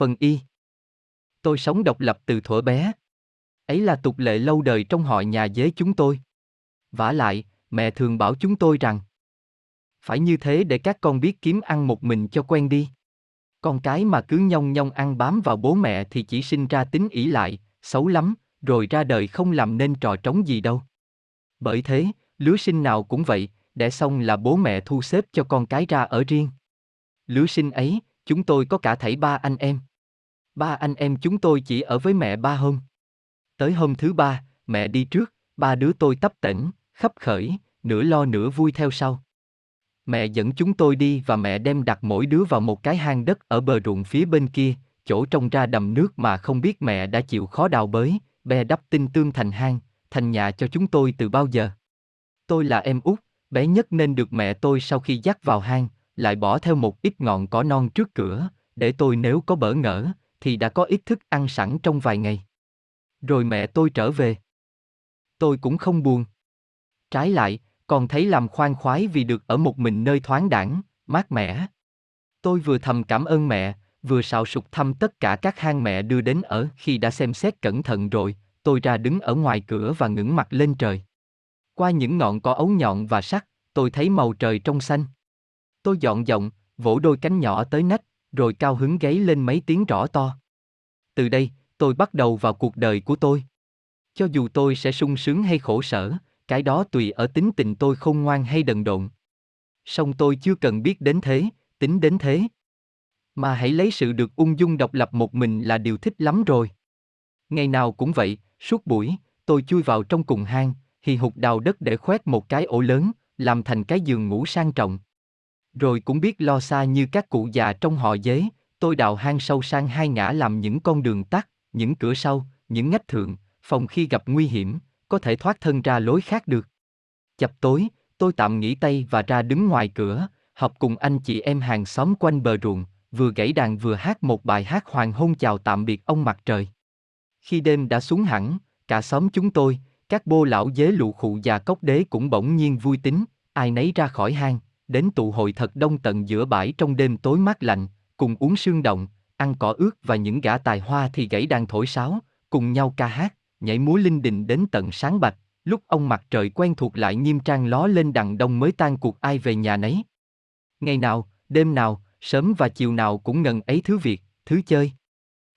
phần y. Tôi sống độc lập từ thuở bé. Ấy là tục lệ lâu đời trong họ nhà dế chúng tôi. vả lại, mẹ thường bảo chúng tôi rằng phải như thế để các con biết kiếm ăn một mình cho quen đi. Con cái mà cứ nhông nhông ăn bám vào bố mẹ thì chỉ sinh ra tính ỷ lại, xấu lắm, rồi ra đời không làm nên trò trống gì đâu. Bởi thế, lứa sinh nào cũng vậy, đẻ xong là bố mẹ thu xếp cho con cái ra ở riêng. Lứa sinh ấy, chúng tôi có cả thảy ba anh em. Ba anh em chúng tôi chỉ ở với mẹ ba hôm. Tới hôm thứ ba, mẹ đi trước, ba đứa tôi tấp tỉnh, khắp khởi, nửa lo nửa vui theo sau. Mẹ dẫn chúng tôi đi và mẹ đem đặt mỗi đứa vào một cái hang đất ở bờ ruộng phía bên kia, chỗ trông ra đầm nước mà không biết mẹ đã chịu khó đào bới, bè đắp tinh tương thành hang, thành nhà cho chúng tôi từ bao giờ. Tôi là em út, bé nhất nên được mẹ tôi sau khi dắt vào hang, lại bỏ theo một ít ngọn cỏ non trước cửa, để tôi nếu có bỡ ngỡ, thì đã có ít thức ăn sẵn trong vài ngày. Rồi mẹ tôi trở về. Tôi cũng không buồn. Trái lại, còn thấy làm khoan khoái vì được ở một mình nơi thoáng đẳng, mát mẻ. Tôi vừa thầm cảm ơn mẹ, vừa xào sục thăm tất cả các hang mẹ đưa đến ở khi đã xem xét cẩn thận rồi, tôi ra đứng ở ngoài cửa và ngẩng mặt lên trời. Qua những ngọn cỏ ấu nhọn và sắc, tôi thấy màu trời trong xanh. Tôi dọn giọng, vỗ đôi cánh nhỏ tới nách, rồi cao hứng gáy lên mấy tiếng rõ to. Từ đây, tôi bắt đầu vào cuộc đời của tôi. Cho dù tôi sẽ sung sướng hay khổ sở, cái đó tùy ở tính tình tôi khôn ngoan hay đần độn. Song tôi chưa cần biết đến thế, tính đến thế. Mà hãy lấy sự được ung dung độc lập một mình là điều thích lắm rồi. Ngày nào cũng vậy, suốt buổi, tôi chui vào trong cùng hang, hì hục đào đất để khoét một cái ổ lớn, làm thành cái giường ngủ sang trọng. Rồi cũng biết lo xa như các cụ già trong họ dế, tôi đào hang sâu sang hai ngã làm những con đường tắt, những cửa sau, những ngách thượng, phòng khi gặp nguy hiểm, có thể thoát thân ra lối khác được. Chập tối, tôi tạm nghỉ tay và ra đứng ngoài cửa, họp cùng anh chị em hàng xóm quanh bờ ruộng, vừa gãy đàn vừa hát một bài hát hoàng hôn chào tạm biệt ông mặt trời. Khi đêm đã xuống hẳn, cả xóm chúng tôi, các bô lão dế lụ khụ già cốc đế cũng bỗng nhiên vui tính, ai nấy ra khỏi hang, đến tụ hội thật đông tận giữa bãi trong đêm tối mát lạnh, cùng uống sương động, ăn cỏ ướt và những gã tài hoa thì gãy đàn thổi sáo, cùng nhau ca hát, nhảy múa linh đình đến tận sáng bạch, lúc ông mặt trời quen thuộc lại nghiêm trang ló lên đằng đông mới tan cuộc ai về nhà nấy. Ngày nào, đêm nào, sớm và chiều nào cũng ngần ấy thứ việc, thứ chơi.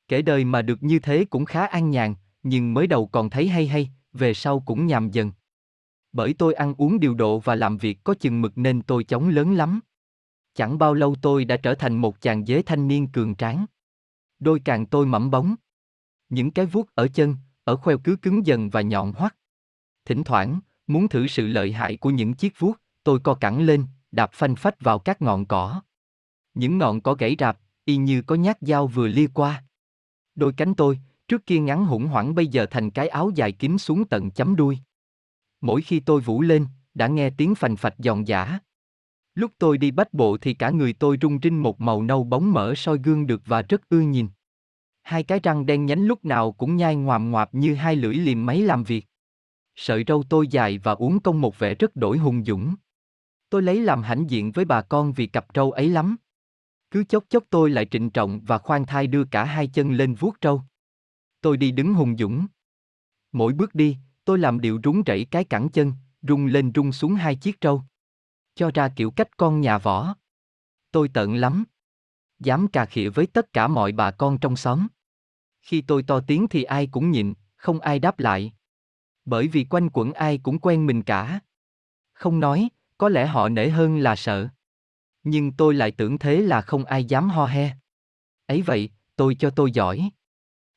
Kể đời mà được như thế cũng khá an nhàn, nhưng mới đầu còn thấy hay hay, về sau cũng nhàm dần. Bởi tôi ăn uống điều độ và làm việc có chừng mực nên tôi chóng lớn lắm. Chẳng bao lâu tôi đã trở thành một chàng dế thanh niên cường tráng. Đôi càng tôi mẫm bóng. Những cái vuốt ở chân, ở khoeo cứ cứng dần và nhọn hoắt. Thỉnh thoảng, muốn thử sự lợi hại của những chiếc vuốt, tôi co cẳng lên, đạp phanh phách vào các ngọn cỏ. Những ngọn cỏ gãy rạp, y như có nhát dao vừa lia qua. Đôi cánh tôi, trước kia ngắn hủng hoảng bây giờ thành cái áo dài kín xuống tận chấm đuôi. Mỗi khi tôi vũ lên, đã nghe tiếng phành phạch giòn giả. Lúc tôi đi bách bộ thì cả người tôi rung rinh một màu nâu bóng mỡ soi gương được và rất ưa nhìn. Hai cái răng đen nhánh lúc nào cũng nhai ngoàm ngoạp như hai lưỡi liềm máy làm việc. Sợi râu tôi dài và uống công một vẻ rất đổi hùng dũng. Tôi lấy làm hãnh diện với bà con vì cặp trâu ấy lắm. Cứ chốc chốc tôi lại trịnh trọng và khoan thai đưa cả hai chân lên vuốt trâu. Tôi đi đứng hùng dũng. Mỗi bước đi, tôi làm điệu rúng rẩy cái cẳng chân, rung lên rung xuống hai chiếc trâu. Cho ra kiểu cách con nhà võ. Tôi tận lắm. Dám cà khịa với tất cả mọi bà con trong xóm. Khi tôi to tiếng thì ai cũng nhịn, không ai đáp lại. Bởi vì quanh quẩn ai cũng quen mình cả. Không nói, có lẽ họ nể hơn là sợ. Nhưng tôi lại tưởng thế là không ai dám ho he. Ấy vậy, tôi cho tôi giỏi.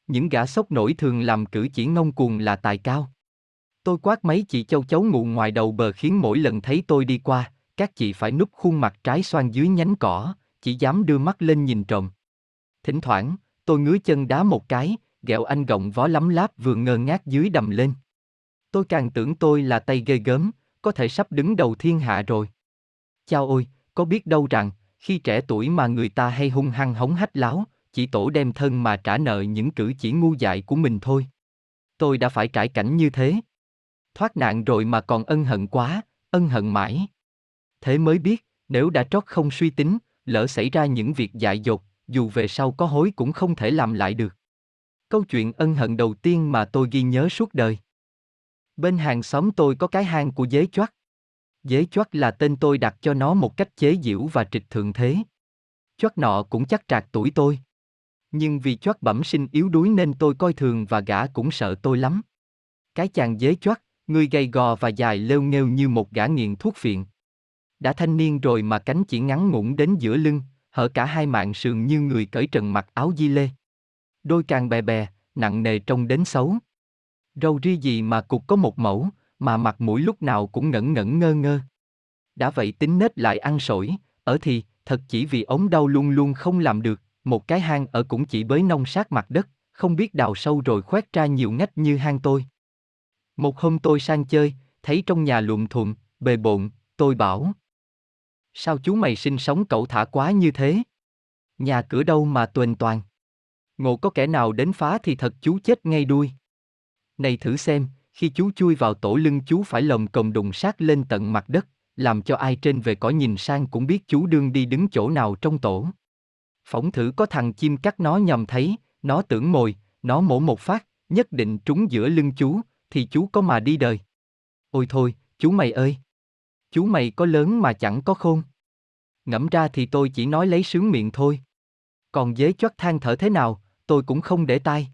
Những gã sốc nổi thường làm cử chỉ ngông cuồng là tài cao. Tôi quát mấy chị châu chấu ngụ ngoài đầu bờ khiến mỗi lần thấy tôi đi qua, các chị phải núp khuôn mặt trái xoan dưới nhánh cỏ, chỉ dám đưa mắt lên nhìn trộm. Thỉnh thoảng, tôi ngứa chân đá một cái, gẹo anh gọng vó lắm láp vừa ngơ ngác dưới đầm lên. Tôi càng tưởng tôi là tay ghê gớm, có thể sắp đứng đầu thiên hạ rồi. Chao ôi, có biết đâu rằng, khi trẻ tuổi mà người ta hay hung hăng hống hách láo, chỉ tổ đem thân mà trả nợ những cử chỉ ngu dại của mình thôi. Tôi đã phải trải cảnh như thế. Thoát nạn rồi mà còn ân hận quá, ân hận mãi. Thế mới biết, nếu đã trót không suy tính, lỡ xảy ra những việc dại dột, dù về sau có hối cũng không thể làm lại được. Câu chuyện ân hận đầu tiên mà tôi ghi nhớ suốt đời. Bên hàng xóm tôi có cái hang của dế choắt. Dế choắt là tên tôi đặt cho nó một cách chế giễu và trịch thượng thế. Choắt nọ cũng chắc trạc tuổi tôi. Nhưng vì choắt bẩm sinh yếu đuối nên tôi coi thường và gã cũng sợ tôi lắm. Cái chàng dế choắt, người gầy gò và dài lêu nghêu như một gã nghiện thuốc phiện. Đã thanh niên rồi mà cánh chỉ ngắn ngủn đến giữa lưng, hở cả hai mạng sườn như người cởi trần mặc áo di lê. Đôi càng bè bè, nặng nề trông đến xấu. Râu ri gì mà cục có một mẫu, mà mặt mũi lúc nào cũng ngẩn ngẩn ngơ ngơ. Đã vậy tính nết lại ăn sổi, ở thì, thật chỉ vì ống đau luôn luôn không làm được, một cái hang ở cũng chỉ bới nông sát mặt đất, không biết đào sâu rồi khoét ra nhiều ngách như hang tôi. Một hôm tôi sang chơi, thấy trong nhà lụm thuộm, bề bộn, tôi bảo. Sao chú mày sinh sống cậu thả quá như thế? Nhà cửa đâu mà tuền toàn. Ngộ có kẻ nào đến phá thì thật chú chết ngay đuôi. Này thử xem, khi chú chui vào tổ lưng chú phải lồng cồng đùng sát lên tận mặt đất, làm cho ai trên về cõi nhìn sang cũng biết chú đương đi đứng chỗ nào trong tổ. Phỏng thử có thằng chim cắt nó nhầm thấy, nó tưởng mồi, nó mổ một phát, nhất định trúng giữa lưng chú, thì chú có mà đi đời. Ôi thôi, chú mày ơi! Chú mày có lớn mà chẳng có khôn. Ngẫm ra thì tôi chỉ nói lấy sướng miệng thôi. Còn dế chót than thở thế nào, tôi cũng không để tai.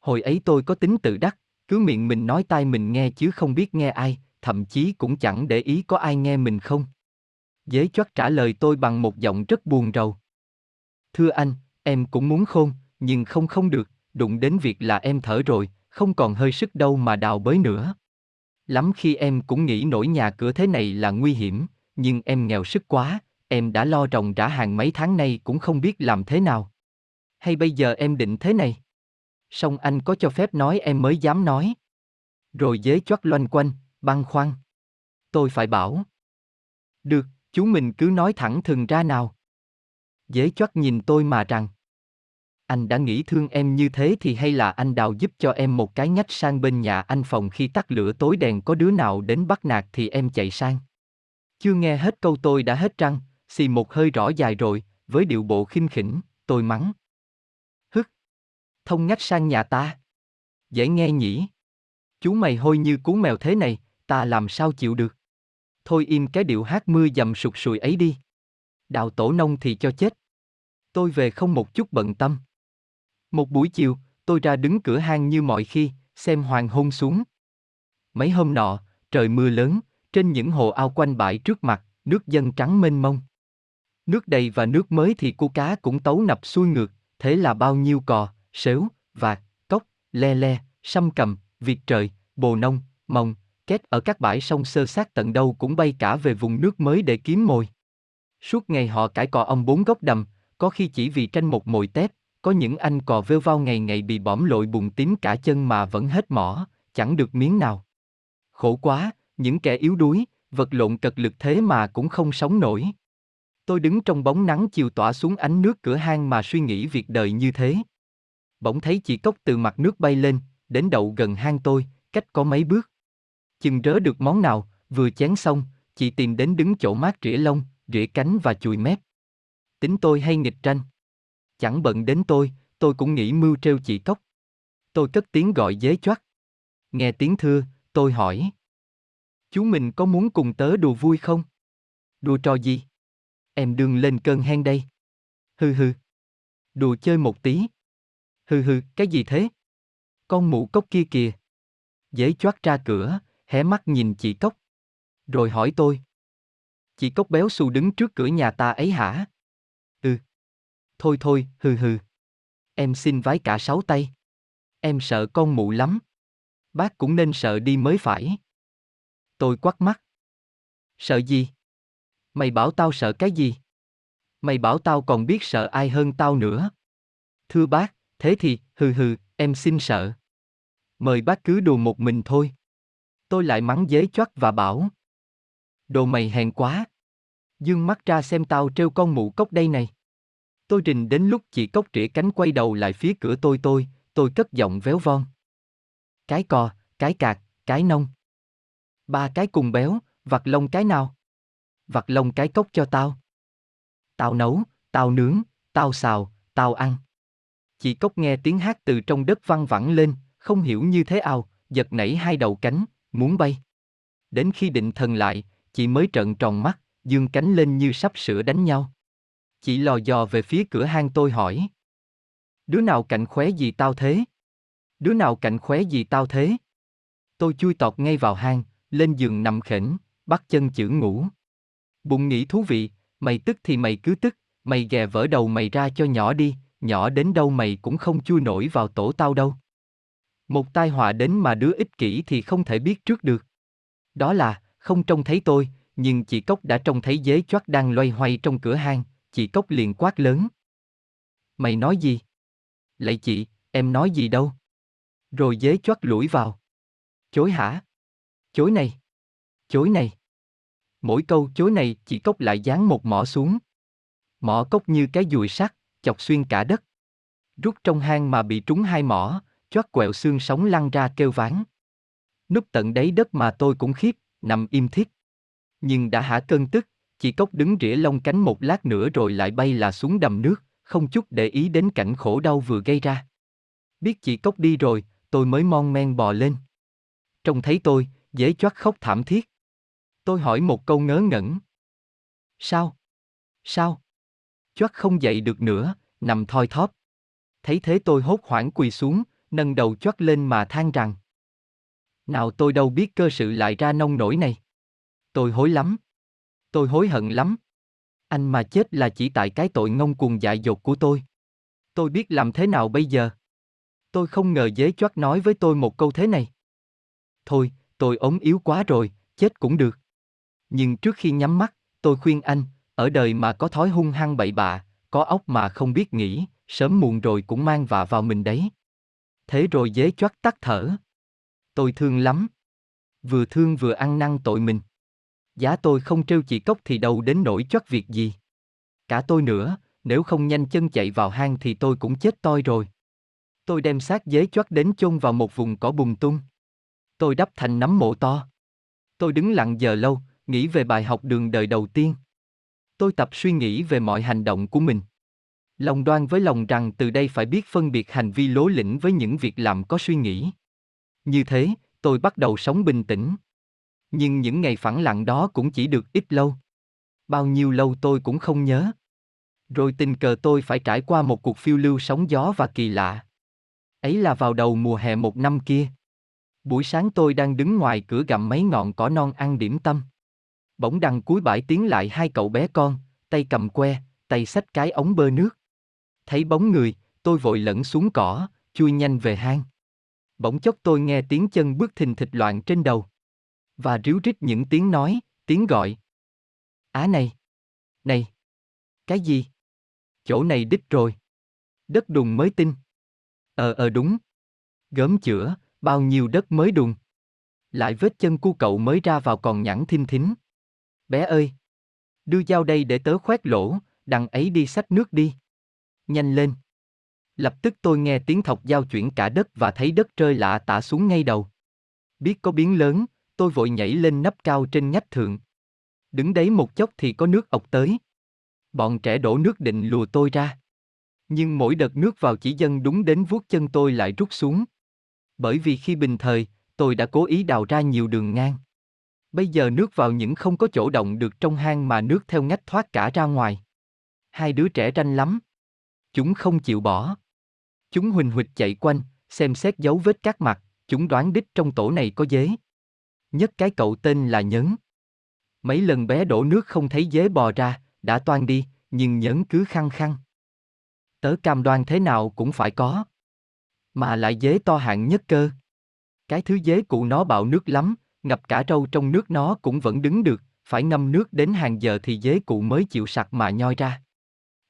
Hồi ấy tôi có tính tự đắc, cứ miệng mình nói tai mình nghe chứ không biết nghe ai, thậm chí cũng chẳng để ý có ai nghe mình không. Dế chót trả lời tôi bằng một giọng rất buồn rầu. Thưa anh, em cũng muốn khôn, nhưng không không được, đụng đến việc là em thở rồi, không còn hơi sức đâu mà đào bới nữa. Lắm khi em cũng nghĩ nổi nhà cửa thế này là nguy hiểm, nhưng em nghèo sức quá, em đã lo trồng rã hàng mấy tháng nay cũng không biết làm thế nào. Hay bây giờ em định thế này? Song anh có cho phép nói em mới dám nói. Rồi dế choắt loanh quanh, băng khoăn. Tôi phải bảo. Được, chú mình cứ nói thẳng thừng ra nào. Dế choắt nhìn tôi mà rằng. Anh đã nghĩ thương em như thế thì hay là anh đào giúp cho em một cái nhách sang bên nhà anh phòng khi tắt lửa tối đèn có đứa nào đến bắt nạt thì em chạy sang. Chưa nghe hết câu tôi đã hết răng, xì một hơi rõ dài rồi, với điệu bộ khinh khỉnh, tôi mắng. Hức! Thông ngách sang nhà ta. Dễ nghe nhỉ? Chú mày hôi như cú mèo thế này, ta làm sao chịu được? Thôi im cái điệu hát mưa dầm sụt sùi ấy đi. Đào tổ nông thì cho chết. Tôi về không một chút bận tâm. Một buổi chiều, tôi ra đứng cửa hang như mọi khi, xem hoàng hôn xuống. Mấy hôm nọ, trời mưa lớn, trên những hồ ao quanh bãi trước mặt, nước dân trắng mênh mông. Nước đầy và nước mới thì cua cá cũng tấu nập xuôi ngược, thế là bao nhiêu cò, sếu, vạc, cốc, le le, sâm cầm, việt trời, bồ nông, mồng, két ở các bãi sông sơ sát tận đâu cũng bay cả về vùng nước mới để kiếm mồi. Suốt ngày họ cãi cò ông bốn gốc đầm, có khi chỉ vì tranh một mồi tép, có những anh cò vêu vao ngày ngày bị bỏm lội bùn tím cả chân mà vẫn hết mỏ, chẳng được miếng nào. Khổ quá, những kẻ yếu đuối, vật lộn cật lực thế mà cũng không sống nổi. Tôi đứng trong bóng nắng chiều tỏa xuống ánh nước cửa hang mà suy nghĩ việc đời như thế. Bỗng thấy chị Cốc từ mặt nước bay lên, đến đậu gần hang tôi, cách có mấy bước. Chừng rớ được món nào, vừa chén xong, chị tìm đến đứng chỗ mát rỉa lông, rỉa cánh và chùi mép. Tính tôi hay nghịch tranh. Chẳng bận đến tôi, tôi cũng nghĩ mưu treo chị Cốc. Tôi cất tiếng gọi dế choắt. Nghe tiếng thưa, tôi hỏi. Chú mình có muốn cùng tớ đùa vui không? Đùa trò gì? Em đừng lên cơn hen đây. Hừ hừ. Đùa chơi một tí. Hừ hừ, cái gì thế? Con mụ cốc kia kìa. Dế choát ra cửa, hé mắt nhìn chị cốc. Rồi hỏi tôi. Chị cốc béo xù đứng trước cửa nhà ta ấy hả? Thôi thôi, hừ hừ. Em xin vái cả sáu tay. Em sợ con mụ lắm. Bác cũng nên sợ đi mới phải. Tôi quắt mắt. Sợ gì? Mày bảo tao sợ cái gì? Mày bảo tao còn biết sợ ai hơn tao nữa. Thưa bác, thế thì, hừ hừ, em xin sợ. Mời bác cứ đùa một mình thôi. Tôi lại mắng dế choắt và bảo. Đồ mày hèn quá. Dương mắt ra xem tao treo con mụ cốc đây này. Tôi trình đến lúc chị cốc trĩa cánh quay đầu lại phía cửa tôi tôi, tôi cất giọng véo von. Cái cò, cái cạc, cái nông. Ba cái cùng béo, vặt lông cái nào? Vặt lông cái cốc cho tao. Tao nấu, tao nướng, tao xào, tao ăn. Chị Cốc nghe tiếng hát từ trong đất văng vẳng lên, không hiểu như thế nào, giật nảy hai đầu cánh, muốn bay. Đến khi định thần lại, chị mới trợn tròn mắt, dương cánh lên như sắp sửa đánh nhau. Chị lò dò về phía cửa hang tôi hỏi. Đứa nào cạnh khóe gì tao thế? Đứa nào cạnh khóe gì tao thế? Tôi chui tọt ngay vào hang, lên giường nằm khỉnh, bắt chân chữ ngủ. Bụng nghĩ thú vị, mày tức thì mày cứ tức, mày ghè vỡ đầu mày ra cho nhỏ đi, nhỏ đến đâu mày cũng không chui nổi vào tổ tao đâu. Một tai họa đến mà đứa ích kỷ thì không thể biết trước được. Đó là, không trông thấy tôi, nhưng chị Cốc đã trông thấy dế choát đang loay hoay trong cửa hang, chị Cốc liền quát lớn. Mày nói gì? Lạy chị, em nói gì đâu? Rồi dế choát lũi vào. Chối hả? Chối này. Chối này. Mỗi câu chối này chị Cốc lại dán một mỏ xuống. Mỏ cốc như cái dùi sắt, chọc xuyên cả đất. Rút trong hang mà bị trúng hai mỏ, choát quẹo xương sống lăn ra kêu ván. Núp tận đáy đất mà tôi cũng khiếp, nằm im thiết. Nhưng đã hả cơn tức, chị Cốc đứng rỉa lông cánh một lát nữa rồi lại bay là xuống đầm nước, không chút để ý đến cảnh khổ đau vừa gây ra. Biết chị Cốc đi rồi, tôi mới mon men bò lên. Trông thấy tôi, dễ choát khóc thảm thiết. Tôi hỏi một câu ngớ ngẩn. Sao? Sao? Choát không dậy được nữa, nằm thoi thóp. Thấy thế tôi hốt hoảng quỳ xuống, nâng đầu choát lên mà than rằng. Nào tôi đâu biết cơ sự lại ra nông nổi này. Tôi hối lắm. Tôi hối hận lắm. Anh mà chết là chỉ tại cái tội ngông cuồng dại dột của tôi. Tôi biết làm thế nào bây giờ. Tôi không ngờ dế choát nói với tôi một câu thế này. Thôi, tôi ốm yếu quá rồi, chết cũng được. Nhưng trước khi nhắm mắt, tôi khuyên anh, ở đời mà có thói hung hăng bậy bạ, có óc mà không biết nghĩ, sớm muộn rồi cũng mang vạ vào mình đấy. Thế rồi dế choát tắt thở. Tôi thương lắm. Vừa thương vừa ăn năn tội mình. Giá tôi không trêu chị cốc thì đâu đến nỗi choát việc gì. Cả tôi nữa, nếu không nhanh chân chạy vào hang thì tôi cũng chết toi rồi. Tôi đem xác dế chót đến chôn vào một vùng cỏ bùng tung. Tôi đắp thành nắm mộ to. Tôi đứng lặng giờ lâu, nghĩ về bài học đường đời đầu tiên. Tôi tập suy nghĩ về mọi hành động của mình. Lòng đoan với lòng rằng từ đây phải biết phân biệt hành vi lố lĩnh với những việc làm có suy nghĩ. Như thế, tôi bắt đầu sống bình tĩnh. Nhưng những ngày phẳng lặng đó cũng chỉ được ít lâu. Bao nhiêu lâu tôi cũng không nhớ. Rồi tình cờ tôi phải trải qua một cuộc phiêu lưu sóng gió và kỳ lạ. Ấy là vào đầu mùa hè một năm kia. Buổi sáng tôi đang đứng ngoài cửa gặm mấy ngọn cỏ non ăn điểm tâm. Bỗng đằng cuối bãi tiến lại hai cậu bé con, tay cầm que, tay xách cái ống bơ nước. Thấy bóng người, tôi vội lẫn xuống cỏ, chui nhanh về hang. Bỗng chốc tôi nghe tiếng chân bước thình thịch loạn trên đầu. Và ríu rít những tiếng nói, tiếng gọi. Á này! Này! Cái gì? Chỗ này đích rồi. Đất đùng mới tin. Ờ ờ đúng. Gớm chữa, bao nhiêu đất mới đùng. Lại vết chân cu cậu mới ra vào còn nhẵn thinh thính. Bé ơi! Đưa dao đây để tớ khoét lỗ, đằng ấy đi xách nước đi. Nhanh lên! Lập tức tôi nghe tiếng thọc dao chuyển cả đất và thấy đất rơi lạ tả xuống ngay đầu. Biết có biến lớn, tôi vội nhảy lên nắp cao trên nhách thượng. Đứng đấy một chốc thì có nước ọc tới. Bọn trẻ đổ nước định lùa tôi ra. Nhưng mỗi đợt nước vào chỉ dân đúng đến vuốt chân tôi lại rút xuống. Bởi vì khi bình thời, tôi đã cố ý đào ra nhiều đường ngang. Bây giờ nước vào những không có chỗ động được trong hang mà nước theo ngách thoát cả ra ngoài. Hai đứa trẻ tranh lắm. Chúng không chịu bỏ. Chúng huỳnh huỵch chạy quanh, xem xét dấu vết các mặt, chúng đoán đích trong tổ này có dế. Nhất cái cậu tên là Nhấn. Mấy lần bé đổ nước không thấy dế bò ra, đã toan đi, nhưng Nhấn cứ khăng khăng. Tớ cam đoan thế nào cũng phải có. Mà lại dế to hạng nhất cơ. Cái thứ dế cụ nó bạo nước lắm, ngập cả râu trong nước nó cũng vẫn đứng được, phải ngâm nước đến hàng giờ thì dế cụ mới chịu sặc mà nhoi ra.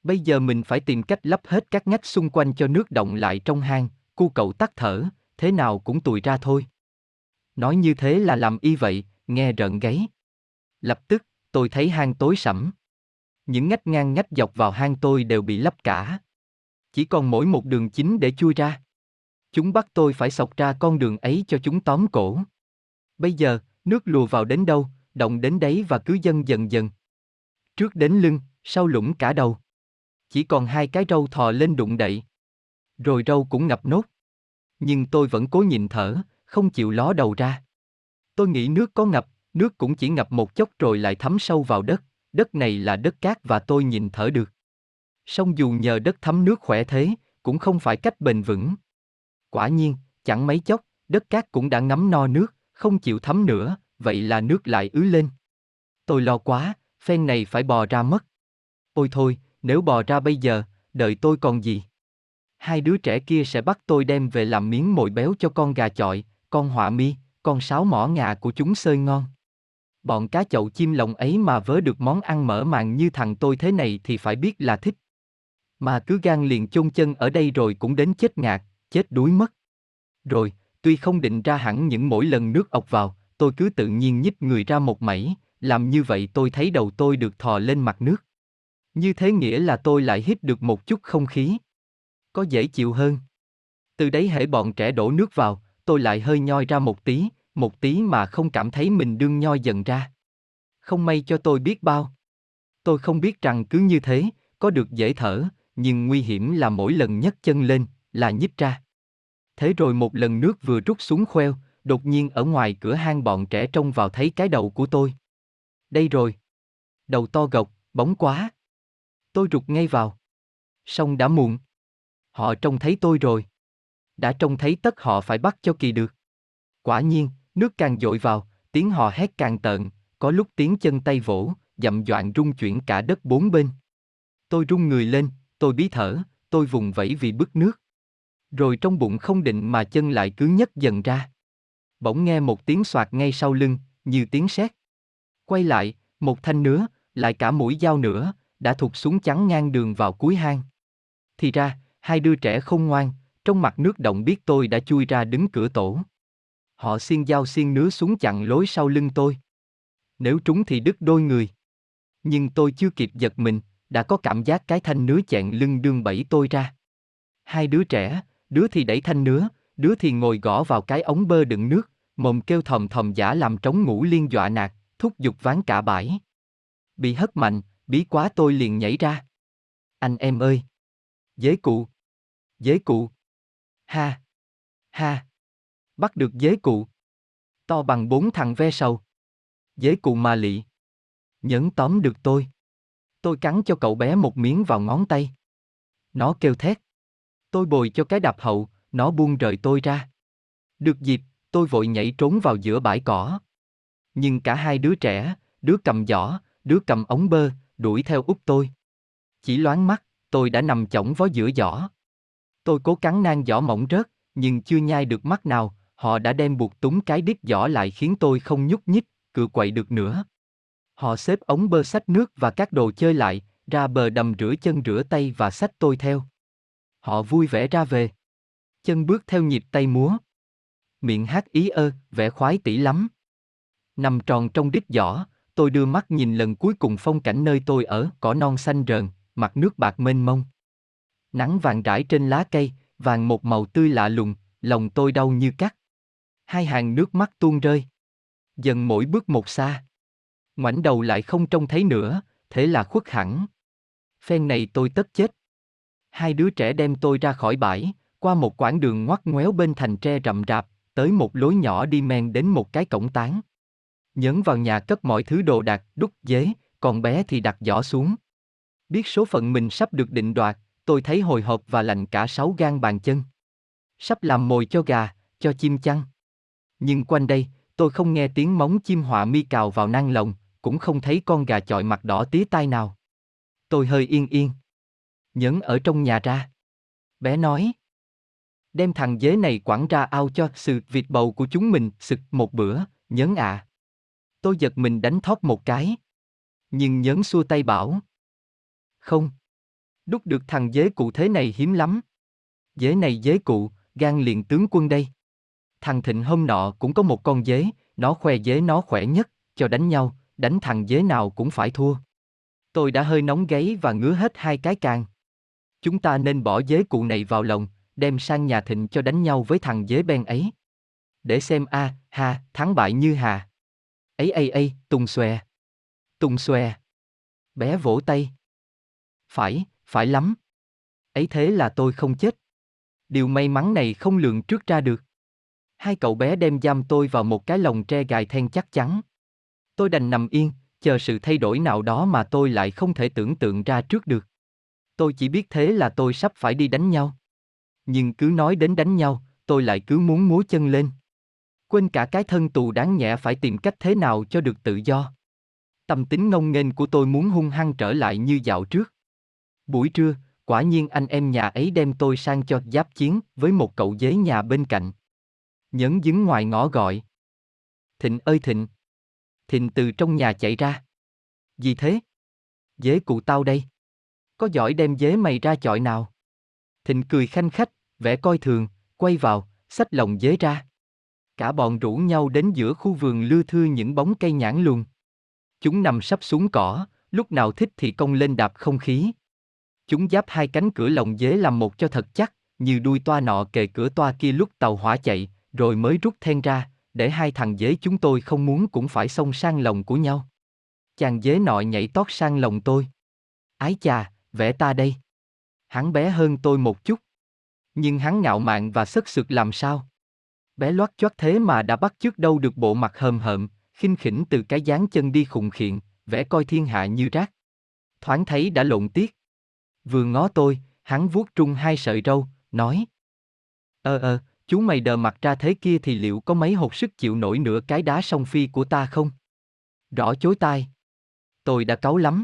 Bây giờ mình phải tìm cách lấp hết các ngách xung quanh cho nước động lại trong hang, cu cậu tắt thở, thế nào cũng tùi ra thôi. Nói như thế là làm y vậy, nghe rợn gáy. Lập tức, tôi thấy hang tối sẫm. Những ngách ngang ngách dọc vào hang tôi đều bị lấp cả. Chỉ còn mỗi một đường chính để chui ra. Chúng bắt tôi phải sọc ra con đường ấy cho chúng tóm cổ. Bây giờ, nước lùa vào đến đâu, động đến đấy và cứ dần dần dần. Trước đến lưng, sau lũng cả đầu. Chỉ còn hai cái râu thò lên đụng đậy. Rồi râu cũng ngập nốt. Nhưng tôi vẫn cố nhìn thở, không chịu ló đầu ra. Tôi nghĩ nước có ngập, nước cũng chỉ ngập một chốc rồi lại thấm sâu vào đất, đất này là đất cát và tôi nhìn thở được. Song dù nhờ đất thấm nước khỏe thế, cũng không phải cách bền vững. Quả nhiên, chẳng mấy chốc, đất cát cũng đã ngấm no nước, không chịu thấm nữa, vậy là nước lại ứ lên. Tôi lo quá, phen này phải bò ra mất. Ôi thôi, nếu bò ra bây giờ, đợi tôi còn gì? Hai đứa trẻ kia sẽ bắt tôi đem về làm miếng mồi béo cho con gà chọi, con họa mi, con sáo mỏ ngà của chúng sơi ngon. Bọn cá chậu chim lồng ấy mà vớ được món ăn mở màng như thằng tôi thế này thì phải biết là thích. Mà cứ gan liền chôn chân ở đây rồi cũng đến chết ngạt, chết đuối mất. Rồi, tuy không định ra hẳn những mỗi lần nước ọc vào, tôi cứ tự nhiên nhích người ra một mảy, làm như vậy tôi thấy đầu tôi được thò lên mặt nước. Như thế nghĩa là tôi lại hít được một chút không khí. Có dễ chịu hơn. Từ đấy hễ bọn trẻ đổ nước vào, tôi lại hơi nhoi ra một tí, một tí mà không cảm thấy mình đương nhoi dần ra. Không may cho tôi biết bao. Tôi không biết rằng cứ như thế, có được dễ thở, nhưng nguy hiểm là mỗi lần nhấc chân lên, là nhích ra. Thế rồi một lần nước vừa rút xuống khoeo, đột nhiên ở ngoài cửa hang bọn trẻ trông vào thấy cái đầu của tôi. Đây rồi. Đầu to gộc, bóng quá. Tôi rụt ngay vào. Xong đã muộn. Họ trông thấy tôi rồi. Đã trông thấy tất họ phải bắt cho kỳ được. Quả nhiên, nước càng dội vào, tiếng họ hét càng tợn, có lúc tiếng chân tay vỗ, dậm doạn rung chuyển cả đất bốn bên. Tôi rung người lên, tôi bí thở, tôi vùng vẫy vì bức nước. Rồi trong bụng không định mà chân lại cứ nhấc dần ra. Bỗng nghe một tiếng soạt ngay sau lưng, như tiếng sét. Quay lại, một thanh nứa, lại cả mũi dao nữa, đã thụt xuống chắn ngang đường vào cuối hang. Thì ra, hai đứa trẻ không ngoan, trong mặt nước động biết tôi đã chui ra đứng cửa tổ. Họ xiên dao xiên nứa xuống chặn lối sau lưng tôi. Nếu trúng thì đứt đôi người. Nhưng tôi chưa kịp giật mình, đã có cảm giác cái thanh nứa chẹn lưng đương bẫy tôi ra. Hai đứa trẻ, đứa thì đẩy thanh nứa, đứa thì ngồi gõ vào cái ống bơ đựng nước, mồm kêu thầm thầm giả làm trống ngủ liên dọa nạt, thúc giục ván cả bãi. Bị hất mạnh, bí quá tôi liền nhảy ra. Anh em ơi! Dế cụ! Dế cụ! Ha! Ha! Bắt được dế cụ! To bằng bốn thằng ve sầu. Dế cụ mà lị. Nhấn tóm được tôi. Tôi cắn cho cậu bé một miếng vào ngón tay. Nó kêu thét. Tôi bồi cho cái đạp hậu, nó buông rời tôi ra. Được dịp, tôi vội nhảy trốn vào giữa bãi cỏ. Nhưng cả hai đứa trẻ, đứa cầm giỏ, đứa cầm ống bơ, đuổi theo úp tôi. Chỉ loáng mắt, tôi đã nằm chỏng vó giữa giỏ. Tôi cố cắn nang giỏ mỏng rớt, nhưng chưa nhai được mắt nào, họ đã đem buộc túng cái đít giỏ lại khiến tôi không nhúc nhích, cựa quậy được nữa. Họ xếp ống bơ sách nước và các đồ chơi lại, ra bờ đầm rửa chân rửa tay và xách tôi theo. Họ vui vẻ ra về. Chân bước theo nhịp tay múa. Miệng hát ý ơ, vẻ khoái tỉ lắm. Nằm tròn trong đít giỏ, tôi đưa mắt nhìn lần cuối cùng phong cảnh nơi tôi ở, cỏ non xanh rờn, mặt nước bạc mênh mông. Nắng vàng rải trên lá cây, vàng một màu tươi lạ lùng, lòng tôi đau như cắt. Hai hàng nước mắt tuôn rơi. Dần mỗi bước một xa. Ngoảnh đầu lại không trông thấy nữa, thế là khuất hẳn. Phen này tôi tất chết. Hai đứa trẻ đem tôi ra khỏi bãi, qua một quãng đường ngoắt ngoéo bên thành tre rậm rạp, tới một lối nhỏ đi men đến một cái cổng tán. Nhấn vào nhà cất mọi thứ đồ đạc, đúc dế, còn bé thì đặt giỏ xuống. Biết số phận mình sắp được định đoạt, tôi thấy hồi hộp và lạnh cả sáu gan bàn chân. Sắp làm mồi cho gà, cho chim chăng. Nhưng quanh đây, tôi không nghe tiếng móng chim họa mi cào vào nang lồng, cũng không thấy con gà chọi mặt đỏ tía tai nào. Tôi hơi yên yên. Nhấn ở trong nhà ra. Bé nói. Đem thằng dế này quẳng ra ao cho sự vịt bầu của chúng mình sực một bữa, nhấn ạ. À. Tôi giật mình đánh thóp một cái. Nhưng nhấn xua tay bảo. Không. Đúc được thằng dế cụ thế này hiếm lắm. Dế này dế cụ, gan liền tướng quân đây. Thằng Thịnh hôm nọ cũng có một con dế, nó khoe dế nó khỏe nhất, cho đánh nhau, đánh thằng dế nào cũng phải thua. Tôi đã hơi nóng gáy và ngứa hết hai cái càng. Chúng ta nên bỏ dế cụ này vào lòng, đem sang nhà thịnh cho đánh nhau với thằng dế ben ấy. Để xem a, ha, thắng bại như hà. Ấy ấy ấy, tung xòe. Tung xòe. Bé vỗ tay. Phải, phải lắm. Ấy thế là tôi không chết. Điều may mắn này không lường trước ra được. Hai cậu bé đem giam tôi vào một cái lồng tre gài then chắc chắn. Tôi đành nằm yên, chờ sự thay đổi nào đó mà tôi lại không thể tưởng tượng ra trước được. Tôi chỉ biết thế là tôi sắp phải đi đánh nhau. Nhưng cứ nói đến đánh nhau, tôi lại cứ muốn múa chân lên. Quên cả cái thân tù đáng nhẹ phải tìm cách thế nào cho được tự do. Tâm tính ngông nghênh của tôi muốn hung hăng trở lại như dạo trước. Buổi trưa, quả nhiên anh em nhà ấy đem tôi sang cho giáp chiến với một cậu dế nhà bên cạnh. Nhấn dứng ngoài ngõ gọi. Thịnh ơi Thịnh! Thịnh từ trong nhà chạy ra. Gì thế? Dế cụ tao đây. Có giỏi đem dế mày ra chọi nào? Thịnh cười khanh khách, vẻ coi thường, quay vào, xách lồng dế ra. Cả bọn rủ nhau đến giữa khu vườn lưa thưa những bóng cây nhãn luôn. Chúng nằm sắp xuống cỏ, lúc nào thích thì công lên đạp không khí. Chúng giáp hai cánh cửa lồng dế làm một cho thật chắc, như đuôi toa nọ kề cửa toa kia lúc tàu hỏa chạy, rồi mới rút then ra, để hai thằng dế chúng tôi không muốn cũng phải xông sang lồng của nhau. Chàng dế nọ nhảy tót sang lồng tôi. Ái chà, vẽ ta đây. Hắn bé hơn tôi một chút. Nhưng hắn ngạo mạn và sất sực làm sao? Bé loát choát thế mà đã bắt trước đâu được bộ mặt hờm hợm, khinh khỉnh từ cái dáng chân đi khùng khiện, vẽ coi thiên hạ như rác. Thoáng thấy đã lộn tiếc. Vừa ngó tôi, hắn vuốt trung hai sợi râu, nói. Ờ ờ, chú mày đờ mặt ra thế kia thì liệu có mấy hột sức chịu nổi nửa cái đá song phi của ta không? Rõ chối tai. Tôi đã cáu lắm.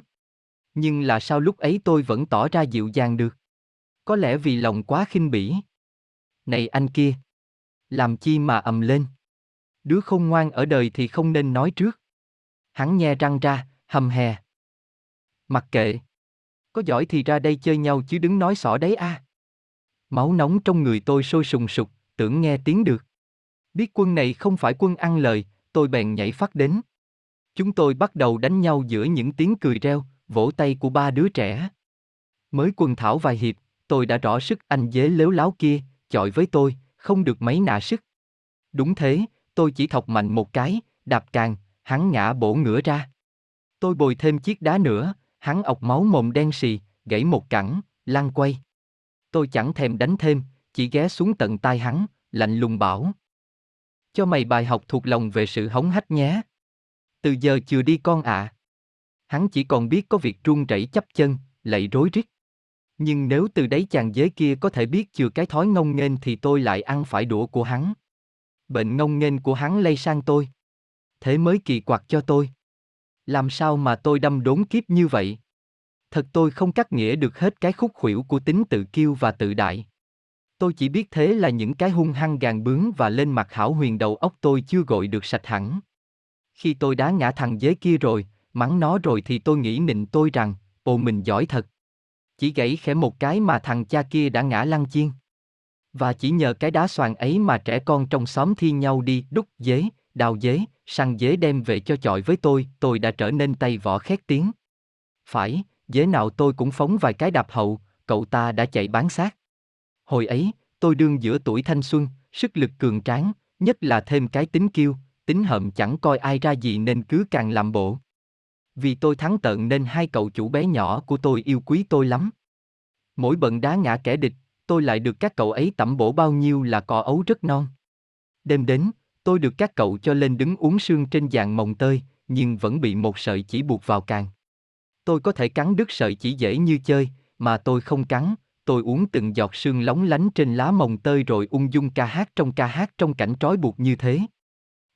Nhưng là sao lúc ấy tôi vẫn tỏ ra dịu dàng được? Có lẽ vì lòng quá khinh bỉ. Này anh kia! Làm chi mà ầm lên? Đứa không ngoan ở đời thì không nên nói trước. Hắn nhe răng ra, hầm hè. Mặc kệ. Có giỏi thì ra đây chơi nhau chứ đứng nói xỏ đấy a. Máu nóng trong người tôi sôi sùng sục, tưởng nghe tiếng được. Biết quân này không phải quân ăn lời, tôi bèn nhảy phát đến. Chúng tôi bắt đầu đánh nhau giữa những tiếng cười reo, vỗ tay của ba đứa trẻ. Mới quần thảo vài hiệp, tôi đã rõ sức anh dế lếu láo kia, chọi với tôi, không được mấy nạ sức. Đúng thế, tôi chỉ thọc mạnh một cái, đạp càng, hắn ngã bổ ngửa ra. Tôi bồi thêm chiếc đá nữa, hắn ọc máu mồm đen xì, gãy một cẳng, lăn quay. Tôi chẳng thèm đánh thêm, chỉ ghé xuống tận tai hắn, lạnh lùng bảo. Cho mày bài học thuộc lòng về sự hống hách nhé. Từ giờ chưa đi con ạ. Hắn chỉ còn biết có việc run rẩy chấp chân, lạy rối rít. Nhưng nếu từ đấy chàng giới kia có thể biết chừa cái thói ngông nghênh thì tôi lại ăn phải đũa của hắn. Bệnh ngông nghênh của hắn lây sang tôi. Thế mới kỳ quặc cho tôi. Làm sao mà tôi đâm đốn kiếp như vậy? Thật tôi không cắt nghĩa được hết cái khúc khuỷu của tính tự kiêu và tự đại. Tôi chỉ biết thế là những cái hung hăng gàn bướng và lên mặt hảo huyền đầu óc tôi chưa gội được sạch hẳn. Khi tôi đá ngã thằng dế kia rồi, mắng nó rồi thì tôi nghĩ nịnh tôi rằng, ồ mình giỏi thật. Chỉ gãy khẽ một cái mà thằng cha kia đã ngã lăn chiên. Và chỉ nhờ cái đá xoàn ấy mà trẻ con trong xóm thi nhau đi đúc dế, đào dế, săn dế đem về cho chọi với tôi, tôi đã trở nên tay võ khét tiếng. Phải, dế nào tôi cũng phóng vài cái đạp hậu, cậu ta đã chạy bán xác. Hồi ấy, tôi đương giữa tuổi thanh xuân, sức lực cường tráng, nhất là thêm cái tính kiêu, tính hậm chẳng coi ai ra gì nên cứ càng làm bộ. Vì tôi thắng tận nên hai cậu chủ bé nhỏ của tôi yêu quý tôi lắm. Mỗi bận đá ngã kẻ địch, tôi lại được các cậu ấy tẩm bổ bao nhiêu là cỏ ấu rất non. Đêm đến, tôi được các cậu cho lên đứng uống sương trên dạng mồng tơi, nhưng vẫn bị một sợi chỉ buộc vào càng. Tôi có thể cắn đứt sợi chỉ dễ như chơi, mà tôi không cắn, tôi uống từng giọt sương lóng lánh trên lá mồng tơi rồi ung dung ca hát trong ca hát trong cảnh trói buộc như thế.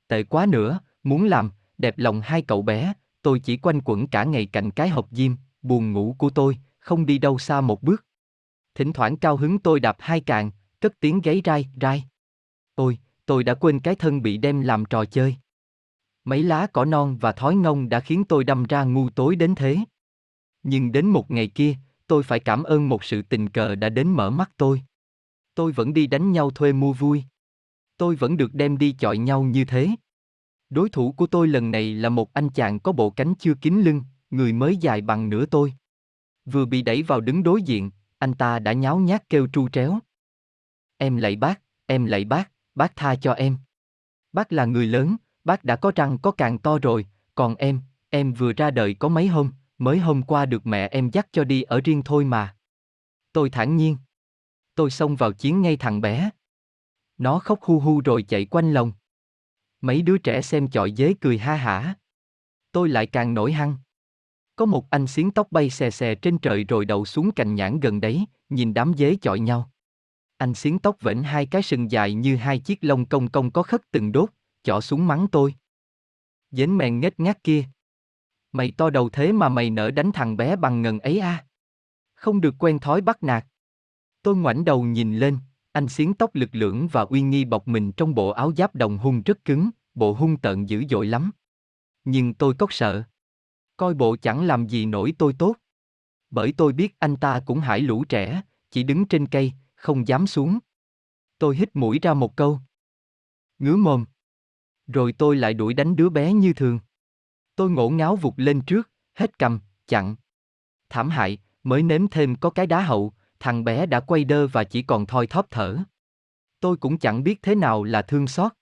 Tệ quá nữa, muốn làm, đẹp lòng hai cậu bé, tôi chỉ quanh quẩn cả ngày cạnh cái hộp diêm, buồn ngủ của tôi, không đi đâu xa một bước. Thỉnh thoảng cao hứng tôi đạp hai càng, cất tiếng gáy rai, rai. Ôi, tôi đã quên cái thân bị đem làm trò chơi. Mấy lá cỏ non và thói ngông đã khiến tôi đâm ra ngu tối đến thế. Nhưng đến một ngày kia, tôi phải cảm ơn một sự tình cờ đã đến mở mắt tôi. Tôi vẫn đi đánh nhau thuê mua vui. Tôi vẫn được đem đi chọi nhau như thế. Đối thủ của tôi lần này là một anh chàng có bộ cánh chưa kín lưng, người mới dài bằng nửa tôi. Vừa bị đẩy vào đứng đối diện, anh ta đã nháo nhác kêu tru tréo. Em lạy bác, em lạy bác, bác tha cho em. Bác là người lớn, bác đã có răng có càng to rồi, còn em, em vừa ra đời có mấy hôm, mới hôm qua được mẹ em dắt cho đi ở riêng thôi mà. Tôi thản nhiên. Tôi xông vào chiến ngay thằng bé. Nó khóc hu hu rồi chạy quanh lòng. Mấy đứa trẻ xem chọi dế cười ha hả. Tôi lại càng nổi hăng. Có một anh xiến tóc bay xè xè trên trời rồi đậu xuống cành nhãn gần đấy, nhìn đám dế chọi nhau. Anh xiến tóc vểnh hai cái sừng dài như hai chiếc lông công công có khất từng đốt, chỏ xuống mắng tôi. Dến mèn nghếch ngác kia. Mày to đầu thế mà mày nỡ đánh thằng bé bằng ngần ấy à? Không được quen thói bắt nạt. Tôi ngoảnh đầu nhìn lên, anh xiến tóc lực lưỡng và uy nghi bọc mình trong bộ áo giáp đồng hung rất cứng, bộ hung tợn dữ dội lắm. Nhưng tôi cốc sợ. Coi bộ chẳng làm gì nổi tôi tốt. Bởi tôi biết anh ta cũng hải lũ trẻ, chỉ đứng trên cây, không dám xuống. Tôi hít mũi ra một câu. Ngứa mồm. Rồi tôi lại đuổi đánh đứa bé như thường. Tôi ngổ ngáo vụt lên trước, hết cầm, chặn. Thảm hại, mới nếm thêm có cái đá hậu, thằng bé đã quay đơ và chỉ còn thoi thóp thở. Tôi cũng chẳng biết thế nào là thương xót.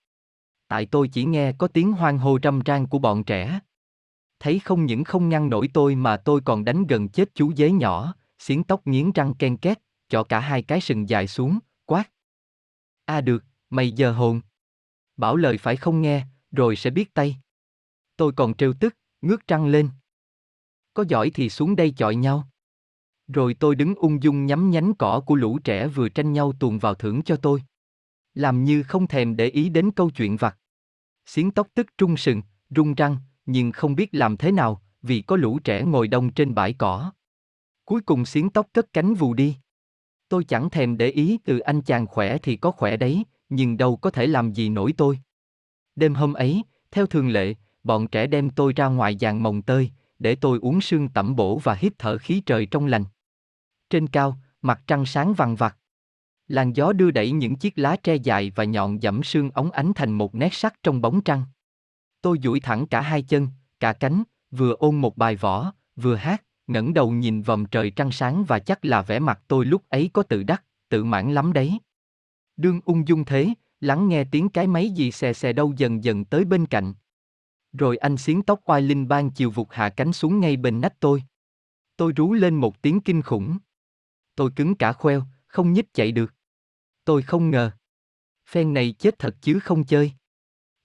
Tại tôi chỉ nghe có tiếng hoang hô râm ran của bọn trẻ. Thấy không những không ngăn nổi tôi mà tôi còn đánh gần chết chú dế nhỏ, xiến tóc nghiến răng ken két, cho cả hai cái sừng dài xuống, quát. A à được, mày giờ hồn. Bảo lời phải không nghe, rồi sẽ biết tay. Tôi còn trêu tức, ngước trăng lên. Có giỏi thì xuống đây chọi nhau. Rồi tôi đứng ung dung nhắm nhánh cỏ của lũ trẻ vừa tranh nhau tuồn vào thưởng cho tôi. Làm như không thèm để ý đến câu chuyện vặt. Xiến tóc tức trung sừng, rung răng, nhưng không biết làm thế nào, vì có lũ trẻ ngồi đông trên bãi cỏ. Cuối cùng xiến tóc cất cánh vù đi. Tôi chẳng thèm để ý từ anh chàng khỏe thì có khỏe đấy, nhưng đâu có thể làm gì nổi tôi. Đêm hôm ấy, theo thường lệ, bọn trẻ đem tôi ra ngoài dàn mồng tơi, để tôi uống sương tẩm bổ và hít thở khí trời trong lành. Trên cao, mặt trăng sáng vằn vặt Làn gió đưa đẩy những chiếc lá tre dài và nhọn dẫm sương ống ánh thành một nét sắc trong bóng trăng. Tôi duỗi thẳng cả hai chân, cả cánh, vừa ôn một bài võ, vừa hát, ngẩng đầu nhìn vòng trời trăng sáng và chắc là vẻ mặt tôi lúc ấy có tự đắc, tự mãn lắm đấy. Đương ung dung thế, lắng nghe tiếng cái máy gì xè xè đâu dần dần tới bên cạnh. Rồi anh xiến tóc oai linh ban chiều vụt hạ cánh xuống ngay bên nách tôi. Tôi rú lên một tiếng kinh khủng. Tôi cứng cả khoeo, không nhích chạy được. Tôi không ngờ. Phen này chết thật chứ không chơi.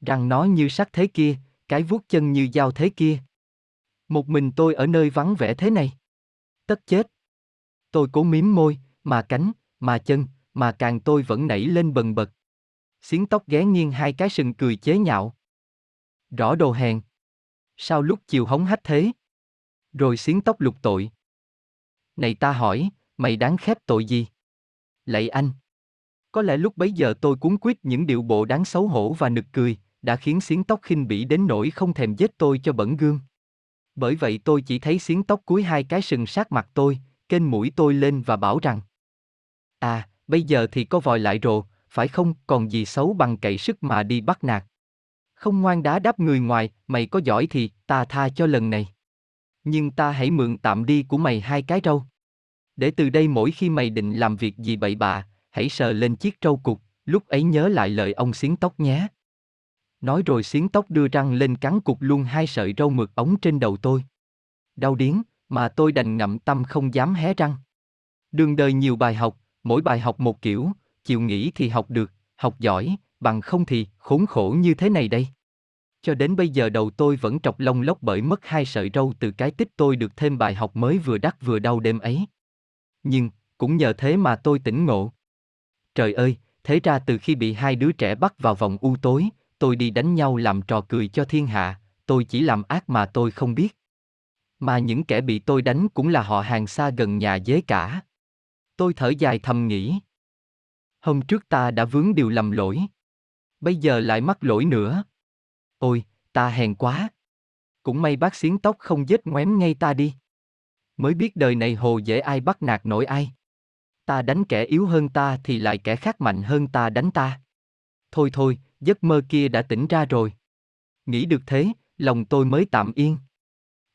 Răng nó như sắt thế kia, cái vuốt chân như dao thế kia. Một mình tôi ở nơi vắng vẻ thế này. Tất chết. Tôi cố miếm môi, mà cánh, mà chân, mà càng tôi vẫn nảy lên bần bật. Xiến tóc ghé nghiêng hai cái sừng cười chế nhạo. Rõ đồ hèn. Sao lúc chiều hống hách thế? Rồi xiến tóc lục tội. Này ta hỏi, mày đáng khép tội gì? Lạy anh. Có lẽ lúc bấy giờ tôi cuốn quýt những điệu bộ đáng xấu hổ và nực cười, đã khiến xiến tóc khinh bỉ đến nỗi không thèm giết tôi cho bẩn gương. Bởi vậy tôi chỉ thấy xiến tóc cúi hai cái sừng sát mặt tôi, kênh mũi tôi lên và bảo rằng À, bây giờ thì có vòi lại rồ, phải không, còn gì xấu bằng cậy sức mà đi bắt nạt. Không ngoan đá đáp người ngoài, mày có giỏi thì, ta tha cho lần này. Nhưng ta hãy mượn tạm đi của mày hai cái râu. Để từ đây mỗi khi mày định làm việc gì bậy bạ, hãy sờ lên chiếc trâu cục, lúc ấy nhớ lại lời ông xiến tóc nhé. Nói rồi xiến tóc đưa răng lên cắn cục luôn hai sợi râu mượt ống trên đầu tôi. Đau điếng, mà tôi đành ngậm tâm không dám hé răng. Đường đời nhiều bài học, mỗi bài học một kiểu, chịu nghĩ thì học được, học giỏi, bằng không thì khốn khổ như thế này đây. Cho đến bây giờ đầu tôi vẫn trọc lông lốc bởi mất hai sợi râu từ cái tích tôi được thêm bài học mới vừa đắt vừa đau đêm ấy. Nhưng, cũng nhờ thế mà tôi tỉnh ngộ. Trời ơi, thế ra từ khi bị hai đứa trẻ bắt vào vòng u tối, tôi đi đánh nhau làm trò cười cho thiên hạ, tôi chỉ làm ác mà tôi không biết. Mà những kẻ bị tôi đánh cũng là họ hàng xa gần nhà dế cả. Tôi thở dài thầm nghĩ. Hôm trước ta đã vướng điều lầm lỗi. Bây giờ lại mắc lỗi nữa. Ôi, ta hèn quá. Cũng may bác xiến tóc không giết ngoém ngay ta đi. Mới biết đời này hồ dễ ai bắt nạt nổi ai. Ta đánh kẻ yếu hơn ta thì lại kẻ khác mạnh hơn ta đánh ta. Thôi thôi, giấc mơ kia đã tỉnh ra rồi. Nghĩ được thế, lòng tôi mới tạm yên.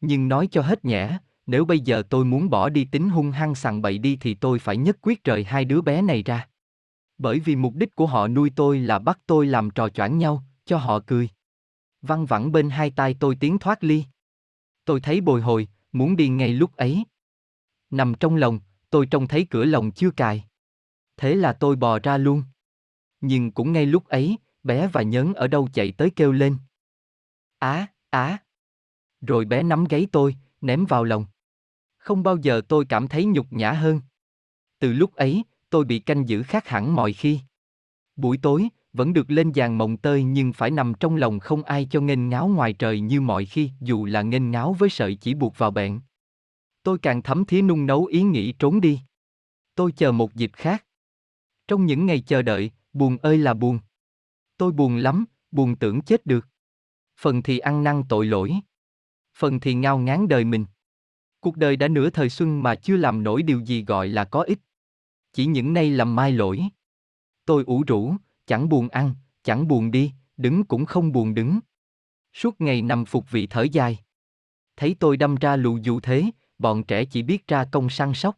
Nhưng nói cho hết nhẽ, nếu bây giờ tôi muốn bỏ đi tính hung hăng sằng bậy đi thì tôi phải nhất quyết rời hai đứa bé này ra. Bởi vì mục đích của họ nuôi tôi là bắt tôi làm trò choảng nhau, cho họ cười. Văng vẳng bên hai tay tôi tiến thoát ly. Tôi thấy bồi hồi, muốn đi ngay lúc ấy. Nằm trong lòng, tôi trông thấy cửa lồng chưa cài. Thế là tôi bò ra luôn. Nhưng cũng ngay lúc ấy, bé và nhớn ở đâu chạy tới kêu lên. Á, á. Rồi bé nắm gáy tôi, ném vào lòng. Không bao giờ tôi cảm thấy nhục nhã hơn. Từ lúc ấy, tôi bị canh giữ khác hẳn mọi khi. Buổi tối, vẫn được lên giàn mộng tơi nhưng phải nằm trong lòng không ai cho nghênh ngáo ngoài trời như mọi khi, dù là nghênh ngáo với sợi chỉ buộc vào bẹn. Tôi càng thấm thía nung nấu ý nghĩ trốn đi. Tôi chờ một dịp khác. Trong những ngày chờ đợi, buồn ơi là buồn. Tôi buồn lắm, buồn tưởng chết được. Phần thì ăn năn tội lỗi. Phần thì ngao ngán đời mình. Cuộc đời đã nửa thời xuân mà chưa làm nổi điều gì gọi là có ích. Chỉ những nay làm mai lỗi. Tôi ủ rũ, chẳng buồn ăn, chẳng buồn đi, đứng cũng không buồn đứng. Suốt ngày nằm phục vị thở dài. Thấy tôi đâm ra lù dụ thế, bọn trẻ chỉ biết ra công săn sóc.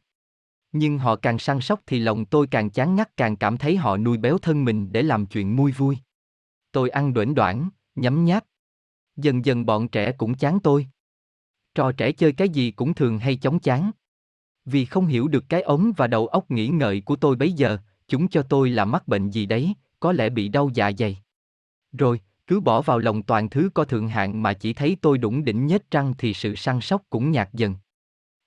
Nhưng họ càng săn sóc thì lòng tôi càng chán ngắt càng cảm thấy họ nuôi béo thân mình để làm chuyện vui vui. Tôi ăn đoển đoạn nhấm nháp. Dần dần bọn trẻ cũng chán tôi. Trò trẻ chơi cái gì cũng thường hay chóng chán. Vì không hiểu được cái ống và đầu óc nghĩ ngợi của tôi bấy giờ, chúng cho tôi là mắc bệnh gì đấy, có lẽ bị đau dạ dày. Rồi, cứ bỏ vào lòng toàn thứ có thượng hạng mà chỉ thấy tôi đủng đỉnh nhếch răng thì sự săn sóc cũng nhạt dần.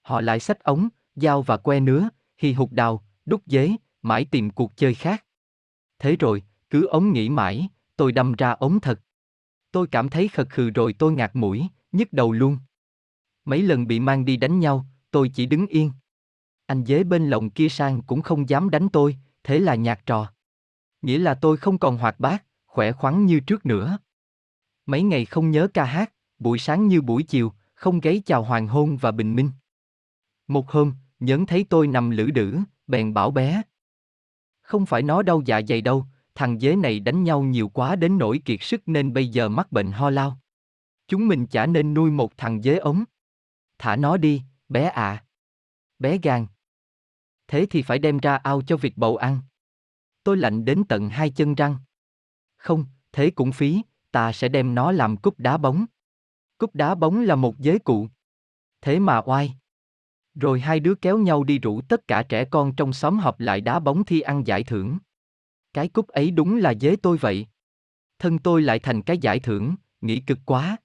Họ lại xách ống, dao và que nứa, hì hục đào, đúc dế, mãi tìm cuộc chơi khác. Thế rồi, cứ ống nghĩ mãi, tôi đâm ra ống thật. Tôi cảm thấy khật khừ rồi tôi ngạt mũi, nhức đầu luôn. Mấy lần bị mang đi đánh nhau, tôi chỉ đứng yên. Anh dế bên lồng kia sang cũng không dám đánh tôi, thế là nhạt trò. Nghĩa là tôi không còn hoạt bát, khỏe khoắn như trước nữa. Mấy ngày không nhớ ca hát, buổi sáng như buổi chiều, không gáy chào hoàng hôn và bình minh. Một hôm, nhấn thấy tôi nằm lử đử, bèn bảo bé. Không phải nó đau dạ dày đâu, thằng dế này đánh nhau nhiều quá đến nỗi kiệt sức nên bây giờ mắc bệnh ho lao. Chúng mình chả nên nuôi một thằng dế ống. Thả nó đi, bé ạ. Bé gan. Thế thì phải đem ra ao cho vịt bầu ăn. Tôi lạnh đến tận hai chân răng. Không, thế cũng phí, ta sẽ đem nó làm cúp đá bóng. Cúp đá bóng là một giới cụ. Thế mà oai. Rồi hai đứa kéo nhau đi rủ tất cả trẻ con trong xóm họp lại đá bóng thi ăn giải thưởng. Cái cúp ấy đúng là dế tôi vậy. Thân tôi lại thành cái giải thưởng, nghĩ cực quá.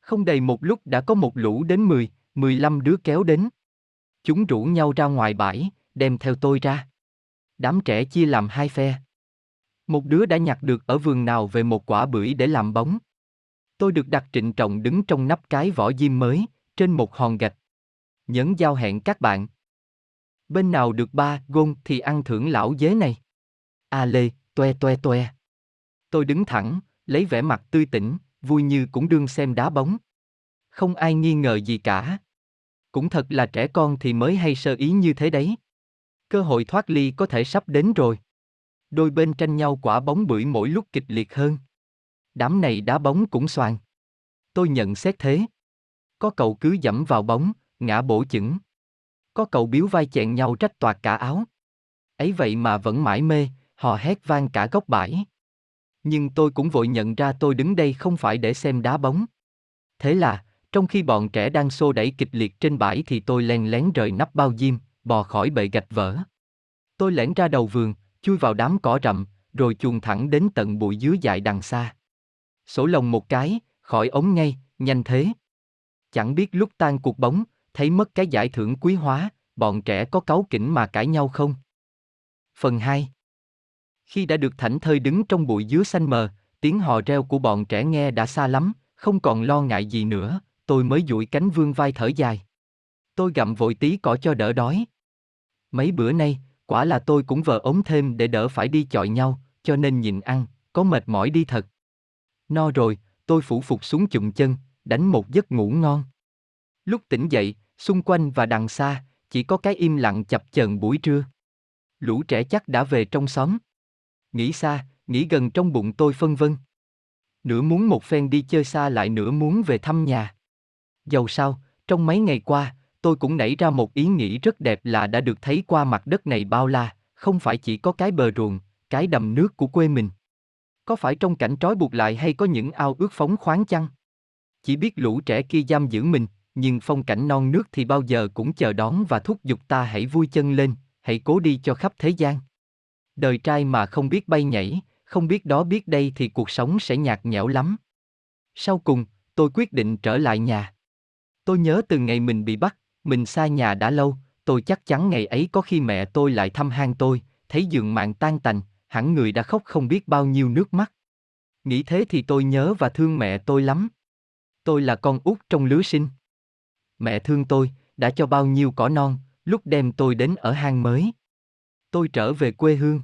Không đầy một lúc đã có một lũ đến 10, 15 đứa kéo đến. Chúng rủ nhau ra ngoài bãi, đem theo tôi ra. Đám trẻ chia làm hai phe. Một đứa đã nhặt được ở vườn nào về một quả bưởi để làm bóng. Tôi được đặt trịnh trọng đứng trong nắp cái vỏ diêm mới, trên một hòn gạch. Nhấn giao hẹn các bạn. Bên nào được ba gôn thì ăn thưởng lão dế này. A lê, toe toe toe. Tôi đứng thẳng, lấy vẻ mặt tươi tỉnh, vui như cũng đương xem đá bóng. Không ai nghi ngờ gì cả. Cũng thật là trẻ con thì mới hay sơ ý như thế đấy. Cơ hội thoát ly có thể sắp đến rồi. Đôi bên tranh nhau quả bóng bưởi mỗi lúc kịch liệt hơn. Đám này đá bóng cũng xoàng. Tôi nhận xét thế. Có cậu cứ dẫm vào bóng, ngã bổ chững. Có cậu biếu vai chẹn nhau trách toạc cả áo. Ấy vậy mà vẫn mãi mê, họ hét vang cả góc bãi. Nhưng tôi cũng vội nhận ra tôi đứng đây không phải để xem đá bóng. Thế là, trong khi bọn trẻ đang xô đẩy kịch liệt trên bãi thì tôi len lén rời nắp bao diêm, bò khỏi bệ gạch vỡ. Tôi lẻn ra đầu vườn, chui vào đám cỏ rậm, rồi chuồn thẳng đến tận bụi dứa dại đằng xa. Sổ lồng một cái, khỏi ống ngay, nhanh thế. Chẳng biết lúc tan cuộc bóng, thấy mất cái giải thưởng quý hóa, bọn trẻ có cáu kỉnh mà cãi nhau không? Phần 2 khi đã được thảnh thơi đứng trong bụi dứa xanh mờ, tiếng hò reo của bọn trẻ nghe đã xa lắm, không còn lo ngại gì nữa, tôi mới duỗi cánh vương vai thở dài. Tôi gặm vội tí cỏ cho đỡ đói. Mấy bữa nay, quả là tôi cũng vờ ốm thêm để đỡ phải đi chọi nhau, cho nên nhịn ăn, có mệt mỏi đi thật. No rồi, tôi phủ phục xuống chụm chân, đánh một giấc ngủ ngon. Lúc tỉnh dậy, xung quanh và đằng xa, chỉ có cái im lặng chập chờn buổi trưa. Lũ trẻ chắc đã về trong xóm. Nghĩ xa, nghĩ gần trong bụng tôi phân vân. Nửa muốn một phen đi chơi xa lại nửa muốn về thăm nhà. Dầu sao, trong mấy ngày qua, tôi cũng nảy ra một ý nghĩ rất đẹp là đã được thấy qua mặt đất này bao la, không phải chỉ có cái bờ ruộng, cái đầm nước của quê mình. Có phải trong cảnh trói buộc lại hay có những ao ước phóng khoáng chăng? Chỉ biết lũ trẻ kia giam giữ mình, nhưng phong cảnh non nước thì bao giờ cũng chờ đón và thúc giục ta hãy vui chân lên, hãy cố đi cho khắp thế gian. Đời trai mà không biết bay nhảy, không biết đó biết đây thì cuộc sống sẽ nhạt nhẽo lắm. Sau cùng, tôi quyết định trở lại nhà. Tôi nhớ từ ngày mình bị bắt, mình xa nhà đã lâu, tôi chắc chắn ngày ấy có khi mẹ tôi lại thăm hang tôi, thấy giường mạng tan tành, hẳn người đã khóc không biết bao nhiêu nước mắt. Nghĩ thế thì tôi nhớ và thương mẹ tôi lắm. Tôi là con út trong lứa sinh. Mẹ thương tôi, đã cho bao nhiêu cỏ non, lúc đem tôi đến ở hang mới. Tôi trở về quê hương.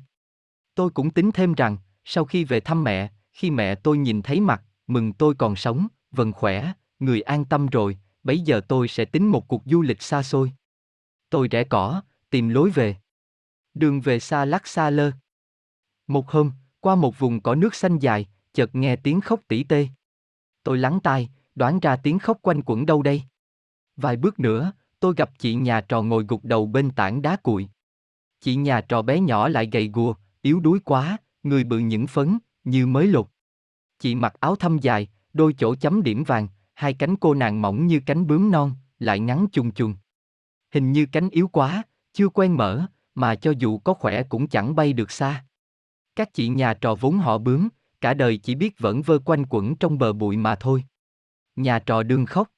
Tôi cũng tính thêm rằng, sau khi về thăm mẹ, khi mẹ tôi nhìn thấy mặt, mừng tôi còn sống, vần khỏe, người an tâm rồi, bấy giờ tôi sẽ tính một cuộc du lịch xa xôi. Tôi rẽ cỏ, tìm lối về. Đường về xa lắc xa lơ. Một hôm, qua một vùng có nước xanh dài, chợt nghe tiếng khóc tỉ tê. Tôi lắng tai, đoán ra tiếng khóc quanh quẩn đâu đây. Vài bước nữa, tôi gặp chị nhà trò ngồi gục đầu bên tảng đá cuội. Chị nhà trò bé nhỏ lại gầy gùa, yếu đuối quá, người bự những phấn, như mới lột. Chị mặc áo thâm dài, đôi chỗ chấm điểm vàng, hai cánh cô nàng mỏng như cánh bướm non, lại ngắn chung chung. Hình như cánh yếu quá, chưa quen mở, mà cho dù có khỏe cũng chẳng bay được xa. Các chị nhà trò vốn họ bướm, cả đời chỉ biết vẫn vơ quanh quẩn trong bờ bụi mà thôi. Nhà trò đương khóc.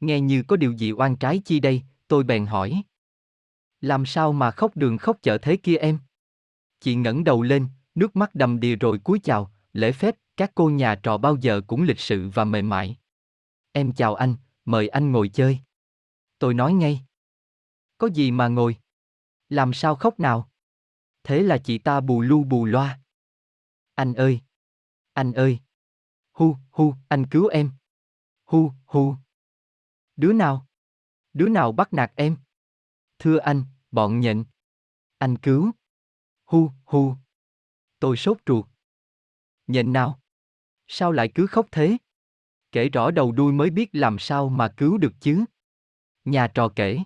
Nghe như có điều gì oan trái chi đây, tôi bèn hỏi. Làm sao mà khóc đường khóc chợ thế kia em? Chị ngẩng đầu lên, nước mắt đầm đìa rồi cúi chào, lễ phép, các cô nhà trò bao giờ cũng lịch sự và mềm mại. Em chào anh, mời anh ngồi chơi. Tôi nói ngay. Có gì mà ngồi? Làm sao khóc nào? Thế là chị ta bù lu bù loa. Anh ơi! Anh ơi! Hu, hu, anh cứu em. Hu, hu. Đứa nào? Đứa nào bắt nạt em? Thưa anh, bọn nhện. Anh cứu. Hu, hu. Tôi sốt ruột. Nhện nào? Sao lại cứ khóc thế? Kể rõ đầu đuôi mới biết làm sao mà cứu được chứ. Nhà trò kể.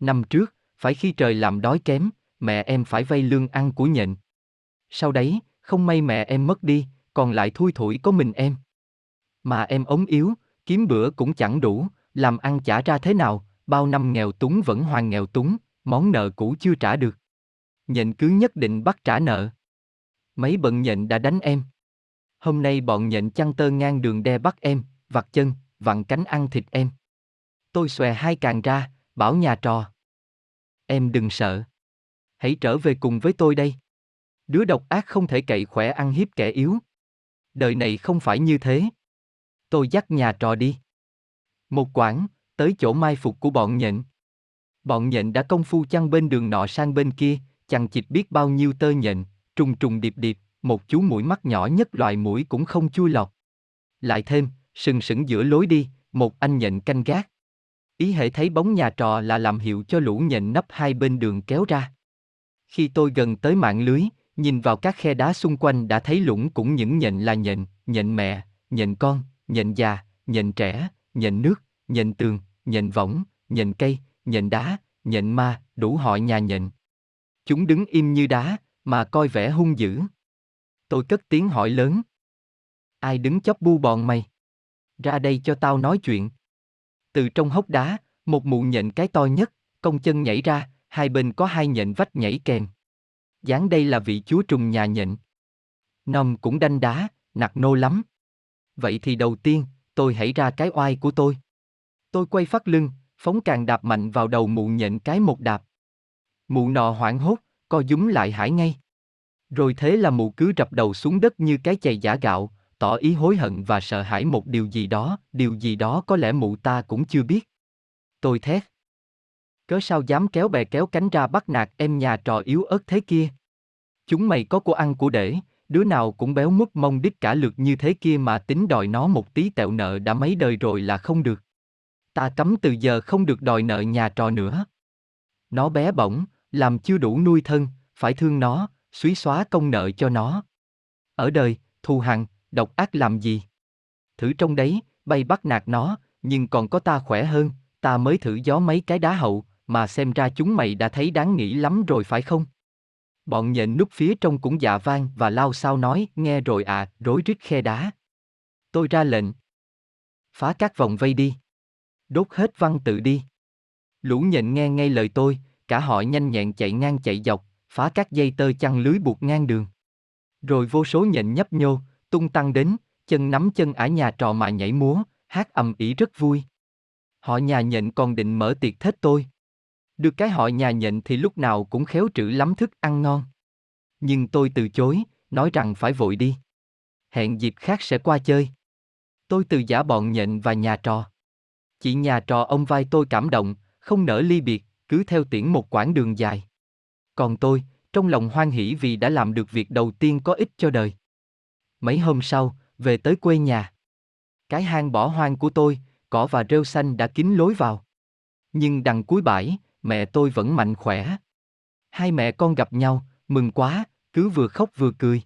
Năm trước, phải khi trời làm đói kém, mẹ em phải vay lương ăn của nhện. Sau đấy, không may mẹ em mất đi, còn lại thui thủi có mình em. Mà em ống yếu, kiếm bữa cũng chẳng đủ, làm ăn trả ra thế nào, bao năm nghèo túng vẫn hoàn nghèo túng, món nợ cũ chưa trả được. Nhện cứ nhất định bắt trả nợ. Mấy bận nhện đã đánh em. Hôm nay bọn nhện chăn tơ ngang đường đe bắt em, vặt chân, vặn cánh ăn thịt em. Tôi xòe hai càng ra, bảo nhà trò. Em đừng sợ. Hãy trở về cùng với tôi đây. Đứa độc ác không thể cậy khỏe ăn hiếp kẻ yếu. Đời này không phải như thế. Tôi dắt nhà trò đi. Một quãng, tới chỗ mai phục của bọn nhện. Bọn nhện đã công phu chăn bên đường nọ sang bên kia, chằng chịt biết bao nhiêu tơ nhện, trùng trùng điệp điệp, một chú mũi mắt nhỏ nhất loài mũi cũng không chui lọt. Lại thêm, sừng sững giữa lối đi, một anh nhện canh gác. Ý hệ thấy bóng nhà trò là làm hiệu cho lũ nhện nấp hai bên đường kéo ra. Khi tôi gần tới mạng lưới, nhìn vào các khe đá xung quanh đã thấy lũng cũng những nhện là nhện, nhện mẹ, nhện con, nhện già, nhện trẻ, nhện nước, nhện tường, nhện võng, nhện cây, nhện đá, nhện ma, đủ họ nhà nhện. Chúng đứng im như đá, mà coi vẻ hung dữ. Tôi cất tiếng hỏi lớn. Ai đứng chóp bu bòn mày? Ra đây cho tao nói chuyện. Từ trong hốc đá, một mụ nhện cái to nhất, công chân nhảy ra, hai bên có hai nhện vách nhảy kèm. Dáng đây là vị chúa trùng nhà nhện. Nòm cũng đanh đá, nặc nô lắm. Vậy thì đầu tiên, tôi hãy ra cái oai của tôi. Tôi quay phát lưng, phóng càng đạp mạnh vào đầu mụ nhện cái một đạp. Mụ nọ hoảng hốt, co dúm lại hải ngay. Rồi thế là mụ cứ rập đầu xuống đất như cái chày giả gạo, tỏ ý hối hận và sợ hãi một điều gì đó, điều gì đó có lẽ mụ ta cũng chưa biết. Tôi thét. Cớ sao dám kéo bè kéo cánh ra bắt nạt em nhà trò yếu ớt thế kia? Chúng mày có của ăn của để, đứa nào cũng béo mút mông đít cả lượt như thế kia mà tính đòi nó một tí tẹo nợ đã mấy đời rồi là không được. Ta cấm từ giờ không được đòi nợ nhà trò nữa. Nó bé bỏng, làm chưa đủ nuôi thân, phải thương nó, suý xóa công nợ cho nó. Ở đời, thù hằn, độc ác làm gì? Thử trong đấy, bay bắt nạt nó, nhưng còn có ta khỏe hơn, ta mới thử gió mấy cái đá hậu, mà xem ra chúng mày đã thấy đáng nghĩ lắm rồi phải không? Bọn nhện núp phía trong cũng dạ vang và lao sao nói, nghe rồi à, rối rít khe đá. Tôi ra lệnh. Phá các vòng vây đi đốt hết văn tự đi. Lũ nhện nghe ngay lời tôi, cả họ nhanh nhẹn chạy ngang chạy dọc, phá các dây tơ chăn lưới buộc ngang đường. Rồi vô số nhện nhấp nhô, tung tăng đến, chân nắm chân ả nhà trò mà nhảy múa, hát ầm ĩ rất vui. Họ nhà nhện còn định mở tiệc thết tôi. Được cái họ nhà nhện thì lúc nào cũng khéo trữ lắm thức ăn ngon. Nhưng tôi từ chối, nói rằng phải vội đi. Hẹn dịp khác sẽ qua chơi. Tôi từ giả bọn nhện và nhà trò. Chị nhà trò ông vai tôi cảm động, không nỡ ly biệt, cứ theo tiễn một quãng đường dài. Còn tôi, trong lòng hoan hỷ vì đã làm được việc đầu tiên có ích cho đời. Mấy hôm sau, về tới quê nhà. Cái hang bỏ hoang của tôi, cỏ và rêu xanh đã kín lối vào. Nhưng đằng cuối bãi, mẹ tôi vẫn mạnh khỏe. Hai mẹ con gặp nhau, mừng quá, cứ vừa khóc vừa cười.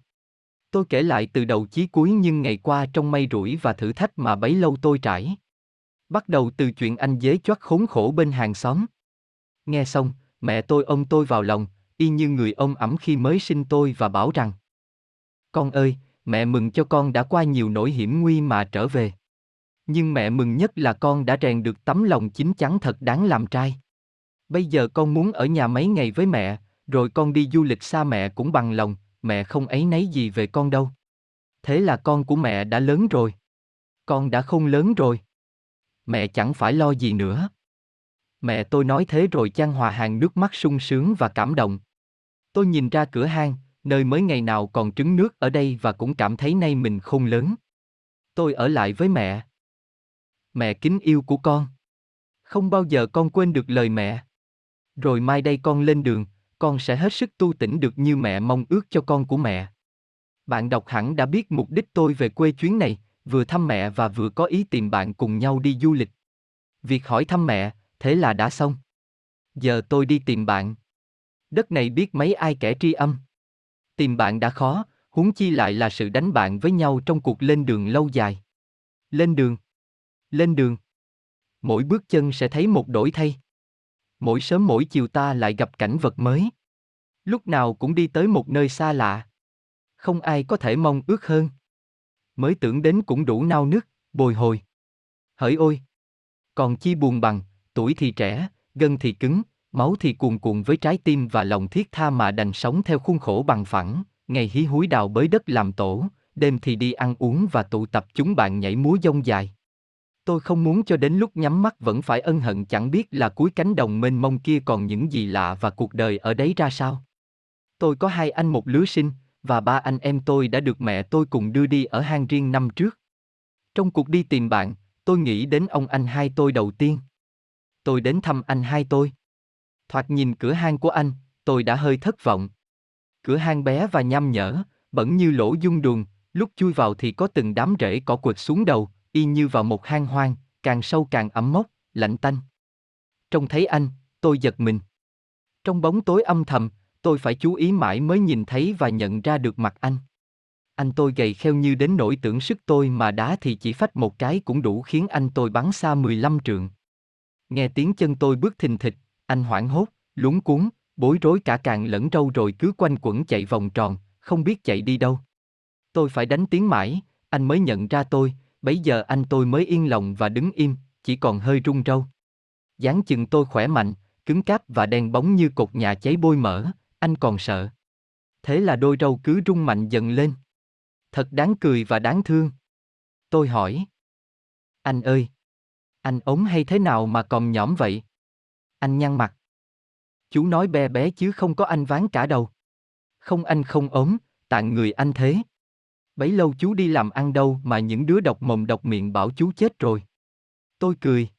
Tôi kể lại từ đầu chí cuối nhưng ngày qua trong mây rủi và thử thách mà bấy lâu tôi trải. Bắt đầu từ chuyện anh dế choắt khốn khổ bên hàng xóm. Nghe xong, mẹ tôi ôm tôi vào lòng, y như người ông ẩm khi mới sinh tôi và bảo rằng Con ơi, mẹ mừng cho con đã qua nhiều nỗi hiểm nguy mà trở về. Nhưng mẹ mừng nhất là con đã rèn được tấm lòng chín chắn thật đáng làm trai. Bây giờ con muốn ở nhà mấy ngày với mẹ, rồi con đi du lịch xa mẹ cũng bằng lòng, mẹ không ấy nấy gì về con đâu. Thế là con của mẹ đã lớn rồi. Con đã không lớn rồi. Mẹ chẳng phải lo gì nữa. Mẹ tôi nói thế rồi chan hòa hàng nước mắt sung sướng và cảm động. Tôi nhìn ra cửa hang, nơi mới ngày nào còn trứng nước ở đây và cũng cảm thấy nay mình không lớn. Tôi ở lại với mẹ. Mẹ kính yêu của con. Không bao giờ con quên được lời mẹ. Rồi mai đây con lên đường, con sẽ hết sức tu tỉnh được như mẹ mong ước cho con của mẹ. Bạn đọc hẳn đã biết mục đích tôi về quê chuyến này, vừa thăm mẹ và vừa có ý tìm bạn cùng nhau đi du lịch. Việc hỏi thăm mẹ, thế là đã xong. Giờ tôi đi tìm bạn. Đất này biết mấy ai kẻ tri âm. Tìm bạn đã khó, huống chi lại là sự đánh bạn với nhau trong cuộc lên đường lâu dài. Lên đường. Lên đường. Mỗi bước chân sẽ thấy một đổi thay. Mỗi sớm mỗi chiều ta lại gặp cảnh vật mới. Lúc nào cũng đi tới một nơi xa lạ. Không ai có thể mong ước hơn. Mới tưởng đến cũng đủ nao nức, bồi hồi. Hỡi ôi! Còn chi buồn bằng, tuổi thì trẻ, gân thì cứng, máu thì cuồn cuộn với trái tim và lòng thiết tha mà đành sống theo khuôn khổ bằng phẳng, ngày hí húi đào bới đất làm tổ, đêm thì đi ăn uống và tụ tập chúng bạn nhảy múa dông dài. Tôi không muốn cho đến lúc nhắm mắt vẫn phải ân hận chẳng biết là cuối cánh đồng mênh mông kia còn những gì lạ và cuộc đời ở đấy ra sao. Tôi có hai anh một lứa sinh, và ba anh em tôi đã được mẹ tôi cùng đưa đi ở hang riêng năm trước. Trong cuộc đi tìm bạn, tôi nghĩ đến ông anh hai tôi đầu tiên. Tôi đến thăm anh hai tôi. Thoạt nhìn cửa hang của anh, tôi đã hơi thất vọng. Cửa hang bé và nham nhở, bẩn như lỗ dung đùn, lúc chui vào thì có từng đám rễ cỏ quệt xuống đầu, y như vào một hang hoang, càng sâu càng ẩm mốc, lạnh tanh. Trông thấy anh, tôi giật mình. Trong bóng tối âm thầm, tôi phải chú ý mãi mới nhìn thấy và nhận ra được mặt anh. Anh tôi gầy kheo như đến nỗi tưởng sức tôi mà đá thì chỉ phách một cái cũng đủ khiến anh tôi bắn xa 15 trượng. Nghe tiếng chân tôi bước thình thịch, anh hoảng hốt, lúng cuốn, bối rối cả càng lẫn râu rồi cứ quanh quẩn chạy vòng tròn, không biết chạy đi đâu. Tôi phải đánh tiếng mãi, anh mới nhận ra tôi, bấy giờ anh tôi mới yên lòng và đứng im, chỉ còn hơi run râu. dáng chừng tôi khỏe mạnh, cứng cáp và đen bóng như cột nhà cháy bôi mỡ, anh còn sợ. Thế là đôi râu cứ rung mạnh dần lên. Thật đáng cười và đáng thương. Tôi hỏi. Anh ơi! Anh ốm hay thế nào mà còn nhõm vậy? Anh nhăn mặt. Chú nói bé bé chứ không có anh ván cả đầu. Không anh không ốm, tạng người anh thế. Bấy lâu chú đi làm ăn đâu mà những đứa độc mồm độc miệng bảo chú chết rồi. Tôi cười.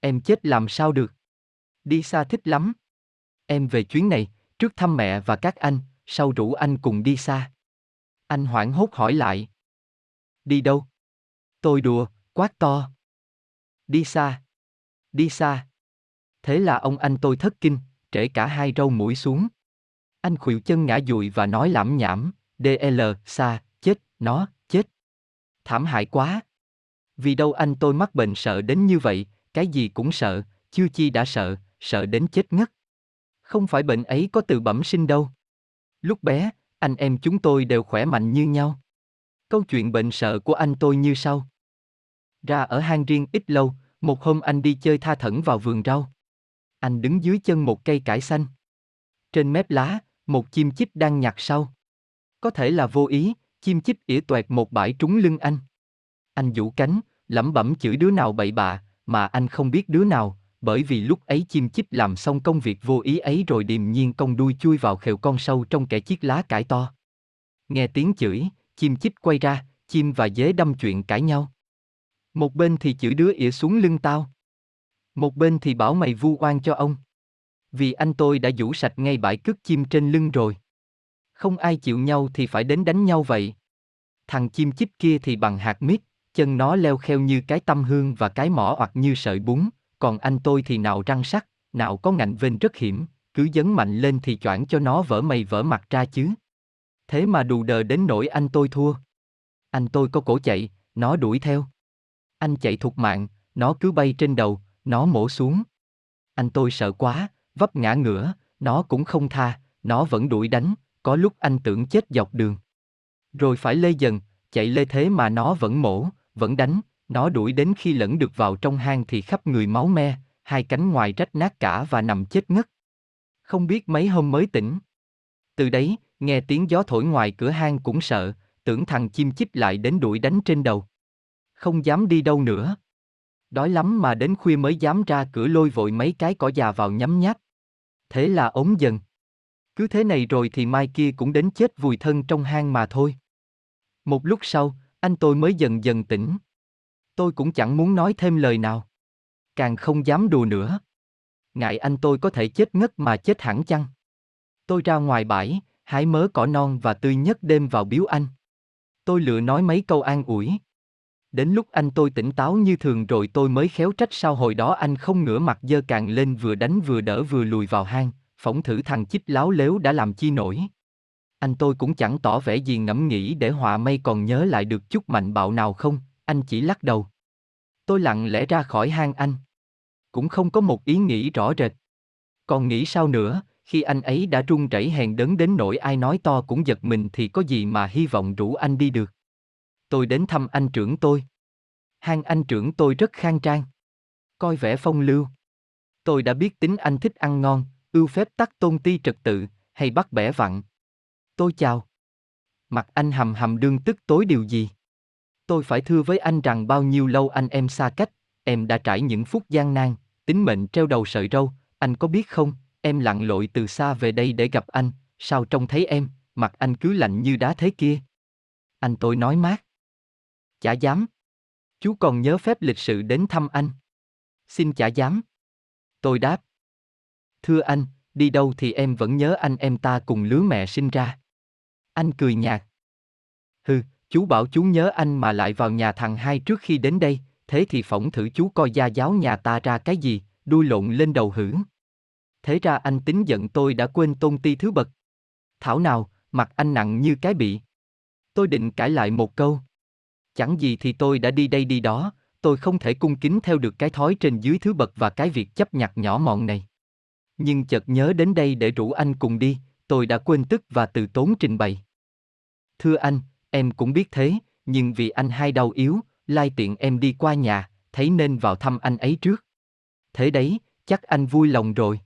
Em chết làm sao được? Đi xa thích lắm. Em về chuyến này, trước thăm mẹ và các anh, sau rủ anh cùng đi xa. Anh hoảng hốt hỏi lại. Đi đâu? Tôi đùa, quát to. Đi xa. Đi xa. Thế là ông anh tôi thất kinh, trễ cả hai râu mũi xuống. Anh khuỵu chân ngã dụi và nói lảm nhảm, DL, xa, chết, nó, chết. Thảm hại quá. Vì đâu anh tôi mắc bệnh sợ đến như vậy, cái gì cũng sợ, chưa chi đã sợ, sợ đến chết ngất. Không phải bệnh ấy có từ bẩm sinh đâu. Lúc bé, anh em chúng tôi đều khỏe mạnh như nhau. Câu chuyện bệnh sợ của anh tôi như sau. Ra ở hang riêng ít lâu, Một hôm anh đi chơi tha thẩn vào vườn rau. Anh đứng dưới chân một cây cải xanh. Trên mép lá, một chim chích đang nhặt sau. Có thể là vô ý, chim chích ỉa toẹt một bãi trúng lưng anh. Anh vũ cánh, lẩm bẩm chửi đứa nào bậy bạ, mà anh không biết đứa nào, bởi vì lúc ấy chim chích làm xong công việc vô ý ấy rồi điềm nhiên cong đuôi chui vào khều con sâu trong kẻ chiếc lá cải to. Nghe tiếng chửi, chim chích quay ra, chim và dế đâm chuyện cãi nhau. Một bên thì chửi đứa ỉa xuống lưng tao. Một bên thì bảo mày vu oan cho ông. Vì anh tôi đã vũ sạch ngay bãi cướp chim trên lưng rồi. Không ai chịu nhau thì phải đến đánh nhau vậy. Thằng chim chích kia thì bằng hạt mít, chân nó leo kheo như cái tâm hương và cái mỏ hoặc như sợi bún, còn anh tôi thì nào răng sắt, nào có ngạnh vên rất hiểm, cứ dấn mạnh lên thì choảng cho nó vỡ mày vỡ mặt ra chứ. Thế mà đù đờ đến nỗi anh tôi thua. Anh tôi có cổ chạy, nó đuổi theo. Anh chạy thục mạng, nó cứ bay trên đầu, nó mổ xuống. Anh tôi sợ quá, vấp ngã ngửa, nó cũng không tha, nó vẫn đuổi đánh, có lúc anh tưởng chết dọc đường. Rồi phải lê dần, chạy lê thế mà nó vẫn mổ, vẫn đánh, nó đuổi đến khi lẫn được vào trong hang thì khắp người máu me, hai cánh ngoài rách nát cả và nằm chết ngất. Không biết mấy hôm mới tỉnh. Từ đấy, nghe tiếng gió thổi ngoài cửa hang cũng sợ, tưởng thằng chim chích lại đến đuổi đánh trên đầu. Không dám đi đâu nữa. Đói lắm mà đến khuya mới dám ra cửa lôi vội mấy cái cỏ già vào nhấm nháp. Thế là ốm dần. Cứ thế này rồi thì mai kia cũng đến chết vùi thân trong hang mà thôi. Một lúc sau, anh tôi mới dần dần tỉnh. Tôi cũng chẳng muốn nói thêm lời nào. Càng không dám đùa nữa. Ngại anh tôi có thể chết ngất mà chết hẳn chăng. Tôi ra ngoài bãi, hái mớ cỏ non và tươi nhất đêm vào biếu anh. Tôi lựa nói mấy câu an ủi. Đến lúc anh tôi tỉnh táo như thường rồi tôi mới khéo trách sao hồi đó anh không ngửa mặt dơ càng lên vừa đánh vừa đỡ vừa lùi vào hang, phỏng thử thằng chích láo lếu đã làm chi nổi. Anh tôi cũng chẳng tỏ vẻ gì ngẫm nghĩ để họa mây còn nhớ lại được chút mạnh bạo nào không, anh chỉ lắc đầu. Tôi lặng lẽ ra khỏi hang anh. Cũng không có một ý nghĩ rõ rệt. Còn nghĩ sao nữa, khi anh ấy đã run rẩy hèn đớn đến nỗi ai nói to cũng giật mình thì có gì mà hy vọng rủ anh đi được. Tôi đến thăm anh trưởng tôi. Hang anh trưởng tôi rất khang trang. Coi vẻ phong lưu. Tôi đã biết tính anh thích ăn ngon, ưu phép tắc tôn ti trật tự, hay bắt bẻ vặn. Tôi chào. Mặt anh hầm hầm đương tức tối điều gì? Tôi phải thưa với anh rằng bao nhiêu lâu anh em xa cách, em đã trải những phút gian nan, tính mệnh treo đầu sợi râu, anh có biết không, em lặn lội từ xa về đây để gặp anh, sao trông thấy em, mặt anh cứ lạnh như đá thế kia. Anh tôi nói mát. Chả dám. Chú còn nhớ phép lịch sự đến thăm anh. Xin chả dám. Tôi đáp. Thưa anh, đi đâu thì em vẫn nhớ anh em ta cùng lứa mẹ sinh ra. Anh cười nhạt. Chú bảo chú nhớ anh mà lại vào nhà thằng hai trước khi đến đây, thế thì phỏng thử chú coi gia giáo nhà ta ra cái gì, đuôi lộn lên đầu hử. Thế ra anh tính giận tôi đã quên tôn ti thứ bậc. Thảo nào, mặt anh nặng như cái bị. Tôi định cãi lại một câu. Chẳng gì thì tôi đã đi đây đi đó, tôi không thể cung kính theo được cái thói trên dưới thứ bậc và cái việc chấp nhặt nhỏ mọn này. Nhưng chợt nhớ đến đây để rủ anh cùng đi, tôi đã quên tức và từ tốn trình bày. Thưa anh, em cũng biết thế, nhưng vì anh hai đau yếu, lai tiện em đi qua nhà, thấy nên vào thăm anh ấy trước. Thế đấy, chắc anh vui lòng rồi.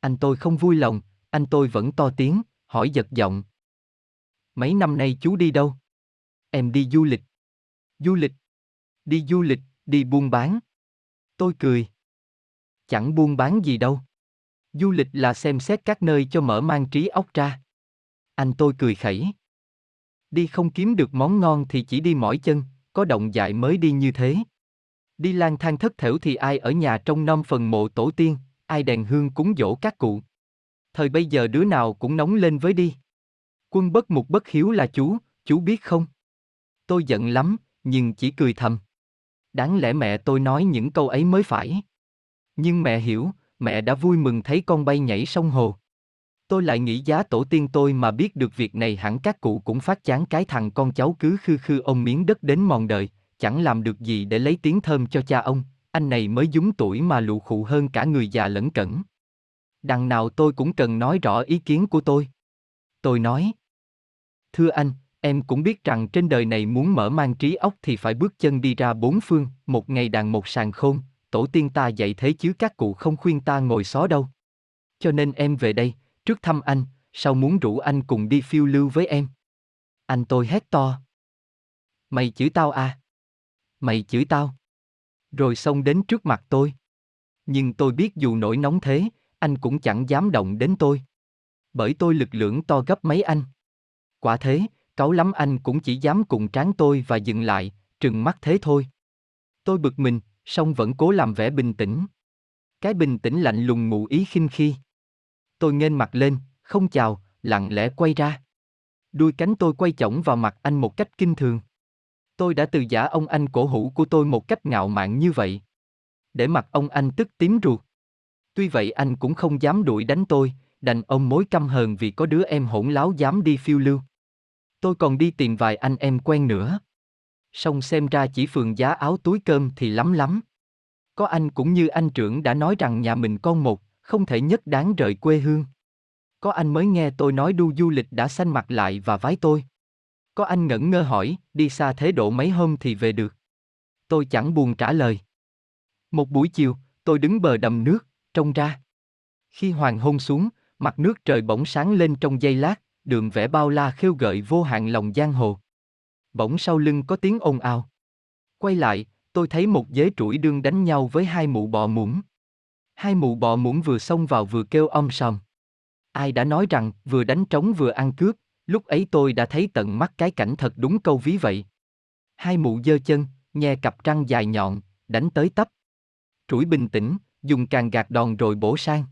Anh tôi không vui lòng, anh tôi vẫn to tiếng, hỏi giật giọng. Mấy năm nay chú đi đâu? Em đi du lịch. Du lịch? Đi du lịch, đi buôn bán. Tôi cười. Chẳng buôn bán gì đâu. Du lịch là xem xét các nơi cho mở mang trí óc ra. Anh tôi cười khẩy. Đi không kiếm được món ngon thì chỉ đi mỏi chân, có động dại mới đi như thế. Đi lang thang thất thểu thì ai ở nhà trong năm phần mộ tổ tiên, ai đèn hương cúng dỗ các cụ. Thời bây giờ đứa nào cũng nóng lên với đi. Quân bất mục bất hiếu là chú, chú biết không? Tôi giận lắm, nhưng chỉ cười thầm. Đáng lẽ mẹ tôi nói những câu ấy mới phải. Nhưng mẹ hiểu, mẹ đã vui mừng thấy con bay nhảy sông hồ. Tôi lại nghĩ giá tổ tiên tôi mà biết được việc này hẳn các cụ cũng phát chán cái thằng con cháu cứ khư khư ông miếng đất đến mòn đời, chẳng làm được gì để lấy tiếng thơm cho cha ông, anh này mới dúng tuổi mà lụ khụ hơn cả người già lẫn cẩn. Đằng nào tôi cũng cần nói rõ ý kiến của tôi. Tôi nói. Thưa anh, em cũng biết rằng trên đời này muốn mở mang trí óc thì phải bước chân đi ra bốn phương, một ngày đàn một sàn khôn, tổ tiên ta dạy thế chứ các cụ không khuyên ta ngồi xó đâu. Cho nên em về đây, trước thăm anh, sau muốn rủ anh cùng đi phiêu lưu với em. Anh tôi hét to. Mày chửi tao à? Mày chửi tao. Rồi xông đến trước mặt tôi. Nhưng tôi biết dù nổi nóng thế, anh cũng chẳng dám động đến tôi. Bởi tôi lực lượng to gấp mấy anh. Quả thế, cáu lắm anh cũng chỉ dám cùng tráng tôi và dừng lại, trừng mắt thế thôi. Tôi bực mình, song vẫn cố làm vẻ bình tĩnh. Cái bình tĩnh lạnh lùng ngụ ý khinh khi. Tôi nghênh mặt lên, không chào, lặng lẽ quay ra. Đuôi cánh tôi quay chổng vào mặt anh một cách kinh thường. Tôi đã từ giả ông anh cổ hủ của tôi một cách ngạo mạn như vậy. Để mặt ông anh tức tím ruột. Tuy vậy anh cũng không dám đuổi đánh tôi, đành ông mối căm hờn vì có đứa em hỗn láo dám đi phiêu lưu. Tôi còn đi tìm vài anh em quen nữa. Xong xem ra chỉ phường giá áo túi cơm thì lắm lắm. Có anh cũng như anh trưởng đã nói rằng nhà mình con một, không thể nhất đáng rời quê hương. Có anh mới nghe tôi nói đu du lịch đã xanh mặt lại và vái tôi. Có anh ngẩn ngơ hỏi, đi xa thế độ mấy hôm thì về được. Tôi chẳng buồn trả lời. Một buổi chiều, tôi đứng bờ đầm nước, trông ra. Khi hoàng hôn xuống, mặt nước trời bỗng sáng lên trong giây lát, đường vẽ bao la khêu gợi vô hạn lòng giang hồ. Bỗng sau lưng có tiếng ồn ào. Quay lại, tôi thấy một dế trũi đương đánh nhau với hai mụ bò muỗng. Hai mụ bò muỗng vừa xông vào vừa kêu om sòm. Ai đã nói rằng vừa đánh trống vừa ăn cướp, lúc ấy tôi đã thấy tận mắt cái cảnh thật đúng câu ví vậy. Hai mụ giơ chân, nhe cặp răng dài nhọn, đánh tới tấp. Trũi bình tĩnh, dùng càng gạt đòn rồi bổ sang.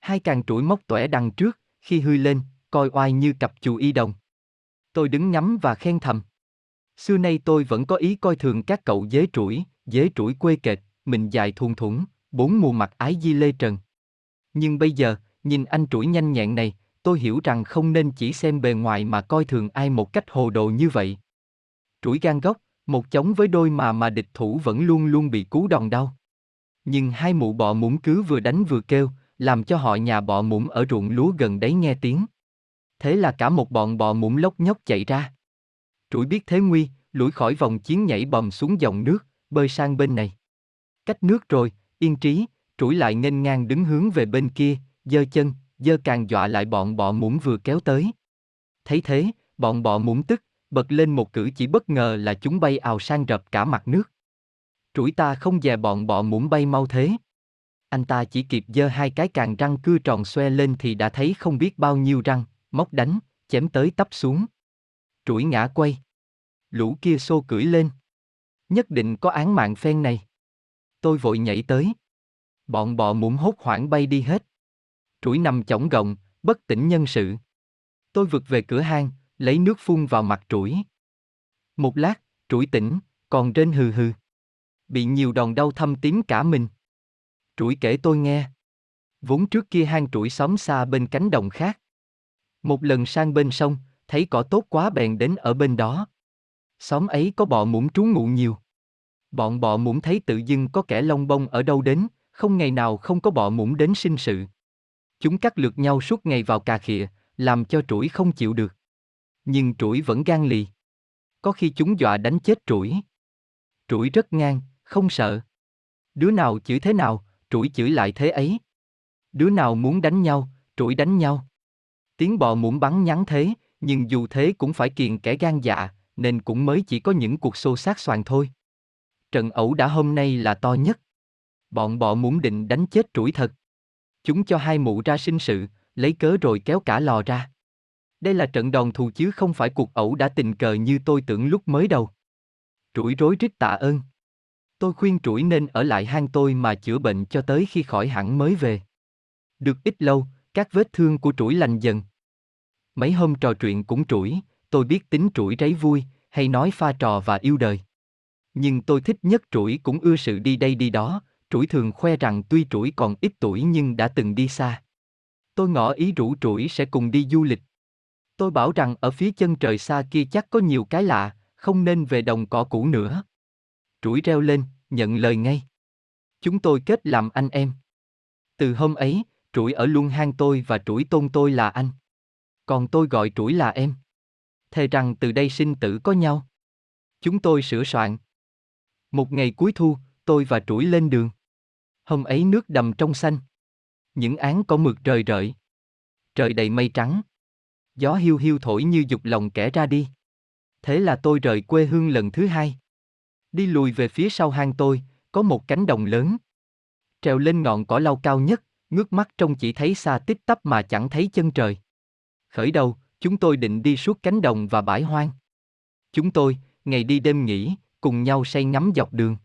Hai càng trũi móc tỏe đằng trước, khi hư lên, coi oai như cặp chù y đồng. Tôi đứng ngắm và khen thầm. Xưa nay tôi vẫn có ý coi thường các cậu dế trũi, dế trũi quê kệt, mình dài thun thủng, bốn mùa mặt ái di lê trần. Nhưng bây giờ, nhìn anh trũi nhanh nhẹn này, tôi hiểu rằng không nên chỉ xem bề ngoài mà coi thường ai một cách hồ đồ như vậy. Trũi gan gốc, một chống với đôi mà mà địch thủ vẫn luôn luôn bị cú đòn đau. Nhưng hai mụ bọ muỗng cứ vừa đánh vừa kêu, làm cho họ nhà bọ muỗng ở ruộng lúa gần đấy nghe tiếng. Thế là cả một bọn bọ muỗng lóc nhóc chạy ra. Trũi biết thế nguy, lủi khỏi vòng chiến nhảy bầm xuống dòng nước, bơi sang bên này. Cách nước rồi, yên trí, trũi lại nghênh ngang đứng hướng về bên kia, giơ chân, giơ càng dọa lại bọn bọ muỗng vừa kéo tới. Thấy thế, bọn bọ muỗng tức, bật lên một cử chỉ bất ngờ là chúng bay ào sang rập cả mặt nước. Trũi ta không dè bọn bọ muỗng bay mau thế. Anh ta chỉ kịp giơ hai cái càng răng cưa tròn xoe lên thì đã thấy không biết bao nhiêu răng, móc đánh, chém tới tấp xuống. Trũi ngã quay. Lũ kia xô cưỡi lên. Nhất định có án mạng phen này. Tôi vội nhảy tới. Bọn bọ muỗng hốt hoảng bay đi hết. Trũi nằm chỏng gọng, bất tỉnh nhân sự. Tôi vượt về cửa hang, lấy nước phun vào mặt trũi. Một lát, trũi tỉnh, còn trên hừ hừ. Bị nhiều đòn đau thâm tím cả mình. Trũi kể tôi nghe. Vốn trước kia hang trũi xóm xa bên cánh đồng khác. Một lần sang bên sông, thấy cỏ tốt quá bèn đến ở bên đó. Xóm ấy có bọ muỗng trú ngụ nhiều. Bọn bọ muỗng thấy tự dưng có kẻ lông bông ở đâu đến, không ngày nào không có bọ muỗng đến sinh sự. Chúng cắt lượt nhau suốt ngày vào cà khịa, làm cho trũi không chịu được. Nhưng trũi vẫn gan lì. Có khi chúng dọa đánh chết trũi. Trũi rất ngang, không sợ. Đứa nào chửi thế nào, trũi chửi lại thế ấy. Đứa nào muốn đánh nhau, trũi đánh nhau. Tiếng bò muỗng bắn nhắn thế, nhưng dù thế cũng phải kiền kẻ gan dạ, nên cũng mới chỉ có những cuộc xô xát xoàn thôi. Trận ẩu đã hôm nay là to nhất. Bọn bọ muốn định đánh chết trũi thật. Chúng cho hai mụ ra sinh sự, lấy cớ rồi kéo cả lò ra. Đây là trận đòn thù chứ không phải cuộc ẩu đã tình cờ như tôi tưởng lúc mới đầu. Trũi rối rít tạ ơn. Tôi khuyên trũi nên ở lại hang tôi mà chữa bệnh cho tới khi khỏi hẳn mới về. Được ít lâu, các vết thương của trũi lành dần. Mấy hôm trò chuyện cũng trũi, tôi biết tính trũi ráy vui, hay nói pha trò và yêu đời. Nhưng tôi thích nhất trũi cũng ưa sự đi đây đi đó, trũi thường khoe rằng tuy trũi còn ít tuổi nhưng đã từng đi xa. Tôi ngỏ ý rủ trũi sẽ cùng đi du lịch. Tôi bảo rằng ở phía chân trời xa kia chắc có nhiều cái lạ, không nên về đồng cỏ cũ nữa. Trũi reo lên, nhận lời ngay. Chúng tôi kết làm anh em. Từ hôm ấy, trũi ở luôn hang tôi và trũi tôn tôi là anh. Còn tôi gọi trũi là em. Thề rằng từ đây sinh tử có nhau. Chúng tôi sửa soạn. Một ngày cuối thu, tôi và trũi lên đường. Hôm ấy nước đầm trong xanh. Những áng có mực rời rợi. Trời đầy mây trắng. Gió hiu hiu thổi như dục lòng kẻ ra đi. Thế là tôi rời quê hương lần thứ hai. Đi lùi về phía sau hang tôi, có một cánh đồng lớn. Trèo lên ngọn cỏ lau cao nhất, ngước mắt trông chỉ thấy xa tích tắp mà chẳng thấy chân trời. Khởi đầu, chúng tôi định đi suốt cánh đồng và bãi hoang. Chúng tôi, ngày đi đêm nghỉ, cùng nhau say ngắm dọc đường.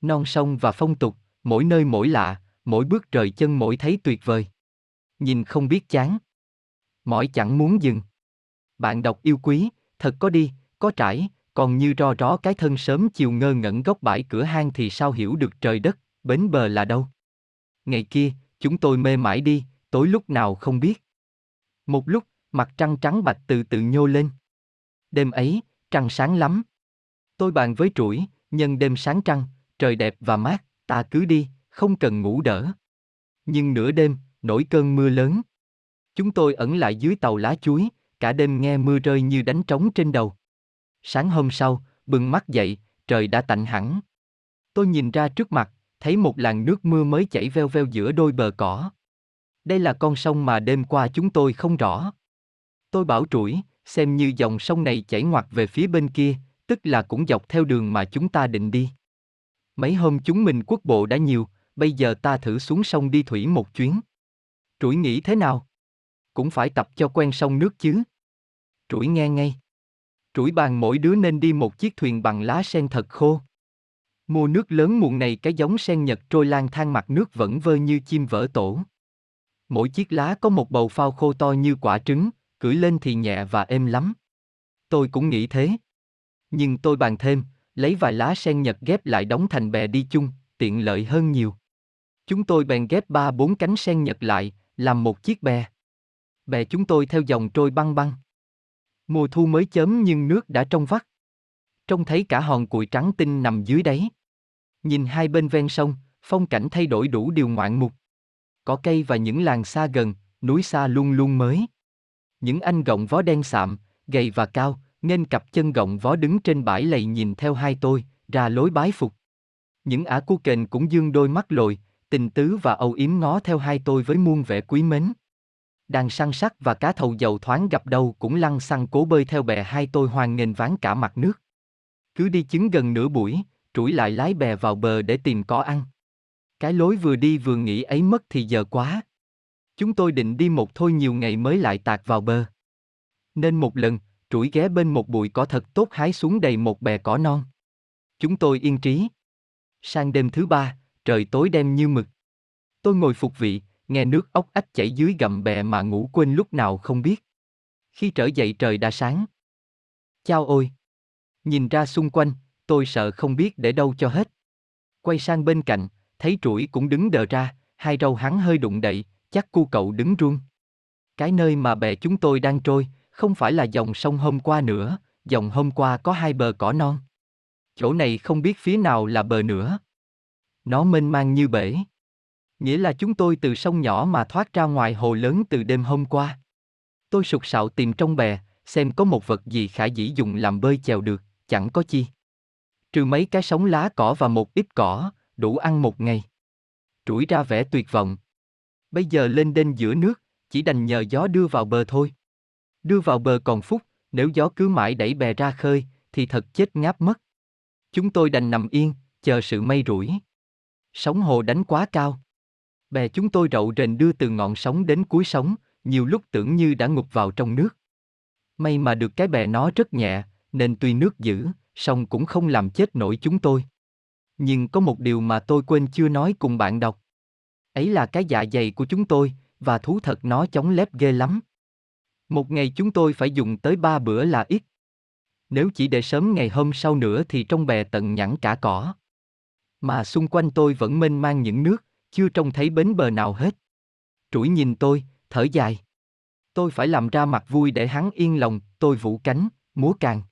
Non sông và phong tục, mỗi nơi mỗi lạ, mỗi bước trời chân mỗi thấy tuyệt vời. Nhìn không biết chán. Mỏi chẳng muốn dừng. Bạn đọc yêu quý, thật có đi, có trải, còn như ro ró cái thân sớm chiều ngơ ngẩn góc bãi cửa hang thì sao hiểu được trời đất, bến bờ là đâu. Ngày kia, chúng tôi mê mãi đi, tối lúc nào không biết. Một lúc, mặt trăng trắng bạch từ từ nhô lên. Đêm ấy, trăng sáng lắm. Tôi bàn với trũi, nhân đêm sáng trăng, trời đẹp và mát, ta cứ đi, không cần ngủ đỡ. Nhưng nửa đêm, nổi cơn mưa lớn. Chúng tôi ẩn lại dưới tàu lá chuối, cả đêm nghe mưa rơi như đánh trống trên đầu. Sáng hôm sau, bừng mắt dậy, trời đã tạnh hẳn. Tôi nhìn ra trước mặt, thấy một làn nước mưa mới chảy veo veo giữa đôi bờ cỏ. Đây là con sông mà đêm qua chúng tôi không rõ. Tôi bảo trũi, xem như dòng sông này chảy ngoặt về phía bên kia, tức là cũng dọc theo đường mà chúng ta định đi. Mấy hôm chúng mình quốc bộ đã nhiều, bây giờ ta thử xuống sông đi thủy một chuyến. Trũi nghĩ thế nào? Cũng phải tập cho quen sông nước chứ. Trũi nghe ngay. Trũi bàn mỗi đứa nên đi một chiếc thuyền bằng lá sen thật khô. Mùa nước lớn muộn này cái giống sen nhật trôi lang thang mặt nước vẫn vơ như chim vỡ tổ. Mỗi chiếc lá có một bầu phao khô to như quả trứng, cưỡi lên thì nhẹ và êm lắm. Tôi cũng nghĩ thế. Nhưng tôi bàn thêm, lấy vài lá sen nhật ghép lại đóng thành bè đi chung, tiện lợi hơn nhiều. Chúng tôi bèn ghép ba bốn cánh sen nhật lại, làm một chiếc bè. Bè chúng tôi theo dòng trôi băng băng. Mùa thu mới chớm nhưng nước đã trong vắt. Trông thấy cả hòn cụi trắng tinh nằm dưới đáy. Nhìn hai bên ven sông, phong cảnh thay đổi đủ điều ngoạn mục. Có cây và những làng xa gần, núi xa luôn luôn mới. Những anh gọng vó đen sạm, gầy và cao, nên cặp chân gọng vó đứng trên bãi lầy nhìn theo hai tôi, ra lối bái phục. Những ả cu kền cũng dương đôi mắt lồi, tình tứ và âu yếm ngó theo hai tôi với muôn vẻ quý mến. Đàn săn sắc và cá thầu dầu thoáng gặp đâu cũng lăn xăng cố bơi theo bè hai tôi hoan nghênh ván cả mặt nước. Cứ đi chứng gần nửa buổi, trũi lại lái bè vào bờ để tìm có ăn. Cái lối vừa đi vừa nghĩ ấy mất thì giờ quá. Chúng tôi định đi một thôi nhiều ngày mới lại tạt vào bờ. Nên một lần, trũi ghé bên một bụi cỏ thật tốt hái xuống đầy một bè cỏ non. Chúng tôi yên trí. Sang đêm thứ ba, trời tối đen như mực. Tôi ngồi phục vị, nghe nước ốc ách chảy dưới gầm bè mà ngủ quên lúc nào không biết. Khi trở dậy trời đã sáng. Chao ôi! Nhìn ra xung quanh, tôi sợ không biết để đâu cho hết. Quay sang bên cạnh, thấy trũi cũng đứng đờ ra, hai râu hắn hơi đụng đậy, chắc cu cậu đứng run. Cái nơi mà bè chúng tôi đang trôi, không phải là dòng sông hôm qua nữa, dòng hôm qua có hai bờ cỏ non. Chỗ này không biết phía nào là bờ nữa. Nó mênh mang như bể. Nghĩa là chúng tôi từ sông nhỏ mà thoát ra ngoài hồ lớn từ đêm hôm qua. Tôi sục sạo tìm trong bè, xem có một vật gì khả dĩ dùng làm bơi chèo được, chẳng có chi. Trừ mấy cái sống lá cỏ và một ít cỏ, đủ ăn một ngày. Trũi ra vẻ tuyệt vọng. Bây giờ lên đên giữa nước, chỉ đành nhờ gió đưa vào bờ thôi. Đưa vào bờ còn phút, nếu gió cứ mãi đẩy bè ra khơi, thì thật chết ngáp mất. Chúng tôi đành nằm yên, chờ sự mây rủi. Sóng hồ đánh quá cao. Bè chúng tôi rậu rền đưa từ ngọn sóng đến cuối sóng, nhiều lúc tưởng như đã ngục vào trong nước. May mà được cái bè nó rất nhẹ, nên tuy nước dữ, song cũng không làm chết nổi chúng tôi. Nhưng có một điều mà tôi quên chưa nói cùng bạn đọc. Ấy là cái dạ dày của chúng tôi, và thú thật nó chống lép ghê lắm. Một ngày chúng tôi phải dùng tới ba bữa là ít. Nếu chỉ để sớm ngày hôm sau nữa thì trong bè tận nhẵn cả cỏ. Mà xung quanh tôi vẫn mênh mang những nước, chưa trông thấy bến bờ nào hết. Trũi nhìn tôi, thở dài. Tôi phải làm ra mặt vui để hắn yên lòng, tôi vũ cánh, múa càng.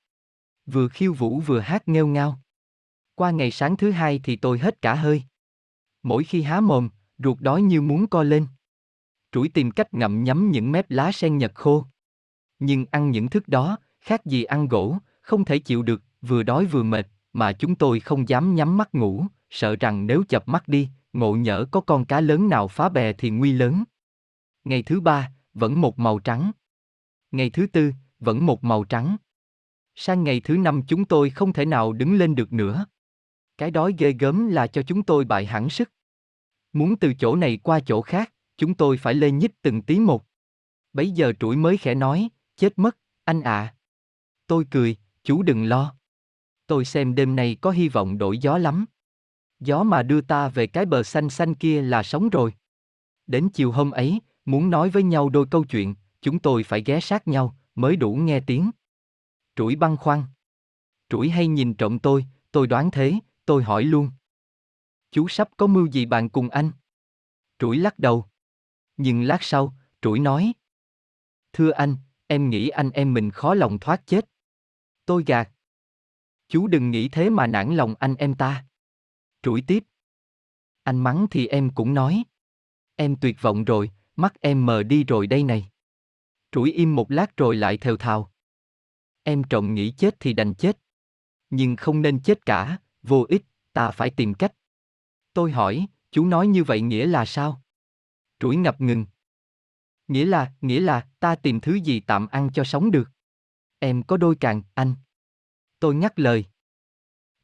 Vừa khiêu vũ vừa hát nghêu ngao. Qua ngày sáng thứ hai thì tôi hết cả hơi. Mỗi khi há mồm, ruột đói như muốn co lên. Trũi tìm cách ngậm nhấm những mép lá sen nhật khô. Nhưng ăn những thức đó, khác gì ăn gỗ, không thể chịu được, vừa đói vừa mệt, mà chúng tôi không dám nhắm mắt ngủ, sợ rằng nếu chập mắt đi, ngộ nhỡ có con cá lớn nào phá bè thì nguy lớn. Ngày thứ ba, vẫn một màu trắng. Ngày thứ tư, vẫn một màu trắng. Sang ngày thứ năm chúng tôi không thể nào đứng lên được nữa. Cái đói ghê gớm là cho chúng tôi bại hẳn sức. Muốn từ chỗ này qua chỗ khác, chúng tôi phải lên nhích từng tí một. Bấy giờ trũi mới khẽ nói, chết mất, anh ạ. À. Tôi cười, chú đừng lo. Tôi xem đêm nay có hy vọng đổi gió lắm. Gió mà đưa ta về cái bờ xanh xanh kia là sống rồi. Đến chiều hôm ấy, muốn nói với nhau đôi câu chuyện, chúng tôi phải ghé sát nhau, mới đủ nghe tiếng. Trũi băng khoăn. Trũi hay nhìn trộm tôi, tôi đoán thế, tôi hỏi luôn. Chú sắp có mưu gì bàn cùng anh? Trũi lắc đầu. Nhưng lát sau, Trũi nói. Thưa anh, em nghĩ anh em mình khó lòng thoát chết. Tôi gạt. Chú đừng nghĩ thế mà nản lòng anh em ta. Trũi tiếp. Anh mắng thì em cũng nói. Em tuyệt vọng rồi, mắt em mờ đi rồi đây này. Trũi im một lát rồi lại thều thào. Em trọng nghĩ chết thì đành chết. Nhưng không nên chết cả, vô ích, ta phải tìm cách. Tôi hỏi, chú nói như vậy nghĩa là sao? Trũi ngập ngừng. Nghĩa là, nghĩa là, ta tìm thứ gì tạm ăn cho sống được. Em có đôi càng, anh. Tôi nhắc lời.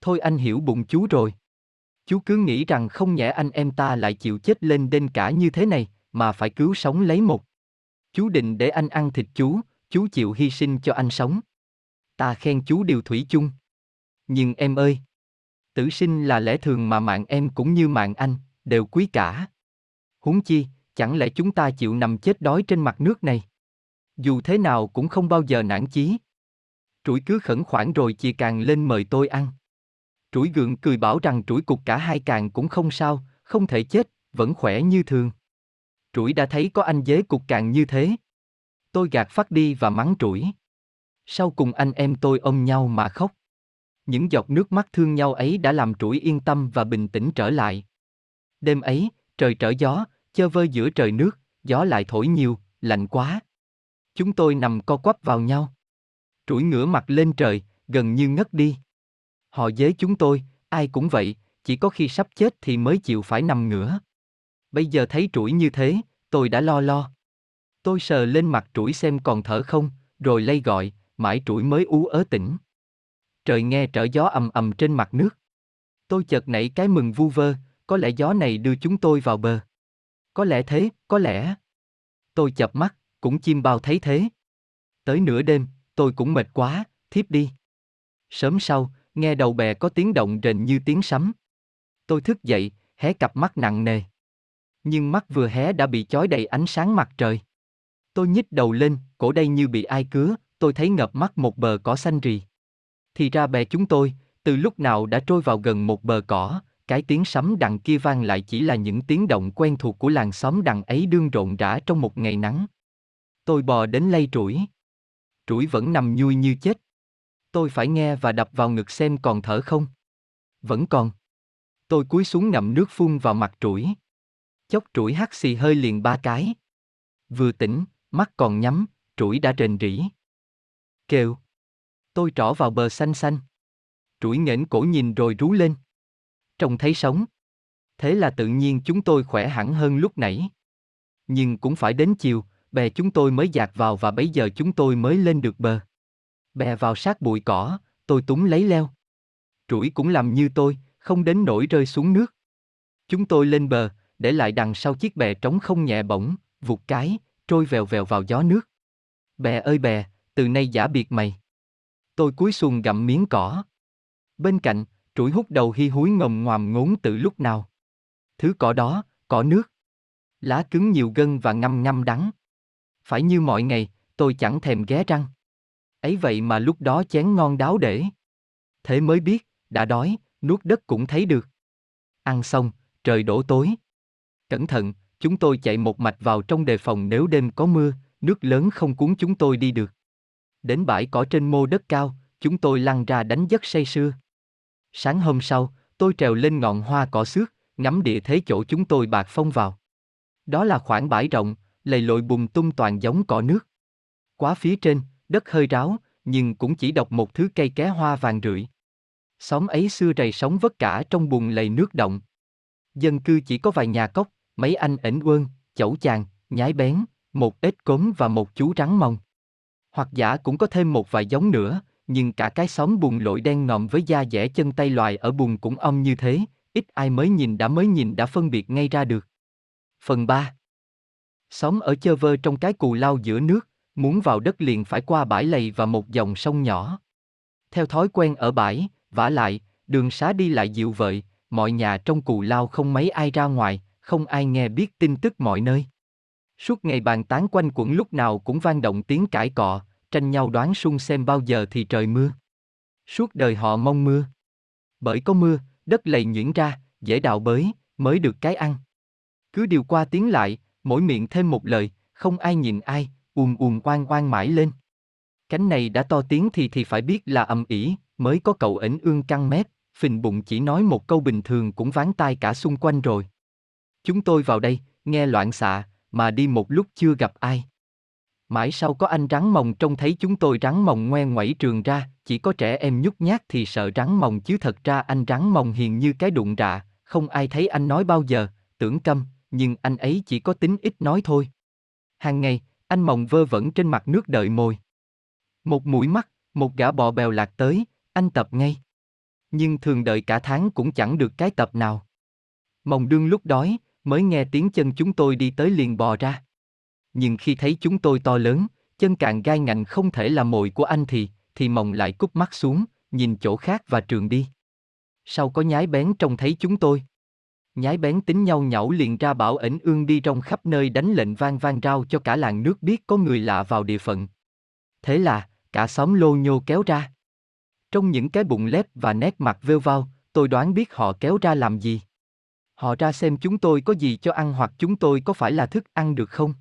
Thôi anh hiểu bụng chú rồi. Chú cứ nghĩ rằng không nhẽ anh em ta lại chịu chết lên đên cả như thế này, mà phải cứu sống lấy một. Chú định để anh ăn thịt chú, chú chịu hy sinh cho anh sống. Ta khen chú điều thủy chung. Nhưng em ơi, tử sinh là lẽ thường mà mạng em cũng như mạng anh, đều quý cả. Huống chi, chẳng lẽ chúng ta chịu nằm chết đói trên mặt nước này? Dù thế nào cũng không bao giờ nản chí. Trũi cứ khẩn khoản rồi chị càng lên mời tôi ăn. Trũi gượng cười bảo rằng trũi cục cả hai càng cũng không sao, không thể chết, vẫn khỏe như thường. Trũi đã thấy có anh dế cục càng như thế. Tôi gạt phát đi và mắng trũi. Sau cùng anh em tôi ôm nhau mà khóc. Những giọt nước mắt thương nhau ấy đã làm trũi yên tâm và bình tĩnh trở lại. Đêm ấy, trời trở gió, chơ vơ giữa trời nước, gió lại thổi nhiều, lạnh quá. Chúng tôi nằm co quắp vào nhau. Trũi ngửa mặt lên trời, gần như ngất đi. Họ dế chúng tôi, ai cũng vậy, chỉ có khi sắp chết thì mới chịu phải nằm ngửa. Bây giờ thấy trũi như thế, tôi đã lo lo. Tôi sờ lên mặt trũi xem còn thở không, rồi lay gọi, mãi trũi mới ú ớ tỉnh. Trời nghe trở gió ầm ầm trên mặt nước. Tôi chợt nảy cái mừng vu vơ, có lẽ gió này đưa chúng tôi vào bờ. Có lẽ thế, có lẽ. Tôi chập mắt, cũng chim bao thấy thế. Tới nửa đêm, tôi cũng mệt quá, thiếp đi. Sớm sau, nghe đầu bè có tiếng động rền như tiếng sấm. Tôi thức dậy, hé cặp mắt nặng nề. Nhưng mắt vừa hé đã bị chói đầy ánh sáng mặt trời. Tôi nhích đầu lên, cổ đây như bị ai cứa, tôi thấy ngập mắt một bờ cỏ xanh rì. Thì ra bè chúng tôi, từ lúc nào đã trôi vào gần một bờ cỏ, cái tiếng sấm đằng kia vang lại chỉ là những tiếng động quen thuộc của làng xóm đằng ấy đương rộn rã trong một ngày nắng. Tôi bò đến lay trũi. Trũi vẫn nằm nhui như chết. Tôi phải nghe và đập vào ngực xem còn thở không. Vẫn còn. Tôi cúi xuống ngậm nước phun vào mặt trũi. Chốc trũi hắt xì hơi liền ba cái. Vừa tỉnh, mắt còn nhắm, trũi đã rền rỉ. Kêu. Tôi trỏ vào bờ xanh xanh. Trũi nghển cổ nhìn rồi rú lên. Trông thấy sống. Thế là tự nhiên chúng tôi khỏe hẳn hơn lúc nãy. Nhưng cũng phải đến chiều, bè chúng tôi mới dạt vào và bấy giờ chúng tôi mới lên được bờ. Bè vào sát bụi cỏ, tôi túng lấy leo. Trũi cũng làm như tôi, không đến nỗi rơi xuống nước. Chúng tôi lên bờ, để lại đằng sau chiếc bè trống không nhẹ bổng, vụt cái, trôi vèo vèo vào gió nước. Bè ơi bè, từ nay giả biệt mày. Tôi cúi xuống gặm miếng cỏ. Bên cạnh, trũi hút đầu hy húi ngầm ngoàm ngốn từ lúc nào. Thứ cỏ đó, cỏ nước. Lá cứng nhiều gân và ngâm ngâm đắng. Phải như mọi ngày, tôi chẳng thèm ghé răng. Ấy vậy mà lúc đó chén ngon đáo để. Thế mới biết, đã đói, nuốt đất cũng thấy được. Ăn xong, trời đổ tối. Cẩn thận, chúng tôi chạy một mạch vào trong đề phòng nếu đêm có mưa, nước lớn không cuốn chúng tôi đi được. Đến bãi cỏ trên mô đất cao, chúng tôi lăn ra đánh giấc say sưa. Sáng hôm sau, tôi trèo lên ngọn hoa cỏ xước, ngắm địa thế chỗ chúng tôi bạc phong vào. Đó là khoảng bãi rộng, lầy lội bùm tung toàn giống cỏ nước. Quá phía trên, đất hơi ráo, nhưng cũng chỉ đọc một thứ cây ké hoa vàng rưỡi. Xóm ấy xưa rầy sóng vất cả trong bùn lầy nước động. Dân cư chỉ có vài nhà cốc, mấy anh ẩn quân, chẩu chàng, nhái bén, một ếch cốm và một chú rắn mông. Hoặc giả cũng có thêm một vài giống nữa, nhưng cả cái xóm bùn lội đen ngòm với da dẻ chân tay loài ở bùn cũng âm như thế, ít ai mới nhìn đã mới nhìn đã phân biệt ngay ra được. Phần 3 Xóm ở chơ vơ trong cái cù lao giữa nước, muốn vào đất liền phải qua bãi lầy và một dòng sông nhỏ. Theo thói quen ở bãi, vả lại, đường xá đi lại dịu vợi, mọi nhà trong cù lao không mấy ai ra ngoài, không ai nghe biết tin tức mọi nơi. Suốt ngày bàn tán quanh quẩn lúc nào cũng vang động tiếng cãi cọ, tranh nhau đoán sung xem bao giờ thì trời mưa. Suốt đời họ mong mưa. Bởi có mưa, đất lầy nhuyễn ra, dễ đào bới, mới được cái ăn. Cứ điều qua tiếng lại, mỗi miệng thêm một lời, không ai nhìn ai, ùm ùm oan oan mãi lên. Cánh này đã to tiếng thì thì phải biết là âm ỉ, mới có cậu ẩn ương căng mép, phình bụng chỉ nói một câu bình thường cũng ván tai cả xung quanh rồi. Chúng tôi vào đây, nghe loạn xạ, mà đi một lúc chưa gặp ai. Mãi sau có anh rắn mồng trông thấy chúng tôi rắn mồng ngoe ngoẩy trường ra, chỉ có trẻ em nhút nhát thì sợ rắn mồng chứ thật ra anh rắn mồng hiền như cái đụng rạ, không ai thấy anh nói bao giờ, tưởng câm, nhưng anh ấy chỉ có tính ít nói thôi. Hàng ngày, anh mồng vơ vẩn trên mặt nước đợi mồi. Một mũi mắt, một gã bò bèo lạc tới, anh tập ngay. Nhưng thường đợi cả tháng cũng chẳng được cái tập nào. Mồng đương lúc đói, mới nghe tiếng chân chúng tôi đi tới liền bò ra. Nhưng khi thấy chúng tôi to lớn, chân cạn gai ngạnh không thể là mồi của anh thì, thì mồng lại cúp mắt xuống, nhìn chỗ khác và trường đi. Sau có nhái bén trông thấy chúng tôi. Nhái bén tính nhau nhảy liền ra bảo ẩn ương đi trong khắp nơi đánh lệnh vang vang rao cho cả làng nước biết có người lạ vào địa phận. Thế là, cả xóm lô nhô kéo ra. Trong những cái bụng lép và nét mặt vêu vao, tôi đoán biết họ kéo ra làm gì. Họ ra xem chúng tôi có gì cho ăn hoặc chúng tôi có phải là thức ăn được không.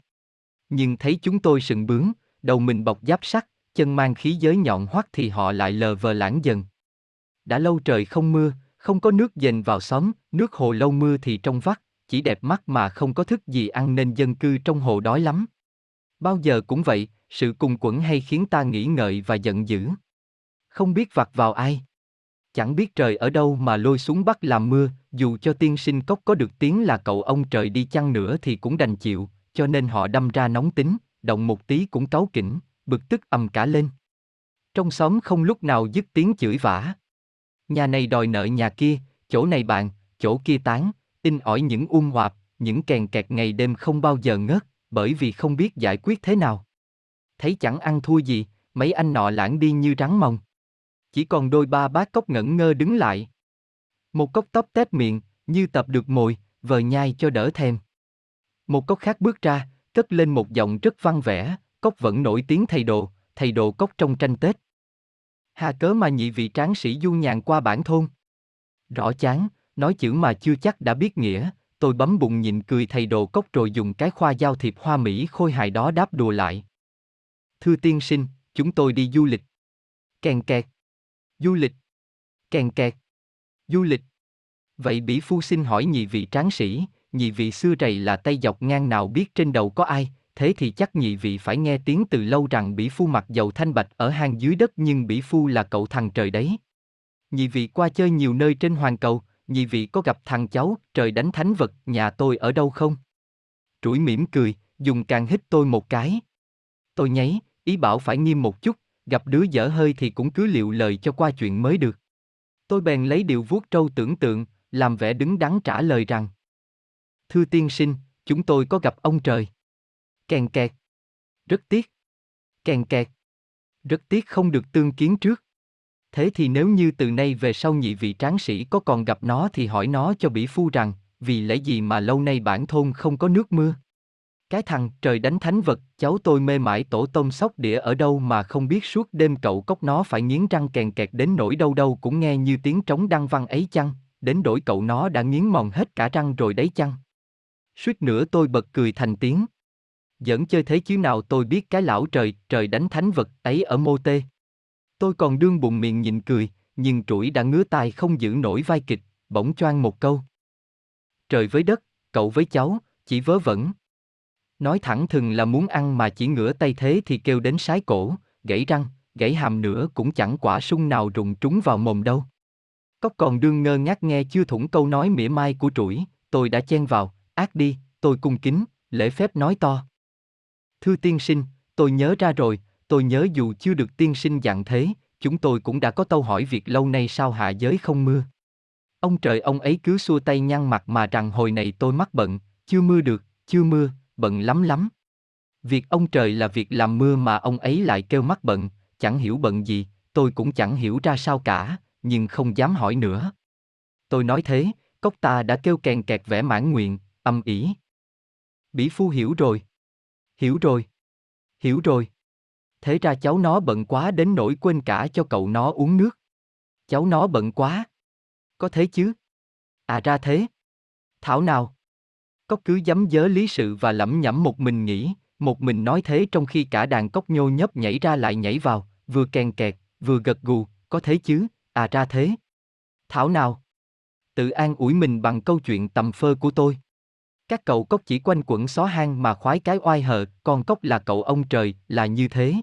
Nhưng thấy chúng tôi sừng bướng, đầu mình bọc giáp sắt, chân mang khí giới nhọn hoắt thì họ lại lờ vờ lãng dần. Đã lâu trời không mưa, không có nước dền vào xóm, nước hồ lâu mưa thì trong vắt, chỉ đẹp mắt mà không có thức gì ăn nên dân cư trong hồ đói lắm. Bao giờ cũng vậy, sự cùng quẩn hay khiến ta nghĩ ngợi và giận dữ. Không biết vặt vào ai. Chẳng biết trời ở đâu mà lôi xuống bắt làm mưa, dù cho tiên sinh cốc có được tiếng là cậu ông trời đi chăng nữa thì cũng đành chịu, cho nên họ đâm ra nóng tính, động một tí cũng cáu kỉnh, bực tức ầm cả lên. Trong xóm không lúc nào dứt tiếng chửi vả. Nhà này đòi nợ nhà kia, chỗ này bạn, chỗ kia tán, in ỏi những um hoạp, những kèn kẹt ngày đêm không bao giờ ngớt, bởi vì không biết giải quyết thế nào. Thấy chẳng ăn thua gì, mấy anh nọ lãng đi như rắn mồng. Chỉ còn đôi ba bát cốc ngẩn ngơ đứng lại. Một cốc tóc tép miệng, như tập được mồi, vờ nhai cho đỡ thèm. Một cốc khác bước ra, cất lên một giọng rất văn vẻ, cốc vẫn nổi tiếng thầy đồ, thầy đồ cốc trong tranh Tết. Hà cớ mà nhị vị tráng sĩ du nhàn qua bản thôn. Rõ chán, nói chữ mà chưa chắc đã biết nghĩa, tôi bấm bụng nhịn cười thầy đồ cốc rồi dùng cái khoa giao thiệp hoa mỹ khôi hài đó đáp đùa lại. Thưa tiên sinh, chúng tôi đi du lịch. Kèn kẹt. Du lịch. Kèn kẹt. Du lịch. Vậy bỉ phu xin hỏi nhị vị tráng sĩ, nhị vị xưa rầy là tay dọc ngang nào biết trên đầu có ai, thế thì chắc nhị vị phải nghe tiếng từ lâu rằng bỉ phu mặc dầu thanh bạch ở hang dưới đất nhưng bỉ phu là cậu thằng trời đấy. Nhị vị qua chơi nhiều nơi trên hoàn cầu, nhị vị có gặp thằng cháu, trời đánh thánh vật, nhà tôi ở đâu không? Trũi mỉm cười, dùng càng hít tôi một cái. Tôi nháy, ý bảo phải nghiêm một chút, gặp đứa dở hơi thì cũng cứ liệu lời cho qua chuyện mới được. Tôi bèn lấy điều vuốt trâu tưởng tượng, làm vẻ đứng đắn trả lời rằng Thưa tiên sinh, chúng tôi có gặp ông trời. Kèn kẹt. Rất tiếc. Kèn kẹt. Rất tiếc không được tương kiến trước. Thế thì nếu như từ nay về sau nhị vị tráng sĩ có còn gặp nó thì hỏi nó cho bỉ phu rằng, vì lẽ gì mà lâu nay bản thôn không có nước mưa. Cái thằng trời đánh thánh vật, cháu tôi mê mải tổ tôm sóc đĩa ở đâu mà không biết suốt đêm cậu cốc nó phải nghiến răng kèn kẹt đến nỗi đâu đâu cũng nghe như tiếng trống đăng văn ấy chăng, đến đổi cậu nó đã nghiến mòn hết cả răng rồi đấy chăng. Suýt nữa tôi bật cười thành tiếng. Dẫn chơi thế chứ nào tôi biết cái lão trời, trời đánh thánh vật ấy ở mô tê. Tôi còn đương bụng miệng nhịn cười, nhưng trũi đã ngứa tai không giữ nổi vai kịch, bỗng choang một câu. Trời với đất, cậu với cháu, chỉ vớ vẩn. Nói thẳng thừng là muốn ăn mà chỉ ngửa tay thế thì kêu đến sái cổ, gãy răng, gãy hàm nữa cũng chẳng quả sung nào rụng trúng vào mồm đâu. Cóc còn đương ngơ ngác nghe chưa thủng câu nói mỉa mai của trũi, tôi đã chen vào, ác đi, tôi cung kính, lễ phép nói to. Thưa tiên sinh, tôi nhớ ra rồi, tôi nhớ dù chưa được tiên sinh dặn thế, chúng tôi cũng đã có câu hỏi việc lâu nay sao hạ giới không mưa. Ông trời ông ấy cứ xua tay nhăn mặt mà rằng hồi này tôi mắc bận, chưa mưa được, chưa mưa, bận lắm lắm. Việc ông trời là việc làm mưa mà ông ấy lại kêu mắc bận, chẳng hiểu bận gì, tôi cũng chẳng hiểu ra sao cả, nhưng không dám hỏi nữa. Tôi nói thế, cốc ta đã kêu kèn kẹt vẻ mãn nguyện, âm ỉ. Bỉ phu hiểu rồi. Hiểu rồi. Hiểu rồi. Thế ra cháu nó bận quá đến nỗi quên cả cho cậu nó uống nước. Cháu nó bận quá. Có thế chứ? À ra thế. Thảo nào? Cốc cứ dám dớ lý sự và lẩm nhẩm một mình nghĩ, một mình nói thế trong khi cả đàn cốc nhô nhấp nhảy ra lại nhảy vào, vừa kèn kẹt, vừa gật gù, có thế chứ, à ra thế. Thảo nào? Tự an ủi mình bằng câu chuyện tầm phơ của tôi. Các cậu cốc chỉ quanh quẩn xó hang mà khoái cái oai hờ, còn cốc là cậu ông trời, là như thế.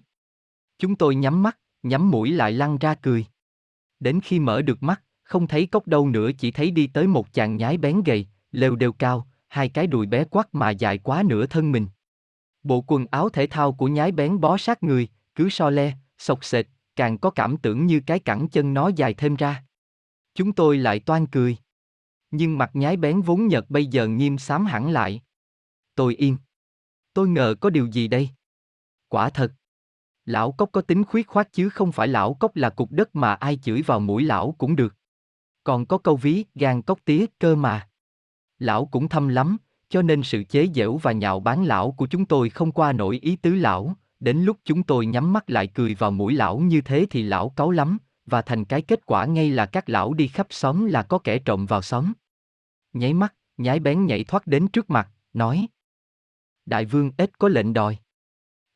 Chúng tôi nhắm mắt, nhắm mũi lại lăn ra cười. Đến khi mở được mắt, không thấy cốc đâu nữa chỉ thấy đi tới một chàng nhái bén gầy, lều đều cao, hai cái đùi bé quắc mà dài quá nửa thân mình. Bộ quần áo thể thao của nhái bén bó sát người, cứ so le, sọc sệt, càng có cảm tưởng như cái cẳng chân nó dài thêm ra. Chúng tôi lại toan cười. Nhưng mặt nhái bén vốn nhợt bây giờ nghiêm xám hẳn lại. Tôi im. Tôi ngờ có điều gì đây? Quả thật. Lão cốc có tính khuyết khoát chứ không phải lão cốc là cục đất mà ai chửi vào mũi lão cũng được. Còn có câu ví, gan cốc tía, cơ mà. Lão cũng thâm lắm, cho nên sự chế giễu và nhạo báng lão của chúng tôi không qua nổi ý tứ lão, đến lúc chúng tôi nhắm mắt lại cười vào mũi lão như thế thì lão cáu lắm, và thành cái kết quả ngay là các lão đi khắp xóm là có kẻ trộm vào xóm. Nháy mắt, nhái bén nhảy thoát đến trước mặt, nói. Đại vương ếch có lệnh đòi.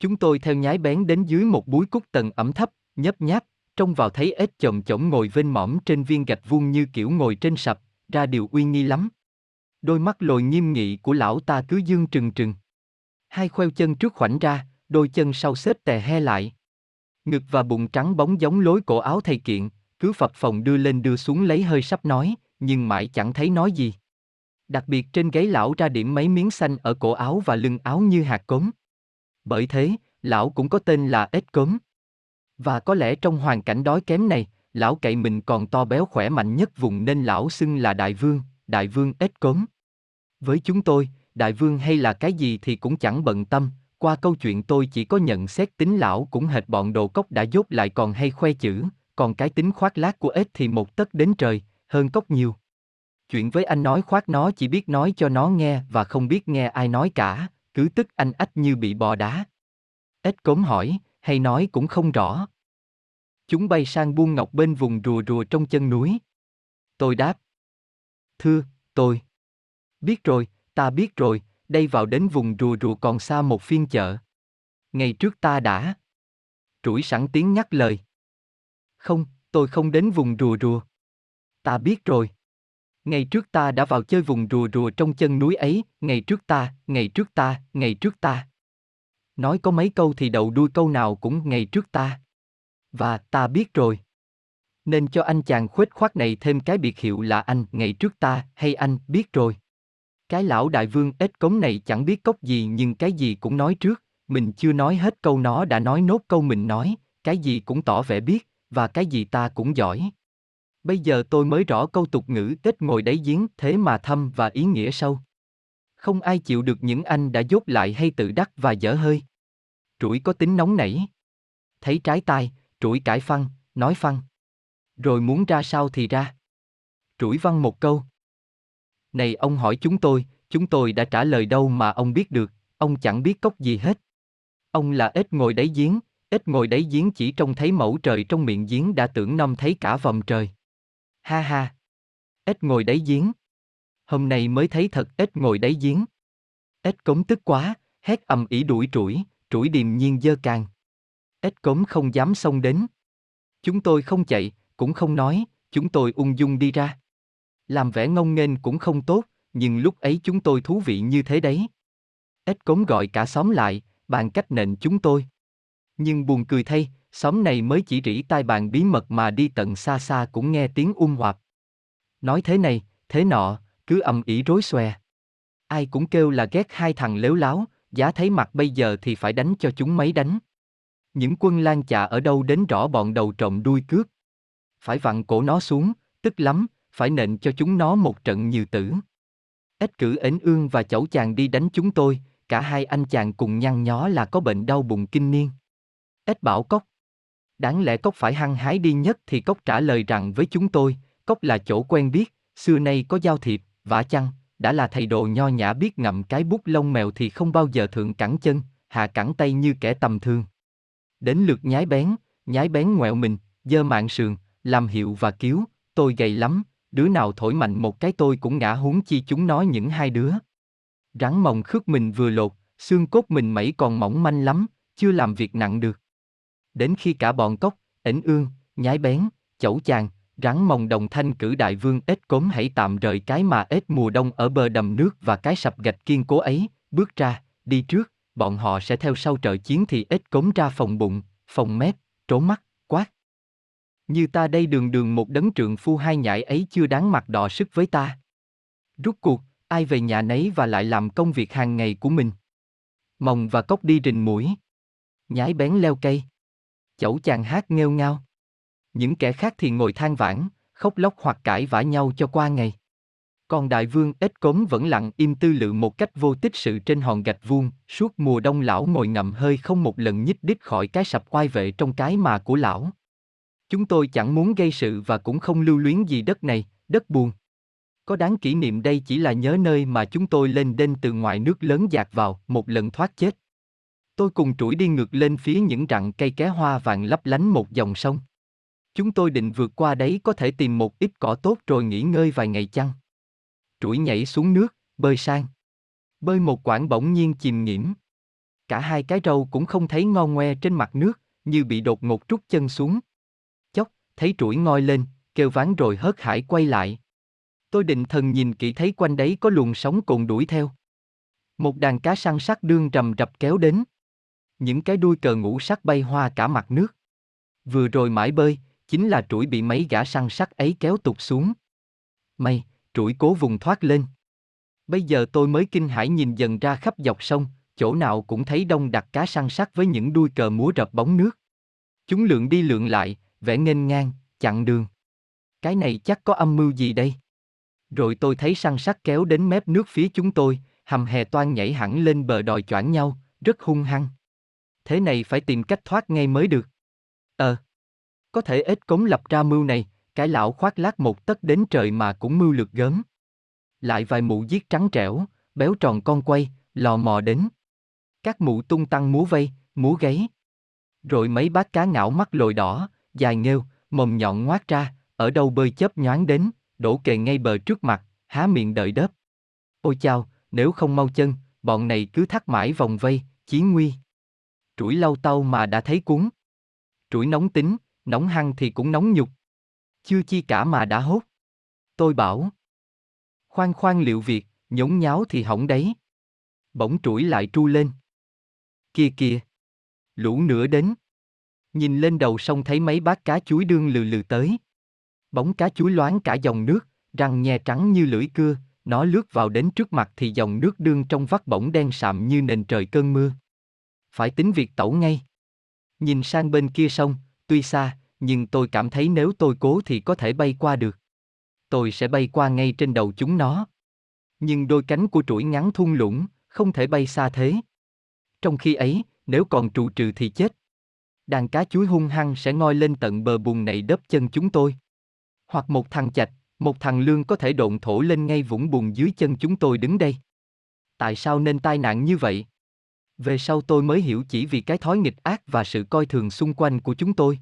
Chúng tôi theo nhái bén đến dưới một búi cúc tầng ẩm thấp, nhấp nháp, trông vào thấy ếch chồng chổng ngồi vên mõm trên viên gạch vuông như kiểu ngồi trên sập, ra điều uy nghi lắm. Đôi mắt lồi nghiêm nghị của lão ta cứ dương trừng trừng. Hai khoeo chân trước khoảnh ra, đôi chân sau xếp tè he lại. Ngực và bụng trắng bóng giống lối cổ áo thầy kiện, cứ phập phòng đưa lên đưa xuống lấy hơi sắp nói, nhưng mãi chẳng thấy nói gì. Đặc biệt trên gáy lão ra điểm mấy miếng xanh ở cổ áo và lưng áo như hạt cốm. Bởi thế, lão cũng có tên là ếch cốm. Và có lẽ trong hoàn cảnh đói kém này, lão cậy mình còn to béo khỏe mạnh nhất vùng nên lão xưng là đại vương, đại vương ếch cốm. Với chúng tôi, đại vương hay là cái gì thì cũng chẳng bận tâm, qua câu chuyện tôi chỉ có nhận xét tính lão cũng hệt bọn đồ cốc đã dốt lại còn hay khoe chữ, còn cái tính khoác lác của ếch thì một tấc đến trời, hơn cốc nhiều. Chuyện với anh nói khoác nó chỉ biết nói cho nó nghe và không biết nghe ai nói cả, cứ tức anh ách như bị bò đá. Ếch cốm hỏi, hay nói cũng không rõ. Chúng bay sang buôn ngọc bên vùng rùa rùa trong chân núi. Tôi đáp. Thưa, tôi. Biết rồi, ta biết rồi, đây vào đến vùng rùa rùa còn xa một phiên chợ. Ngày trước ta đã. Trũi sẵn tiếng nhắc lời. Không, tôi không đến vùng rùa rùa. Ta biết rồi. Ngày trước ta đã vào chơi vùng rùa rùa trong chân núi ấy, ngày trước ta, ngày trước ta, ngày trước ta. Nói có mấy câu thì đầu đuôi câu nào cũng ngày trước ta. Và ta biết rồi. Nên cho anh chàng khuếch khoát này thêm cái biệt hiệu là anh ngày trước ta hay anh biết rồi. Cái lão đại vương ếch cống này chẳng biết cốc gì nhưng cái gì cũng nói trước, mình chưa nói hết câu nó đã nói nốt câu mình nói, cái gì cũng tỏ vẻ biết, và cái gì ta cũng giỏi. Bây giờ tôi mới rõ câu tục ngữ Tết ngồi đáy giếng thế mà thâm và ý nghĩa sâu. Không ai chịu được những anh đã dốt lại hay tự đắc và dở hơi. Trũi có tính nóng nảy. Thấy trái tai, trũi cãi phăng, nói phăng. Rồi muốn ra sao thì ra. Trũi văn một câu. Này ông hỏi chúng tôi, chúng tôi đã trả lời đâu mà ông biết được, ông chẳng biết cốc gì hết. Ông là ếch ngồi đáy giếng, ếch ngồi đáy giếng chỉ trông thấy mẫu trời trong miệng giếng đã tưởng năm thấy cả vòng trời. Ha ha! Ếch ngồi đáy giếng. Hôm nay mới thấy thật ếch ngồi đáy giếng. Ếch cống tức quá, hét ầm ỉ đuổi trũi, trũi điềm nhiên dơ càng. Ếch cống không dám xông đến. Chúng tôi không chạy, cũng không nói, chúng tôi ung dung đi ra. Làm vẻ ngông nghênh cũng không tốt, nhưng lúc ấy chúng tôi thú vị như thế đấy. Ếch cống gọi cả xóm lại, bàn cách nện chúng tôi. Nhưng buồn cười thay, xóm này mới chỉ rỉ tai bàn bí mật mà đi tận xa xa cũng nghe tiếng um hoạt. Nói thế này, thế nọ, cứ ầm ĩ rối xòe. Ai cũng kêu là ghét hai thằng lếu láo, giá thấy mặt bây giờ thì phải đánh cho chúng mấy đánh. Những quân lan chạ ở đâu đến rõ bọn đầu trộm đuôi cướp. Phải vặn cổ nó xuống, tức lắm, phải nện cho chúng nó một trận nhiều tử. Ếch cử ến ương và chẩu chàng đi đánh chúng tôi, cả hai anh chàng cùng nhăn nhó là có bệnh đau bụng kinh niên. Ếch bảo cốc. Đáng lẽ cốc phải hăng hái đi nhất thì cốc trả lời rằng với chúng tôi, cốc là chỗ quen biết, xưa nay có giao thiệp, vả chăng, đã là thầy đồ nho nhã biết ngậm cái bút lông mèo thì không bao giờ thượng cẳng chân, hạ cẳng tay như kẻ tầm thường. Đến lượt nhái bén, nhái bén ngoẹo mình, dơ mạng sườn, làm hiệu và cứu, tôi gầy lắm, đứa nào thổi mạnh một cái tôi cũng ngã huống chi chúng nói những hai đứa. Rắn mồng khước mình vừa lột, xương cốt mình mẩy còn mỏng manh lắm, chưa làm việc nặng được. Đến khi cả bọn cốc, ảnh ương, nhái bén, chẩu chàng, rắn mồng đồng thanh cử đại vương ếch cốm hãy tạm rời cái mà ếch mùa đông ở bờ đầm nước và cái sập gạch kiên cố ấy, bước ra, đi trước, bọn họ sẽ theo sau trợ chiến thì ếch cốm ra phòng bụng, phòng mép, trốn mắt. Như ta đây đường đường một đấng trượng phu hai nhãi ấy chưa đáng mặt đọ sức với ta. Rút cuộc, ai về nhà nấy và lại làm công việc hàng ngày của mình. Mồng và cốc đi rình mũi. Nhái bén leo cây. Chẩu chàng hát nghêu ngao. Những kẻ khác thì ngồi than vãn, khóc lóc hoặc cãi vã nhau cho qua ngày. Còn đại vương ếch cống vẫn lặng im tư lự một cách vô tích sự trên hòn gạch vuông, suốt mùa đông lão ngồi ngậm hơi không một lần nhích đích khỏi cái sập oai vệ trong cái mà của lão. Chúng tôi chẳng muốn gây sự và cũng không lưu luyến gì đất này, đất buồn. Có đáng kỷ niệm đây chỉ là nhớ nơi mà chúng tôi lên đên từ ngoài nước lớn dạt vào, một lần thoát chết. Tôi cùng trũi đi ngược lên phía những rặng cây ké hoa vàng lấp lánh một dòng sông. Chúng tôi định vượt qua đấy có thể tìm một ít cỏ tốt rồi nghỉ ngơi vài ngày chăng. Trũi nhảy xuống nước, bơi sang. Bơi một quãng bỗng nhiên chìm nghiễm. Cả hai cái râu cũng không thấy ngon ngoe trên mặt nước, như bị đột ngột trút chân xuống. Thấy trũi ngoi lên, kêu ván rồi hớt hải quay lại. Tôi định thần nhìn kỹ thấy quanh đấy có luồng sóng cồn đuổi theo. Một đàn cá săn sắc đương rầm rập kéo đến. Những cái đuôi cờ ngũ sắc bay hoa cả mặt nước. Vừa rồi mãi bơi, chính là trũi bị mấy gã săn sắc ấy kéo tụt xuống. May, trũi cố vùng thoát lên. Bây giờ tôi mới kinh hãi nhìn dần ra khắp dọc sông, chỗ nào cũng thấy đông đặc cá săn sắc với những đuôi cờ múa rập bóng nước. Chúng lượn đi lượn lại, vẽ nghênh ngang, chặn đường. Cái này chắc có âm mưu gì đây? Rồi tôi thấy săn sắt kéo đến mép nước phía chúng tôi, hầm hè toan nhảy hẳn lên bờ đòi choảng nhau, rất hung hăng. Thế này phải tìm cách thoát ngay mới được. Ờ. Có thể ếch cống lập ra mưu này, cái lão khoác lác một tấc đến trời mà cũng mưu lược gớm. Lại vài mụ giết trắng trẻo, béo tròn con quay, lò mò đến. Các mụ tung tăng múa vây, múa gáy. Rồi mấy bát cá ngảo mắt lồi đỏ, dài nghêu, mồm nhọn ngoác ra, ở đâu bơi chớp nhoáng đến, đổ kề ngay bờ trước mặt, há miệng đợi đớp. Ôi chao, nếu không mau chân, bọn này cứ thắt mãi vòng vây, chí nguy. Trũi lau tao mà đã thấy cuốn. Trũi nóng tính, nóng hăng thì cũng nóng nhục. Chưa chi cả mà đã hốt. Tôi bảo. Khoan khoan liệu việc, nhốn nháo thì hỏng đấy. Bỗng trũi lại tru lên. Kia kìa. Lũ nữa đến. Nhìn lên đầu sông thấy mấy bát cá chuối đương lừ lừ tới. Bóng cá chuối loáng cả dòng nước, răng nhè trắng như lưỡi cưa, nó lướt vào đến trước mặt thì dòng nước đương trong vắt bỗng đen sạm như nền trời cơn mưa. Phải tính việc tẩu ngay. Nhìn sang bên kia sông, tuy xa, nhưng tôi cảm thấy nếu tôi cố thì có thể bay qua được. Tôi sẽ bay qua ngay trên đầu chúng nó. Nhưng đôi cánh của chuỗi ngắn thung lũng, không thể bay xa thế. Trong khi ấy, nếu còn trụ trừ thì chết. Đàn cá chuối hung hăng sẽ ngoi lên tận bờ bùn này đớp chân chúng tôi. Hoặc một thằng chạch, một thằng lương có thể độn thổ lên ngay vũng bùn dưới chân chúng tôi đứng đây. Tại sao nên tai nạn như vậy? Về sau tôi mới hiểu chỉ vì cái thói nghịch ác và sự coi thường xung quanh của chúng tôi.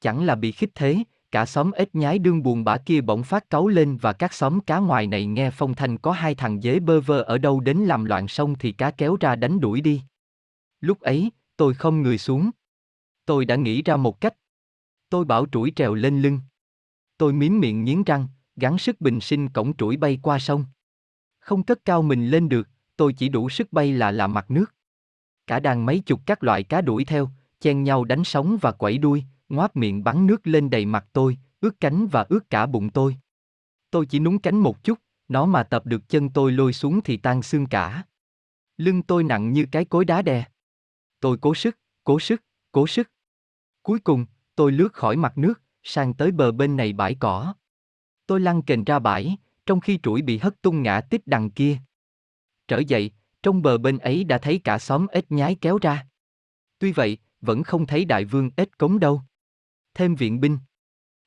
Chẳng là bị khích thế, cả xóm ếch nhái đương buồn bã kia bỗng phát cáu lên và các xóm cá ngoài này nghe phong thanh có hai thằng dế bơ vơ ở đâu đến làm loạn sông thì cá kéo ra đánh đuổi đi. Lúc ấy, tôi không người xuống. Tôi đã nghĩ ra một cách. Tôi bảo trũi trèo lên lưng. Tôi miếm miệng nghiến răng, gắng sức bình sinh cổng trũi bay qua sông. Không cất cao mình lên được, tôi chỉ đủ sức bay là là mặt nước. Cả đàn mấy chục các loại cá đuổi theo, chen nhau đánh sóng và quẩy đuôi, ngoáp miệng bắn nước lên đầy mặt tôi, ướt cánh và ướt cả bụng tôi. Tôi chỉ núng cánh một chút, Nó mà tập được chân tôi lôi xuống thì tan xương cả. Lưng tôi nặng như cái cối đá đè. Tôi cố sức, cố sức, cố sức. Cuối cùng, tôi lướt khỏi mặt nước, sang tới bờ bên này bãi cỏ. Tôi lăn kềnh ra bãi, trong khi chuỗi bị hất tung ngã tích đằng kia. Trở dậy, trong bờ bên ấy đã thấy cả xóm ếch nhái kéo ra. Tuy vậy, vẫn không thấy đại vương ếch cống đâu. Thêm viện binh.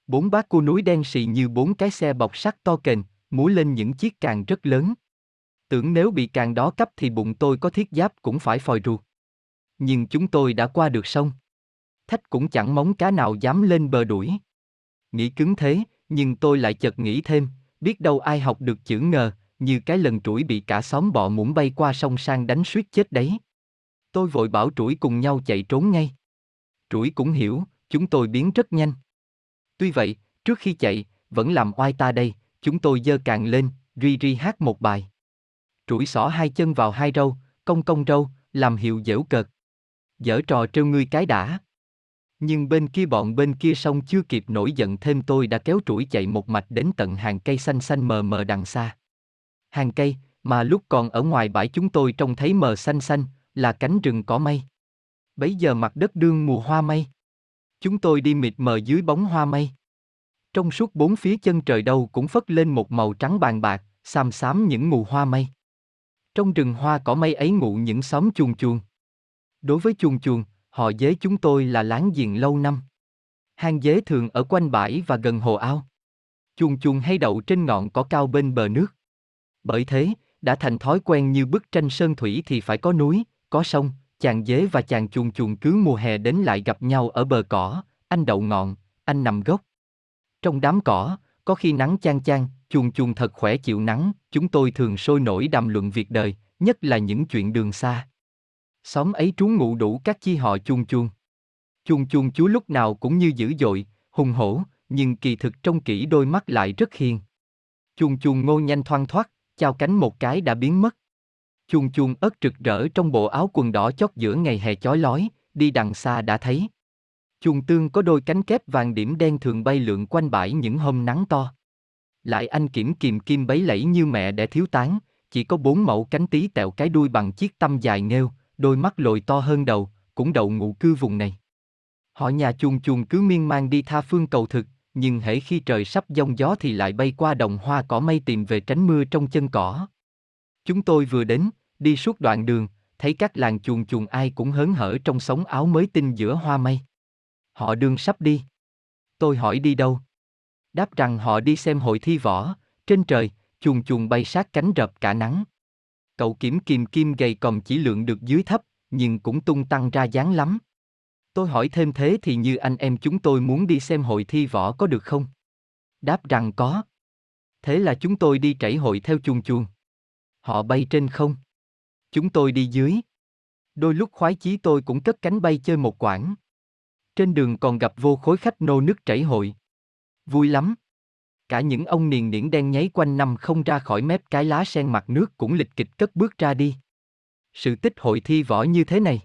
Bốn bác cua núi đen xì như bốn cái xe bọc sắt to kềnh, múa lên những chiếc càng rất lớn. Tưởng nếu bị càng đó cắp thì bụng tôi có thiết giáp cũng phải phòi ruột. Nhưng chúng tôi đã qua được sông. Thách cũng chẳng móng cá nào dám lên bờ đuổi. Nghĩ cứng thế, nhưng tôi lại chợt nghĩ thêm, biết đâu ai học được chữ ngờ, như cái lần trũi bị cả xóm bọ muỗng bay qua sông sang đánh suýt chết đấy. Tôi vội bảo trũi cùng nhau chạy trốn ngay. Trũi cũng hiểu, chúng tôi biến rất nhanh. Tuy vậy, trước khi chạy, vẫn làm oai ta đây, chúng tôi dơ càng lên, ri ri hát một bài. Trũi xỏ hai chân vào hai râu, cong cong râu, làm hiệu dễu cợt. Dở trò trêu ngươi cái đã. Nhưng bên kia bọn bên kia xong chưa kịp nổi giận thêm tôi đã kéo trũi chạy một mạch đến tận hàng cây xanh xanh mờ mờ đằng xa. Hàng cây, mà lúc còn ở ngoài bãi chúng tôi trông thấy mờ xanh xanh, là cánh rừng cỏ mây. Bấy giờ mặt đất đương mùa hoa mây. Chúng tôi đi mịt mờ dưới bóng hoa mây. Trong suốt bốn phía chân trời đâu cũng phất lên một màu trắng bàn bạc, xám xám những mù hoa mây. Trong rừng hoa cỏ mây ấy ngụ những xóm chuồng chuồng. Đối với chuồng chuồng, họ dế chúng tôi là láng giềng lâu năm. Hang dế thường ở quanh bãi và gần hồ ao. Chuồng chuồng hay đậu trên ngọn cỏ cao bên bờ nước. Bởi thế, đã thành thói quen như bức tranh sơn thủy thì phải có núi, có sông, chàng dế và chàng chuồng chuồng cứ mùa hè đến lại gặp nhau ở bờ cỏ, anh đậu ngọn, anh nằm gốc. Trong đám cỏ, có khi nắng chang chang, chuồng chuồng thật khỏe chịu nắng, chúng tôi thường sôi nổi đàm luận việc đời, nhất là những chuyện đường xa. Xóm ấy trú ngụ đủ các chi họ chuông chuông chuông chuông chú lúc nào cũng như dữ dội, hùng hổ, nhưng kỳ thực trong kỹ đôi mắt lại rất hiền. chuông chuông ngô nhanh thoang thoát, chào cánh một cái đã biến mất. chuông chuông ớt rực rỡ trong bộ áo quần đỏ chót giữa ngày hè chói lói, đi đằng xa đã thấy. chuông tương có đôi cánh kép vàng điểm đen thường bay lượn quanh bãi những hôm nắng to. Lại anh kiểm kìm kim bấy lẫy như mẹ để thiếu tán, chỉ có bốn mẫu cánh tí tẹo cái đuôi bằng chiếc tâm dài nghêu, đôi mắt lồi to hơn đầu, cũng đậu ngụ cư vùng này. Họ nhà chuồng chuồng cứ miên man đi tha phương cầu thực, nhưng hễ khi trời sắp giông gió thì lại bay qua đồng hoa cỏ mây tìm về tránh mưa trong chân cỏ. Chúng tôi vừa đến, đi suốt đoạn đường, thấy các làng chuồng chuồng ai cũng hớn hở trong sống áo mới tinh giữa hoa mây. Họ đương sắp đi. Tôi hỏi đi đâu? Đáp rằng họ đi xem hội thi võ, trên trời, chuồng chuồng bay sát cánh rập cả nắng. Cậu kiểm kim kim gầy còm chỉ lượng được dưới thấp, nhưng cũng tung tăng ra dáng lắm. Tôi hỏi thêm thế thì như anh em chúng tôi muốn đi xem hội thi võ có được không? Đáp rằng có. Thế là chúng tôi đi chảy hội theo chuồng chuồng. Họ bay trên không. Chúng tôi đi dưới. Đôi lúc khoái chí tôi cũng cất cánh bay chơi một quãng. Trên đường còn gặp vô khối khách nô nước chảy hội. Vui lắm. Cả những ông niền niễn đen nháy quanh năm không ra khỏi mép cái lá sen mặt nước cũng lịch kịch cất bước ra đi. Sự tích hội thi võ như thế này.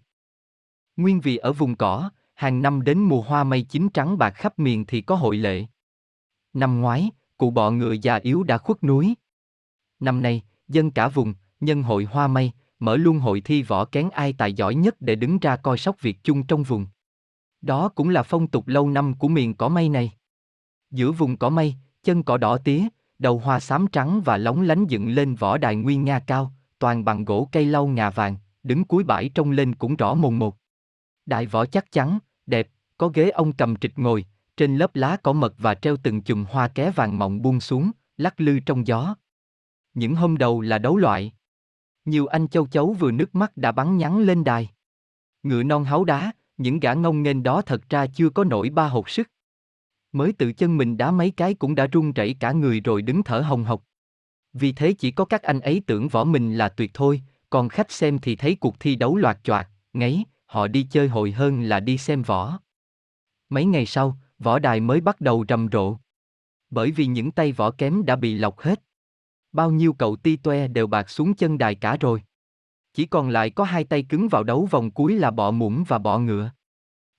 Nguyên vì ở vùng cỏ, hàng năm đến mùa hoa mây chín trắng bạc khắp miền thì có hội lệ. Năm ngoái, cụ bọ ngựa già yếu đã khuất núi. Năm nay, dân cả vùng, nhân hội hoa mây, mở luôn hội thi võ kén ai tài giỏi nhất để đứng ra coi sóc việc chung trong vùng. Đó cũng là phong tục lâu năm của miền cỏ mây này. Giữa vùng cỏ mây, chân cỏ đỏ tía, đầu hoa xám trắng và lóng lánh dựng lên võ đài nguyên nga cao, toàn bằng gỗ cây lau ngà vàng, đứng cuối bãi trông lên cũng rõ mồn một. Đại võ chắc chắn, đẹp, có ghế ông cầm trịch ngồi, trên lớp lá cỏ mật và treo từng chùm hoa ké vàng mọng buông xuống, lắc lư trong gió. Những hôm đầu là đấu loại. Nhiều anh châu chấu vừa nước mắt đã bắn nhắn lên đài. Ngựa non háu đá, những gã ngông nghênh đó thật ra chưa có nổi ba hột sức. Mới tự chân mình đá mấy cái cũng đã run rẩy cả người rồi đứng thở hồng hộc. Vì thế chỉ có các anh ấy tưởng võ mình là tuyệt thôi, còn khách xem thì thấy cuộc thi đấu loạt choạc, ngấy, họ đi chơi hội hơn là đi xem võ. Mấy ngày sau, võ đài mới bắt đầu rầm rộ. Bởi vì những tay võ kém đã bị lọc hết. Bao nhiêu cậu ti toe đều bạc xuống chân đài cả rồi. Chỉ còn lại có hai tay cứng vào đấu vòng cuối là bọ muỗng và bọ ngựa.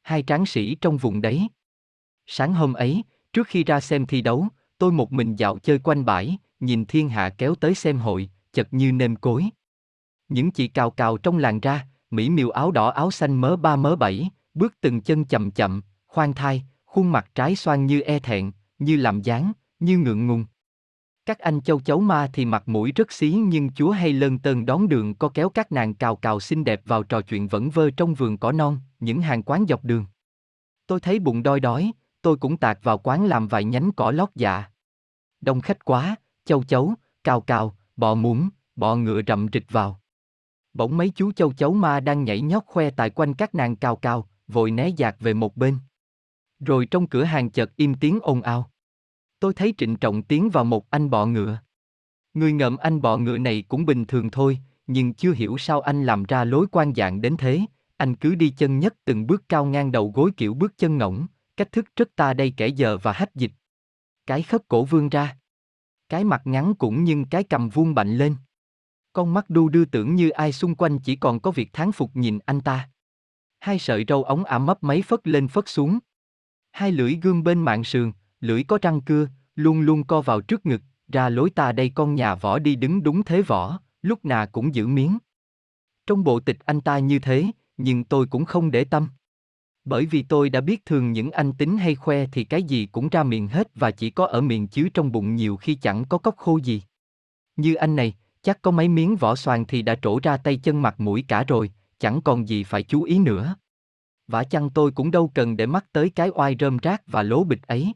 Hai tráng sĩ trong vùng đấy. Sáng hôm ấy, trước khi ra xem thi đấu, tôi một mình dạo chơi quanh bãi, nhìn thiên hạ kéo tới xem hội, chật như nêm cối. Những chị cào cào trong làng ra, mỹ miều áo đỏ áo xanh mớ ba mớ bảy, bước từng chân chậm chậm, khoan thai, khuôn mặt trái xoan như e thẹn, như làm dáng, như ngượng ngùng. Các anh châu chấu ma thì mặt mũi rất xí nhưng chúa hay lơn tơn đón đường có kéo các nàng cào cào xinh đẹp vào trò chuyện vẫn vơ trong vườn cỏ non, những hàng quán dọc đường. Tôi thấy bụng đói đói, tôi cũng tạt vào quán làm vài nhánh cỏ lót dạ. Đông khách quá, châu chấu, cào cào, bò muỗng, bò ngựa rậm rịch vào. Bỗng mấy chú châu chấu ma đang nhảy nhót khoe tại quanh các nàng cào cào, vội né dạt về một bên. Rồi trong cửa hàng chợt im tiếng ồn ào. Tôi thấy trịnh trọng tiến vào một anh bọ ngựa. Người ngậm anh bọ ngựa này cũng bình thường thôi, nhưng chưa hiểu sao anh làm ra lối quan dạng đến thế, anh cứ đi chân nhất từng bước cao ngang đầu gối kiểu bước chân ngỗng, cách thức rất ta đây kẻ giờ và hách dịch. Cái khớp cổ vươn ra. Cái mặt ngắn cũng nhưng cái cầm vuông bạnh lên. Con mắt đu đưa tưởng như ai xung quanh chỉ còn có việc thán phục nhìn anh ta. Hai sợi râu ống ả mấp mấy phất lên phất xuống. Hai lưỡi gương bên mạng sườn, lưỡi có răng cưa, luôn luôn co vào trước ngực, ra lối ta đây con nhà võ đi đứng đúng thế võ, lúc nào cũng giữ miếng. Trong bộ tịch anh ta như thế, nhưng tôi cũng không để tâm. Bởi vì tôi đã biết thường những anh tính hay khoe thì cái gì cũng ra miệng hết và chỉ có ở miệng chứ trong bụng nhiều khi chẳng có cốc khô gì. Như anh này, chắc có mấy miếng vỏ xoàn thì đã trổ ra tay chân mặt mũi cả rồi, chẳng còn gì phải chú ý nữa. Vả chăng tôi cũng đâu cần để mắt tới cái oai rơm rác và lố bịch ấy.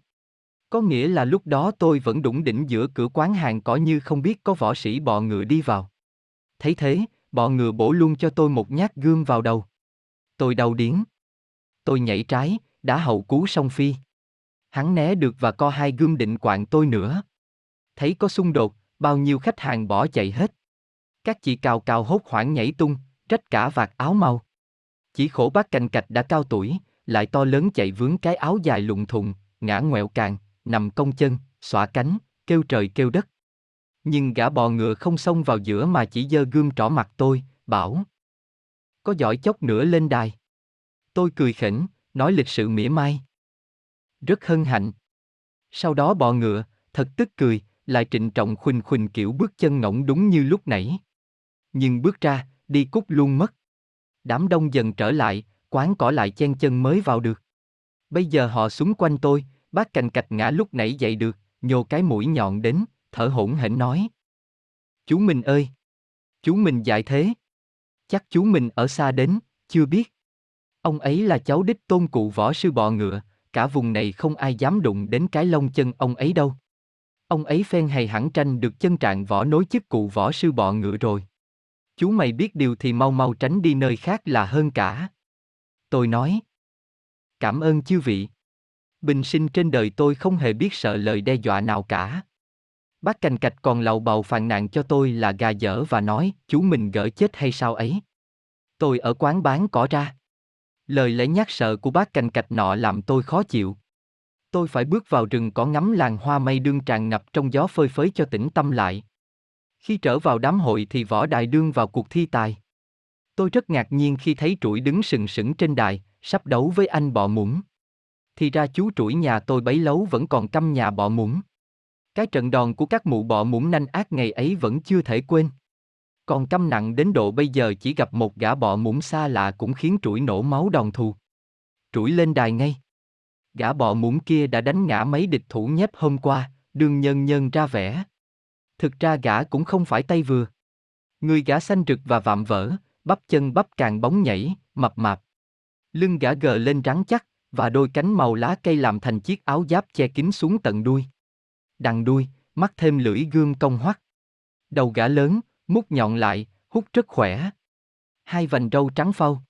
Có nghĩa là lúc đó tôi vẫn đủng đỉnh giữa cửa quán hàng cỏ như không biết có võ sĩ bò ngựa đi vào. Thấy thế, bò ngựa bổ luôn cho tôi một nhát gươm vào đầu. Tôi đau điếng. Tôi nhảy trái, đã hậu cú song phi. Hắn né được và co hai gươm định quạng tôi nữa. Thấy có xung đột, bao nhiêu khách hàng bỏ chạy hết. Các chị cào cào hốt hoảng nhảy tung, trách cả vạt áo màu Chỉ khổ bác cành cạch đã cao tuổi, lại to lớn chạy vướng cái áo dài lụng thùng, ngã ngoẹo càng, nằm cong chân, xõa cánh, kêu trời kêu đất. Nhưng gã bò ngựa không xông vào giữa mà chỉ giơ gươm trỏ mặt tôi, bảo. Có giỏi chốc nữa lên đài. Tôi cười khỉnh, nói lịch sự mỉa mai. Rất hân hạnh. Sau đó bò ngựa, thật tức cười, lại trịnh trọng khuynh khuynh kiểu bước chân ngỗng đúng như lúc nãy. Nhưng bước ra, đi cút luôn mất. Đám đông dần trở lại, quán cỏ lại chen chân mới vào được. Bây giờ họ xung quanh tôi, bác cành cạch ngã lúc nãy dậy được, nhô cái mũi nhọn đến, thở hổn hển nói. Chú mình ơi! Chú mình dạy thế. Chắc chú mình ở xa đến, chưa biết. Ông ấy là cháu đích tôn cụ võ sư bò ngựa, cả vùng này không ai dám đụng đến cái lông chân ông ấy đâu. Ông ấy phen hay hẳn tranh được chân trạng võ nối chức cụ võ sư bò ngựa rồi. Chú mày biết điều thì mau mau tránh đi nơi khác là hơn cả. Tôi nói. Cảm ơn chư vị. Bình sinh trên đời tôi không hề biết sợ lời đe dọa nào cả. Bác cành cạch còn lầu bầu phàn nàn cho tôi là gà dở và nói chú mình gỡ chết hay sao ấy. Tôi ở quán bán cỏ ra. Lời lẽ nhát sợ của bác cành cạch nọ làm tôi khó chịu. Tôi phải bước vào rừng cỏ ngắm làng hoa mây đương tràn ngập trong gió phơi phới cho tĩnh tâm lại. Khi trở vào đám hội thì võ đại đương vào cuộc thi tài. Tôi rất ngạc nhiên khi thấy trũi đứng sừng sững trên đài, sắp đấu với anh bọ muỗng. Thì ra chú trũi nhà tôi bấy lâu vẫn còn căm nhà bọ muỗng. Cái trận đòn của các mụ bọ muỗng nanh ác ngày ấy vẫn chưa thể quên. Còn căm nặng đến độ bây giờ chỉ gặp một gã bọ muỗng xa lạ cũng khiến trũi nổ máu đòn thù. Trũi lên đài ngay. Gã bọ muỗng kia đã đánh ngã mấy địch thủ nhép hôm qua, đường nhân nhân ra vẻ. Thực ra gã cũng không phải tay vừa. Người gã xanh rực và vạm vỡ, bắp chân bắp càng bóng nhảy, mập mạp. Lưng gã gờ lên rắn chắc, và đôi cánh màu lá cây làm thành chiếc áo giáp che kín xuống tận đuôi. Đằng đuôi, mắt thêm lưỡi gương cong hoắt. Đầu gã lớn, mút nhọn lại, hút rất khỏe. Hai vành râu trắng phau.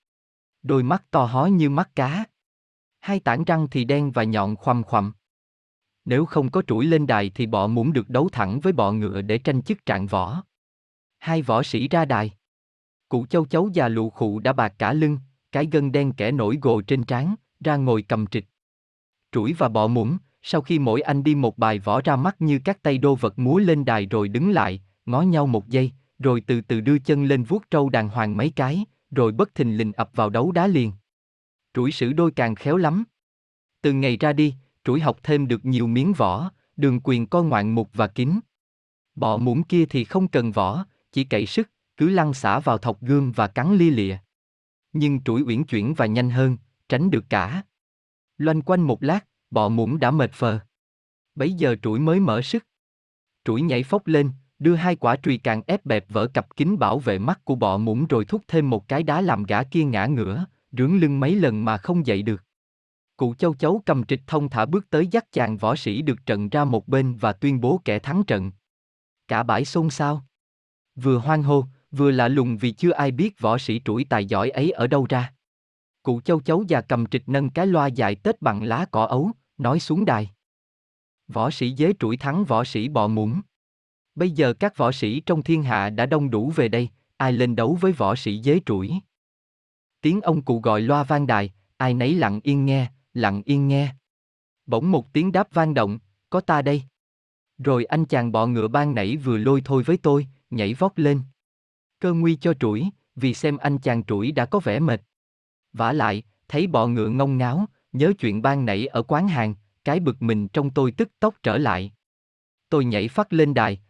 Đôi mắt to hó như mắt cá. Hai tảng răng thì đen và nhọn khoằm khoằm. Nếu không có trũi lên đài thì bọ muốn được đấu thẳng với bọ ngựa để tranh chức trạng võ. Hai võ sĩ ra đài. Cụ châu chấu già lụ khụ đã bạc cả lưng, cái gân đen kẻ nổi gồ trên trán, ra ngồi cầm trịch. Trũi và bọ muỗng, sau khi mỗi anh đi một bài võ ra mắt như các tay đô vật múa lên đài rồi đứng lại, ngó nhau một giây, rồi từ từ đưa chân lên vuốt trâu đàng hoàng mấy cái, rồi bất thình lình ập vào đấu đá liền. Trũi sử đôi càng khéo lắm. Từ ngày ra đi, trũi học thêm được nhiều miếng vỏ, đường quyền co ngoạn mục và kín. Bọ muỗng kia thì không cần vỏ, chỉ cậy sức, cứ lăn xả vào thọc gươm và cắn lia lịa. Nhưng trũi uyển chuyển và nhanh hơn, tránh được cả. Loanh quanh một lát, bọ muỗng đã mệt phờ. Bấy giờ trũi mới mở sức. Trũi nhảy phốc lên, đưa hai quả trùy càng ép bẹp vỡ cặp kính bảo vệ mắt của bọ muỗng rồi thúc thêm một cái đá làm gã kia ngã ngửa, rướng lưng mấy lần mà không dậy được. Cụ châu chấu cầm trịch thông thả bước tới dắt chàng võ sĩ được trận ra một bên và tuyên bố kẻ thắng trận. Cả bãi xôn xao. Vừa hoang hô, vừa lạ lùng vì chưa ai biết võ sĩ trũi tài giỏi ấy ở đâu ra. Cụ châu chấu già cầm trịch nâng cái loa dài tết bằng lá cỏ ấu, nói xuống đài. Võ sĩ dế trũi thắng võ sĩ bọ muỗng. Bây giờ các võ sĩ trong thiên hạ đã đông đủ về đây, ai lên đấu với võ sĩ dế trũi. Tiếng ông cụ gọi loa vang đài, ai nấy lặng yên nghe, lặng yên nghe. Bỗng một tiếng đáp vang động, có ta đây. Rồi anh chàng bọ ngựa ban nãy vừa lôi thôi với tôi, nhảy vót lên. Cơ nguy cho trũi, vì xem anh chàng trũi đã có vẻ mệt. vả lại, thấy bọ ngựa ngông ngáo, nhớ chuyện ban nãy ở quán hàng, cái bực mình trong tôi tức tốc trở lại. Tôi nhảy phát lên đài.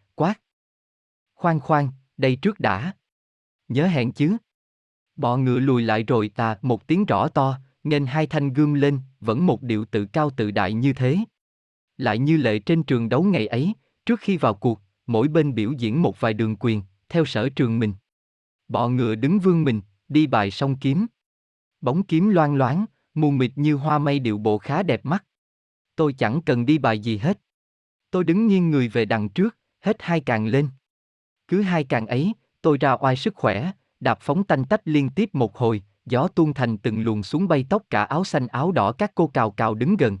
Khoan khoan, đây trước đã. Nhớ hẹn chứ. Bọ ngựa lùi lại rồi ta một tiếng rõ to, nên hai thanh gươm lên, vẫn một điệu tự cao tự đại như thế. Lại như lệ trên trường đấu ngày ấy, trước khi vào cuộc, mỗi bên biểu diễn một vài đường quyền, theo sở trường mình. Bọ ngựa đứng vương mình, đi bài song kiếm. Bóng kiếm loan loáng, mù mịt như hoa mây điệu bộ khá đẹp mắt. Tôi chẳng cần đi bài gì hết. Tôi đứng nghiêng người về đằng trước, hết hai càng lên. Cứ hai càng ấy, tôi ra oai sức khỏe, đạp phóng tanh tách liên tiếp một hồi, gió tuôn thành từng luồng xuống bay tóc cả áo xanh áo đỏ các cô cào cào đứng gần.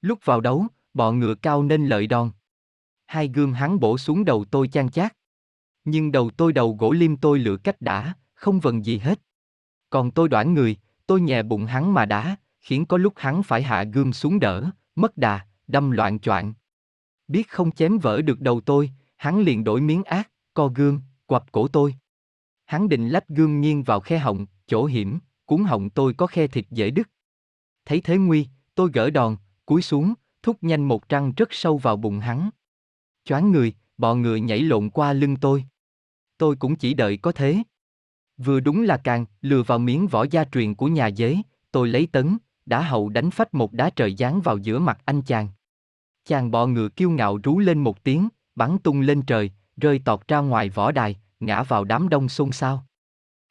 Lúc vào đấu, bọ ngựa cao nên lợi đòn. Hai gươm hắn bổ xuống đầu tôi chan chát. Nhưng đầu tôi đầu gỗ liêm tôi lựa cách đã, không vần gì hết. Còn tôi đoản người, tôi nhẹ bụng hắn mà đá, khiến có lúc hắn phải hạ gươm xuống đỡ, mất đà, đâm loạn choạng. Biết không chém vỡ được đầu tôi, hắn liền đổi miếng ác, co gương quặp cổ tôi. Hắn định lách gương nghiêng vào khe họng, chỗ hiểm, cuốn họng tôi có khe thịt dễ đứt. Thấy thế nguy, tôi gỡ đòn, cúi xuống, thúc nhanh một trăng rất sâu vào bụng hắn. Choáng người, bọ ngựa nhảy lộn qua lưng tôi. Tôi cũng chỉ đợi có thế. Vừa đúng là càng, lừa vào miếng vỏ gia truyền của nhà dế, tôi lấy tấn, đã hậu đánh phách một đá trời giáng vào giữa mặt anh chàng. Chàng bọ ngựa kiêu ngạo rú lên một tiếng, bắn tung lên trời, rơi tọt ra ngoài võ đài, ngã vào đám đông xôn xao.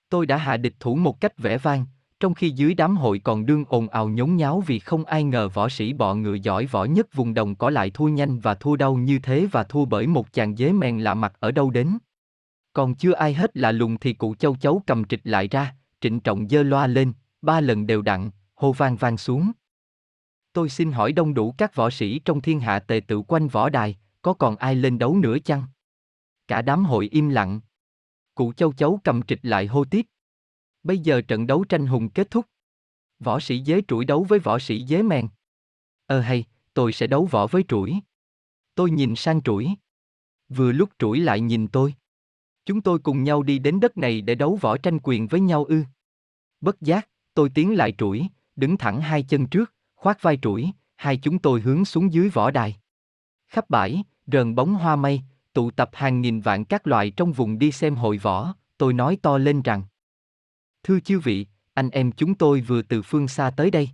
Tôi đã hạ địch thủ một cách vẻ vang, trong khi dưới đám hội còn đương ồn ào nhốn nháo vì không ai ngờ võ sĩ bọ ngựa giỏi võ nhất vùng đồng có lại thua nhanh và thua đau như thế và thua bởi một chàng dế men lạ mặt ở đâu đến. Còn chưa ai hết là lùng thì cụ châu chấu cầm trịch lại ra, trịnh trọng dơ loa lên, ba lần đều đặn, hô vang vang xuống. Tôi xin hỏi đông đủ các võ sĩ trong thiên hạ tề tự quanh võ đài, có còn ai lên đấu nữa chăng? Cả đám hội im lặng. Cụ châu chấu cầm trịch lại hô tiếp. Bây giờ trận đấu tranh hùng kết thúc. Võ sĩ dế trũi đấu với võ sĩ dế mèn. Ờ hay, tôi sẽ đấu võ với trũi. Tôi nhìn sang trũi. Vừa lúc trũi lại nhìn tôi. Chúng tôi cùng nhau đi đến đất này để đấu võ tranh quyền với nhau ư. Bất giác, tôi tiến lại trũi, đứng thẳng hai chân trước, khoác vai trũi, hai chúng tôi hướng xuống dưới võ đài. Khắp bãi, rờn bóng hoa mây, tụ tập hàng nghìn vạn các loại trong vùng đi xem hội võ, tôi nói to lên rằng Thưa chư vị, anh em chúng tôi vừa từ phương xa tới đây.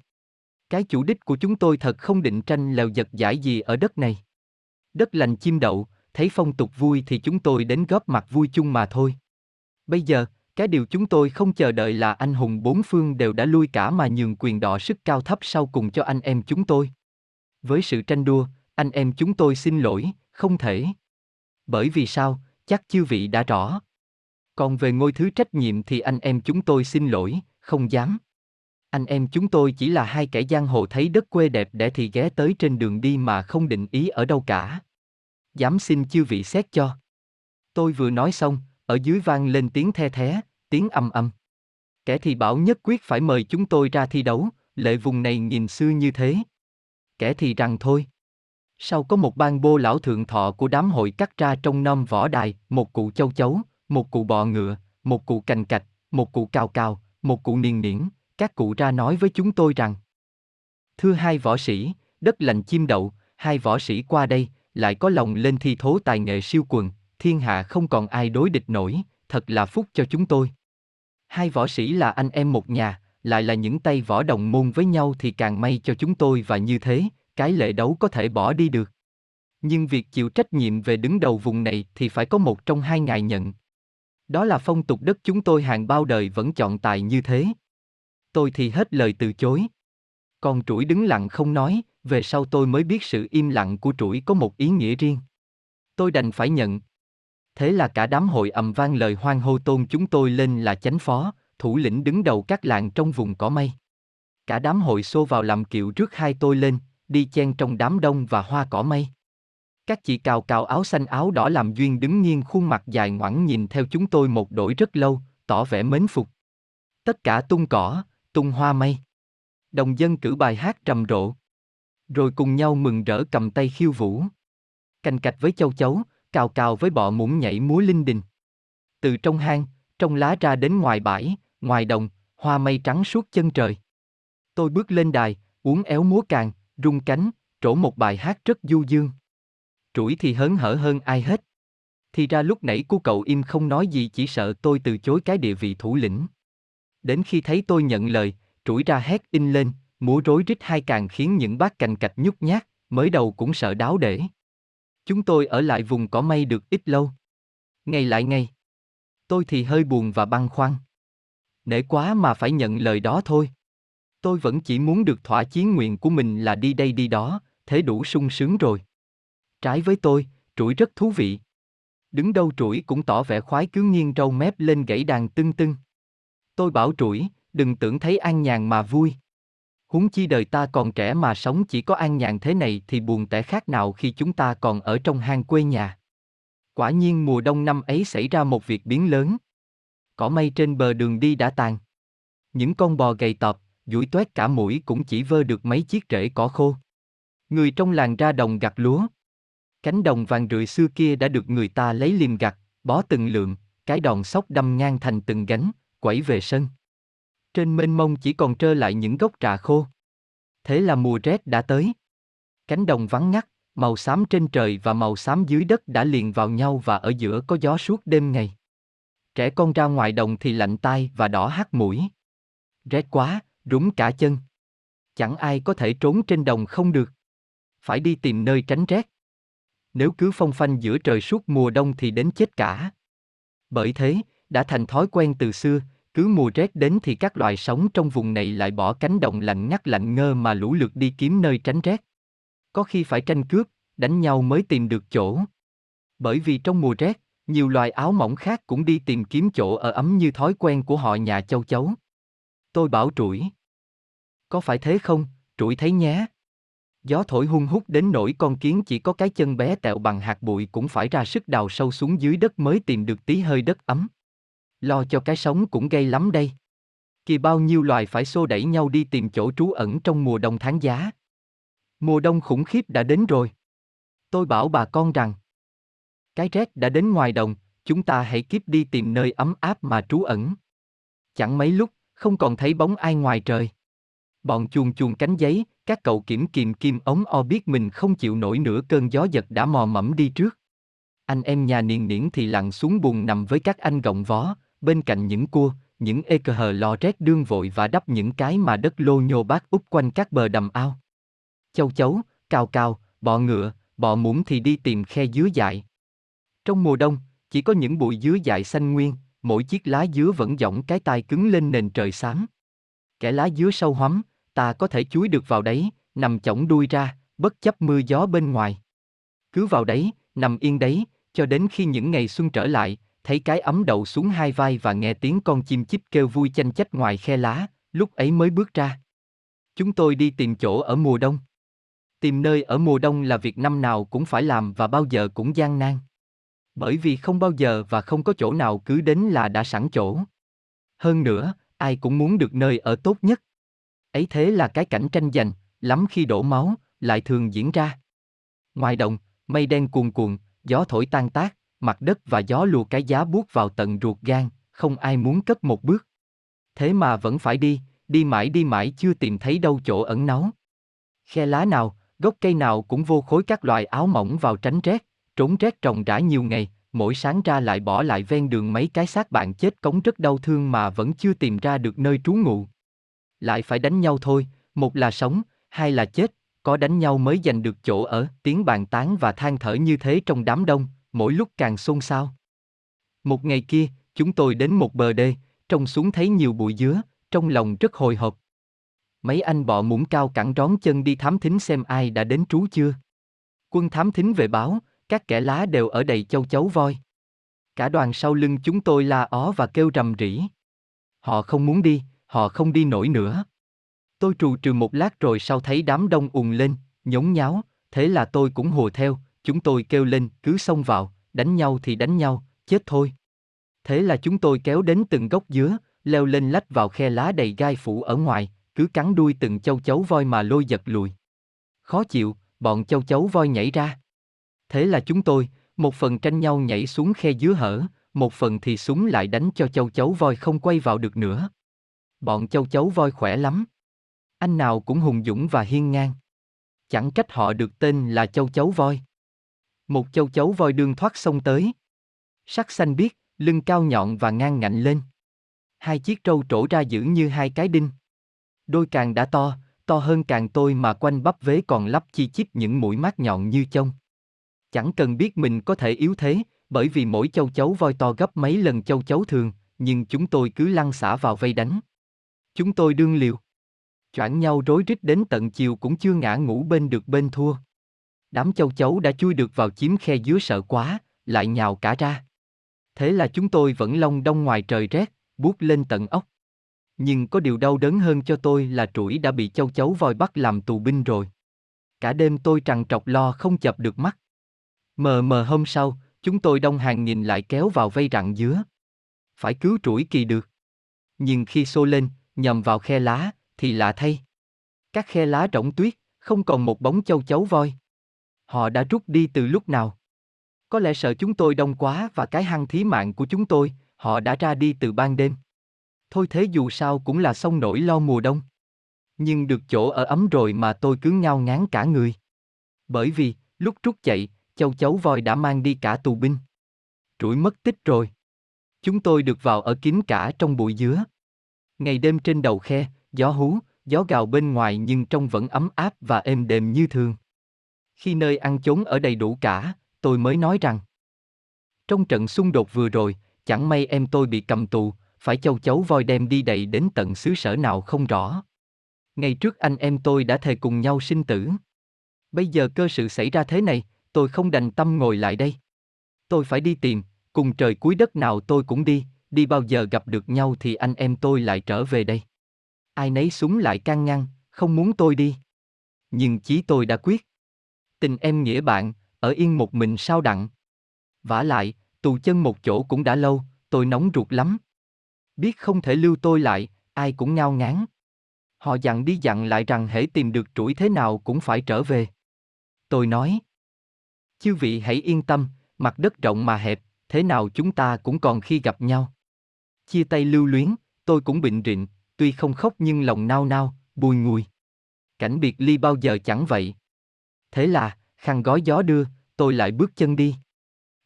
Cái chủ đích của chúng tôi thật không định tranh lèo giật giải gì ở đất này. Đất lành chim đậu, thấy phong tục vui thì chúng tôi đến góp mặt vui chung mà thôi. Bây giờ, cái điều chúng tôi không chờ đợi là anh hùng bốn phương đều đã lui cả mà nhường quyền đọ sức cao thấp sau cùng cho anh em chúng tôi. Với sự tranh đua, anh em chúng tôi xin lỗi, không thể. Bởi vì sao, chắc chư vị đã rõ. Còn về ngôi thứ trách nhiệm thì anh em chúng tôi xin lỗi, không dám. Anh em chúng tôi chỉ là hai kẻ giang hồ thấy đất quê đẹp để thì ghé tới trên đường đi mà không định ý ở đâu cả. Dám xin chư vị xét cho. Tôi vừa nói xong, ở dưới vang lên tiếng the thé, tiếng âm âm. Kẻ thì bảo nhất quyết phải mời chúng tôi ra thi đấu, lệ vùng này nhìn xưa như thế. Kẻ thì rằng thôi. Sau có một ban bô lão thượng thọ của đám hội cắt ra trong nom võ đài, một cụ châu chấu, một cụ bọ ngựa, một cụ cành cạch, một cụ cào cào, một cụ niền niễn, các cụ ra nói với chúng tôi rằng Thưa hai võ sĩ, đất lành chim đậu, hai võ sĩ qua đây, lại có lòng lên thi thố tài nghệ siêu quần, thiên hạ không còn ai đối địch nổi, thật là phúc cho chúng tôi. Hai võ sĩ là anh em một nhà, lại là những tay võ đồng môn với nhau thì càng may cho chúng tôi và như thế, cái lệ đấu có thể bỏ đi được. Nhưng việc chịu trách nhiệm về đứng đầu vùng này thì phải có một trong hai ngài nhận. Đó là phong tục đất chúng tôi hàng bao đời vẫn chọn tài như thế. Tôi thì hết lời từ chối. Còn trũi đứng lặng không nói, về sau tôi mới biết sự im lặng của trũi có một ý nghĩa riêng. Tôi đành phải nhận. Thế là cả đám hội ầm vang lời hoan hô tôn chúng tôi lên là chánh phó, thủ lĩnh đứng đầu các làng trong vùng cỏ mây. Cả đám hội xô vào làm kiệu trước hai tôi lên, đi chen trong đám đông và hoa cỏ mây. Các chị cào cào áo xanh áo đỏ làm duyên đứng nghiêng khuôn mặt dài ngoẵng nhìn theo chúng tôi một đổi rất lâu, tỏ vẻ mến phục. Tất cả tung cỏ, tung hoa mây. Đồng dân cử bài hát trầm rộ. Rồi cùng nhau mừng rỡ cầm tay khiêu vũ. Cành cạch với châu chấu, cào cào với bọ muỗng nhảy múa linh đình. Từ trong hang, trong lá ra đến ngoài bãi, ngoài đồng, hoa mây trắng suốt chân trời. Tôi bước lên đài, uống éo múa càng, rung cánh, trổ một bài hát rất du dương. Trũi thì hớn hở hơn ai hết. Thì ra lúc nãy cô cậu im không nói gì chỉ sợ tôi từ chối cái địa vị thủ lĩnh. Đến khi thấy tôi nhận lời, trũi ra hét in lên, múa rối rít hai càng khiến những bác cành cạch nhút nhát, mới đầu cũng sợ đáo để. Chúng tôi ở lại vùng cỏ mây được ít lâu. Ngày lại ngay. Tôi thì hơi buồn và băn khoăn. Nể quá mà phải nhận lời đó thôi. Tôi vẫn chỉ muốn được thỏa chí nguyện của mình là đi đây đi đó, thế đủ sung sướng rồi. Trái với tôi, trũi rất thú vị. Đứng đâu trũi cũng tỏ vẻ khoái cứ nghiêng râu mép lên gãy đàn tưng tưng. Tôi bảo trũi, đừng tưởng thấy an nhàn mà vui. Huống chi đời ta còn trẻ mà sống chỉ có an nhàn thế này thì buồn tẻ khác nào khi chúng ta còn ở trong hang quê nhà. Quả nhiên mùa đông năm ấy xảy ra một việc biến lớn. Cỏ mây trên bờ đường đi đã tàn. Những con bò gầy tọp, duỗi toét cả mũi cũng chỉ vơ được mấy chiếc rễ cỏ khô. Người trong làng ra đồng gặt lúa. Cánh đồng vàng rượi xưa kia đã được người ta lấy liềm gặt, bó từng lượng, cái đòn sóc đâm ngang thành từng gánh, quẩy về sân. Trên mênh mông chỉ còn trơ lại những gốc trà khô. Thế là mùa rét đã tới. Cánh đồng vắng ngắt, màu xám trên trời và màu xám dưới đất đã liền vào nhau và ở giữa có gió suốt đêm ngày. Trẻ con ra ngoài đồng thì lạnh tai và đỏ hắt mũi. Rét quá, rúng cả chân. Chẳng ai có thể trốn trên đồng không được. Phải đi tìm nơi tránh rét. Nếu cứ phong phanh giữa trời suốt mùa đông thì đến chết cả. Bởi thế, đã thành thói quen từ xưa, cứ mùa rét đến thì các loài sống trong vùng này lại bỏ cánh đồng lạnh ngắt lạnh ngơ mà lũ lượt đi kiếm nơi tránh rét. Có khi phải tranh cướp, đánh nhau mới tìm được chỗ. Bởi vì trong mùa rét, nhiều loài áo mỏng khác cũng đi tìm kiếm chỗ ở ấm như thói quen của họ nhà châu chấu. Tôi bảo trũi. Có phải thế không, trũi thấy nhé. Gió thổi hung hút đến nỗi con kiến chỉ có cái chân bé tẹo bằng hạt bụi cũng phải ra sức đào sâu xuống dưới đất mới tìm được tí hơi đất ấm. Lo cho cái sống cũng gây lắm đây. Kỳ bao nhiêu loài phải xô đẩy nhau đi tìm chỗ trú ẩn trong mùa đông tháng giá. Mùa đông khủng khiếp đã đến rồi. Tôi bảo bà con rằng, cái rét đã đến ngoài đồng, chúng ta hãy kiếp đi tìm nơi ấm áp mà trú ẩn. Chẳng mấy lúc, không còn thấy bóng ai ngoài trời. Bọn chuồn chuồn cánh giấy, các cậu kiểm kìm kim ống o biết mình không chịu nổi nữa cơn gió giật đã mò mẫm đi trước. Anh em nhà niền niễn thì lặn xuống buồn nằm với các anh gọng vó, bên cạnh những cua, những ê cờ hờ lo rét đương vội và đắp những cái mà đất lô nhô bát úp quanh các bờ đầm ao. Châu chấu, cào cào, bọ ngựa, bọ muỗng thì đi tìm khe dứa dại. Trong mùa đông, chỉ có những bụi dứa dại xanh nguyên, mỗi chiếc lá dứa vẫn giọng cái tai cứng lên nền trời xám. Kẻ lá dứa sâu hoắm, ta có thể chuối được vào đấy, nằm chỏng đuôi ra, bất chấp mưa gió bên ngoài. Cứ vào đấy, nằm yên đấy, cho đến khi những ngày xuân trở lại, thấy cái ấm đậu xuống hai vai và nghe tiếng con chim chích kêu vui chanh chách ngoài khe lá, lúc ấy mới bước ra. Chúng tôi đi tìm chỗ ở mùa đông. Tìm nơi ở mùa đông là việc năm nào cũng phải làm và bao giờ cũng gian nan. Bởi vì không bao giờ và không có chỗ nào cứ đến là đã sẵn chỗ. Hơn nữa, ai cũng muốn được nơi ở tốt nhất. Ấy thế là cái cảnh tranh giành, lắm khi đổ máu, lại thường diễn ra. Ngoài đồng, mây đen cuồn cuộn, gió thổi tan tác, mặt đất và gió lùa cái giá buốt vào tận ruột gan, không ai muốn cất một bước. Thế mà vẫn phải đi, đi mãi đi mãi chưa tìm thấy đâu chỗ ẩn náu. Khe lá nào, gốc cây nào cũng vô khối các loại áo mỏng vào tránh rét, trốn rét trồng rã nhiều ngày, mỗi sáng ra lại bỏ lại ven đường mấy cái xác bạn chết cống rất đau thương mà vẫn chưa tìm ra được nơi trú ngụ. Lại phải đánh nhau thôi, một là sống, hai là chết, có đánh nhau mới giành được chỗ ở, tiếng bàn tán và than thở như thế trong đám đông, mỗi lúc càng xôn xao. Một ngày kia, chúng tôi đến một bờ đê, trông xuống thấy nhiều bụi dứa, trong lòng rất hồi hộp. Mấy anh bọ muỗng cao cẳng rón chân đi thám thính xem ai đã đến trú chưa. Quân thám thính về báo, các kẻ lá đều ở đầy châu chấu voi. Cả đoàn sau lưng chúng tôi la ó và kêu rầm rỉ, Họ không muốn đi, họ không đi nổi nữa. Tôi trù trừ một lát rồi sau thấy đám đông ùn lên, nhốn nháo, thế là tôi cũng hùa theo, chúng tôi kêu lên, cứ xông vào, đánh nhau thì đánh nhau, chết thôi. Thế là chúng tôi kéo đến từng gốc dứa, leo lên lách vào khe lá đầy gai phủ ở ngoài, cứ cắn đuôi từng châu chấu voi mà lôi giật lùi. Khó chịu, bọn châu chấu voi nhảy ra. Thế là chúng tôi, một phần tranh nhau nhảy xuống khe dứa hở, một phần thì súng lại đánh cho châu chấu voi không quay vào được nữa. Bọn châu chấu voi khỏe lắm. Anh nào cũng hùng dũng và hiên ngang. Chẳng cách họ được tên là châu chấu voi. Một châu chấu voi đương thoát sông tới. Sắc xanh biếc, lưng cao nhọn và ngang ngạnh lên. Hai chiếc trâu trổ ra giữ như hai cái đinh. Đôi càng đã to, to hơn càng tôi mà quanh bắp vế còn lắp chi chít những mũi mát nhọn như chông. Chẳng cần biết mình có thể yếu thế, bởi vì mỗi châu chấu voi to gấp mấy lần châu chấu thường, nhưng chúng tôi cứ lăn xả vào vây đánh. Chúng tôi đương liều. Choảng nhau rối rít đến tận chiều cũng chưa ngã ngủ bên được bên thua. Đám châu chấu đã chui được vào chiếm khe dưới sợ quá, lại nhào cả ra. Thế là chúng tôi vẫn long đông ngoài trời rét, buốt lên tận ốc. Nhưng có điều đau đớn hơn cho tôi là trũi đã bị châu chấu voi bắt làm tù binh rồi. Cả đêm tôi trằn trọc lo không chập được mắt. Mờ mờ hôm sau, chúng tôi đông hàng nghìn lại kéo vào vây rặng dứa. Phải cứu trũi kỳ được. Nhưng khi xô lên, nhầm vào khe lá, thì lạ thay. Các khe lá rỗng tuyết, không còn một bóng châu chấu voi. Họ đã rút đi từ lúc nào? Có lẽ sợ chúng tôi đông quá và cái hăng thí mạng của chúng tôi, họ đã ra đi từ ban đêm. Thôi thế dù sao cũng là sông nổi lo mùa đông. Nhưng được chỗ ở ấm rồi mà tôi cứ ngao ngán cả người. Bởi vì, lúc rút chạy, châu chấu voi đã mang đi cả tù binh. Trũi mất tích rồi. Chúng tôi được vào ở kín cả trong bụi dứa. Ngày đêm trên đầu khe, gió hú, gió gào bên ngoài nhưng trong vẫn ấm áp và êm đềm như thường. Khi nơi ăn chốn ở đầy đủ cả, tôi mới nói rằng Trong trận xung đột vừa rồi, chẳng may em tôi bị cầm tù, phải châu chấu voi đem đi đậy đến tận xứ sở nào không rõ. Ngày trước anh em tôi đã thề cùng nhau sinh tử. Bây giờ cơ sự xảy ra thế này, tôi không đành tâm ngồi lại đây. Tôi phải đi tìm, cùng trời cuối đất nào tôi cũng đi, đi bao giờ gặp được nhau thì anh em tôi lại trở về đây. Ai nấy súng lại can ngăn, không muốn tôi đi. Nhưng chí tôi đã quyết. Tình em nghĩa bạn, ở yên một mình sao đặng. vả lại, tù chân một chỗ cũng đã lâu, tôi nóng ruột lắm. Biết không thể lưu tôi lại, ai cũng ngao ngán. Họ dặn đi dặn lại rằng hễ tìm được chuỗi thế nào cũng phải trở về. Tôi nói. Chư vị hãy yên tâm, mặt đất rộng mà hẹp, thế nào chúng ta cũng còn khi gặp nhau. Chia tay lưu luyến, tôi cũng bệnh rịn, tuy không khóc nhưng lòng nao nao, bùi ngùi. Cảnh biệt ly bao giờ chẳng vậy. Thế là, khăn gói gió đưa, tôi lại bước chân đi.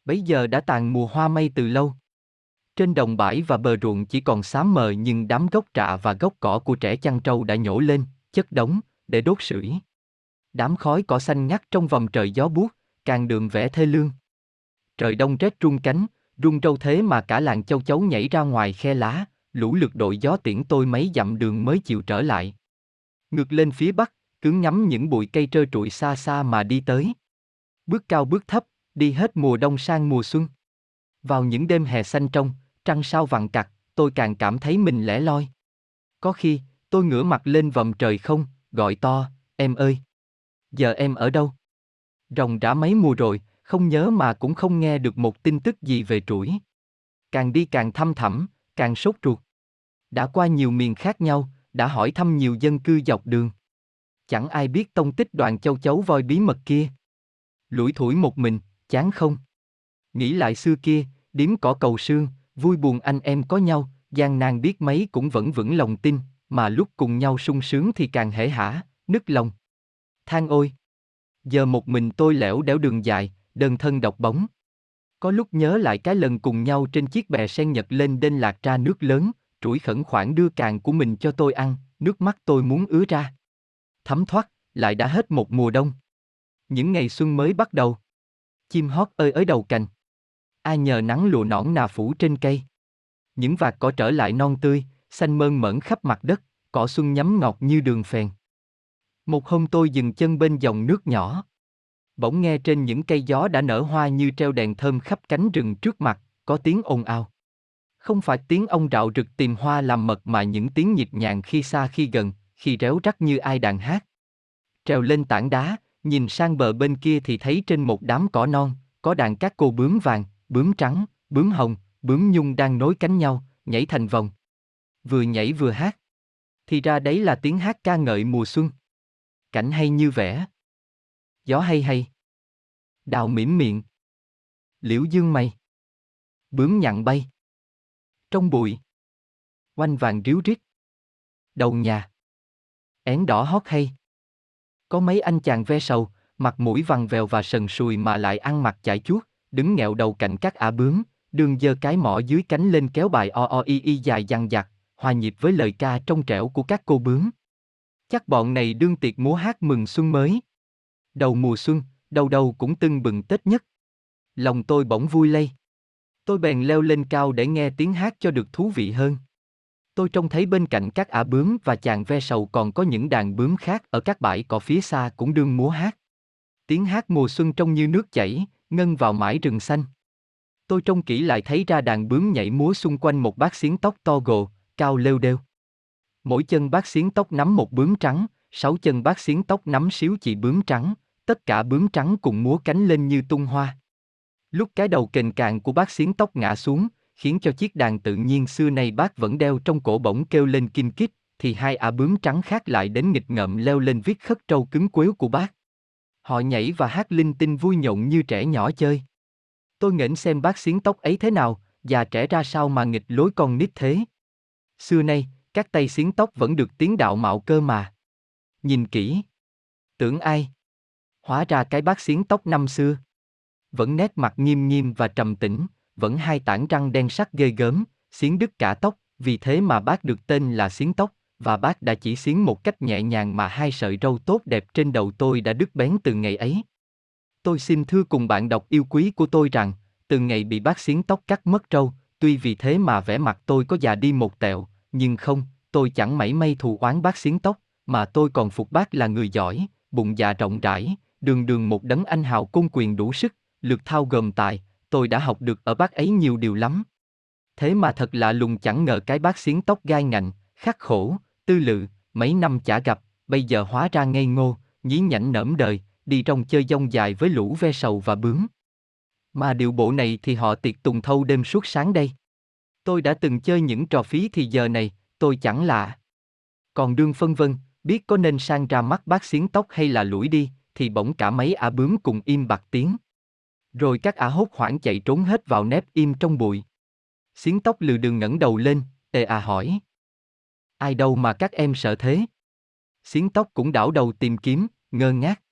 Bấy giờ đã tàn mùa hoa mây từ lâu. Trên đồng bãi và bờ ruộng chỉ còn xám mờ nhưng đám gốc trạ và gốc cỏ của trẻ chăn trâu đã nhổ lên, chất đống, để đốt sưởi. Đám khói cỏ xanh ngắt trong vòng trời gió buốt, càng đường vẽ thê lương. Trời đông rét trung cánh, rung râu thế mà cả làng châu chấu nhảy ra ngoài khe lá, lũ lượt đội gió tiễn tôi mấy dặm đường mới chịu trở lại. Ngược lên phía bắc, cứ ngắm những bụi cây trơ trụi xa xa mà đi tới. Bước cao bước thấp, đi hết mùa đông sang mùa xuân. Vào những đêm hè xanh trong, trăng sao vàng cặt, tôi càng cảm thấy mình lẻ loi. Có khi, tôi ngửa mặt lên vầm trời không, gọi to, em ơi! Giờ em ở đâu? Rồng đã mấy mùa rồi, không nhớ mà cũng không nghe được một tin tức gì về trũi. Càng đi càng thăm thẳm, càng sốt ruột. Đã qua nhiều miền khác nhau, đã hỏi thăm nhiều dân cư dọc đường. Chẳng ai biết tông tích đoàn châu chấu voi bí mật kia. Lủi thủi một mình, chán không? Nghĩ lại xưa kia, điếm cỏ cầu sương, vui buồn anh em có nhau, gian nan biết mấy cũng vẫn vững lòng tin, mà lúc cùng nhau sung sướng thì càng hể hả, nức lòng. Than ôi! Giờ một mình tôi lẻo đẻo đường dài, đơn thân độc bóng. Có lúc nhớ lại cái lần cùng nhau trên chiếc bè sen nhật lên đên lạc ra nước lớn, trũi khẩn khoản đưa càng của mình cho tôi ăn, nước mắt tôi muốn ứa ra. Thấm thoát, lại đã hết một mùa đông. Những ngày xuân mới bắt đầu. Chim hót ơi ới đầu cành. Ai nhờ nắng lụa nõn nà phủ trên cây. Những vạt cỏ trở lại non tươi, xanh mơn mởn khắp mặt đất, cỏ xuân nhắm ngọt như đường phèn. Một hôm tôi dừng chân bên dòng nước nhỏ. Bỗng nghe trên những cây gió đã nở hoa như treo đèn thơm khắp cánh rừng trước mặt, có tiếng ồn ào. Không phải tiếng ông rạo rực tìm hoa làm mật mà những tiếng nhịp nhàng khi xa khi gần, khi réo rắt như ai đàn hát. Trèo lên tảng đá, nhìn sang bờ bên kia thì thấy trên một đám cỏ non, có đàn các cô bướm vàng, bướm trắng, bướm hồng, bướm nhung đang nối cánh nhau, nhảy thành vòng. Vừa nhảy vừa hát. Thì ra đấy là tiếng hát ca ngợi mùa xuân. Cảnh hay như vẽ. Gió hay hay. Đào mỉm miệng. Liễu dương mây. Bướm nhặn bay. Trong bụi. Quanh vàng ríu rít. Đầu nhà. Én đỏ hót hay. Có mấy anh chàng ve sầu, mặt mũi vằn vèo và sần sùi mà lại ăn mặc chải chuốt, đứng nghẹo đầu cạnh các ả bướm, đường giơ cái mỏ dưới cánh lên kéo bài o o y y dài dằng dặc, hòa nhịp với lời ca trong trẻo của các cô bướm. Chắc bọn này đương tiệc múa hát mừng xuân mới. Đầu mùa xuân, đầu đầu cũng tưng bừng Tết nhất. Lòng tôi bỗng vui lây. Tôi bèn leo lên cao để nghe tiếng hát cho được thú vị hơn. Tôi trông thấy bên cạnh các ả bướm và chàng ve sầu còn có những đàn bướm khác ở các bãi cỏ phía xa cũng đương múa hát. Tiếng hát mùa xuân trông như nước chảy, ngân vào mãi rừng xanh. Tôi trông kỹ lại thấy ra đàn bướm nhảy múa xung quanh một bát xiến tóc to gồ, cao lêu đêu. Mỗi chân bát xiến tóc nắm một bướm trắng, sáu chân bát xiến tóc nắm xíu chị bướm trắng, tất cả bướm trắng cùng múa cánh lên như tung hoa. Lúc cái đầu kềnh càng của bác xiến tóc ngã xuống, khiến cho chiếc đàn tự nhiên xưa nay bác vẫn đeo trong cổ bỗng kêu lên kim kít, thì hai ả bướm trắng khác lại đến nghịch ngợm leo lên viết khất trâu cứng quếu của bác. Họ nhảy và hát linh tinh vui nhộn như trẻ nhỏ chơi. Tôi nghển xem bác xiến tóc ấy thế nào, già trẻ ra sao mà nghịch lối con nít thế. Xưa nay, các tay xiến tóc vẫn được tiếng đạo mạo cơ mà. Nhìn kỹ. Tưởng ai? Hóa ra cái bác xiến tóc năm xưa. Vẫn nét mặt nghiêm nghiêm và trầm tĩnh, vẫn hai tảng răng đen sắc ghê gớm, xiến đứt cả tóc, vì thế mà bác được tên là xiến tóc, và bác đã chỉ xiến một cách nhẹ nhàng mà hai sợi râu tốt đẹp trên đầu tôi đã đứt bén từ ngày ấy. Tôi xin thưa cùng bạn đọc yêu quý của tôi rằng, từ ngày bị bác xiến tóc cắt mất râu, tuy vì thế mà vẻ mặt tôi có già đi một tẹo, nhưng không, tôi chẳng mảy may thù oán bác xiến tóc, mà tôi còn phục bác là người giỏi, bụng dạ rộng rãi, đường đường một đấng anh hào công quyền đủ sức, lượt thao gồm tài, tôi đã học được ở bác ấy nhiều điều lắm. Thế mà thật lạ lùng chẳng ngờ cái bác xiến tóc gai ngạnh, khắc khổ, tư lự, mấy năm chả gặp, bây giờ hóa ra ngây ngô, nhí nhảnh nởm đời, đi trong chơi dông dài với lũ ve sầu và bướm. Mà điệu bộ này thì họ tiệc tùng thâu đêm suốt sáng đây. Tôi đã từng chơi những trò phí thì giờ này, tôi chẳng lạ. Còn đương phân vân, biết có nên sang ra mắt bác xiến tóc hay là lủi đi, thì bỗng cả mấy ả bướm cùng im bặt tiếng. Rồi các ả hốt hoảng chạy trốn hết vào nếp im trong bụi. Xiến tóc lừ đường ngẩng đầu lên, ê à hỏi. Ai đâu mà các em sợ thế? Xiến tóc cũng đảo đầu tìm kiếm, ngơ ngác.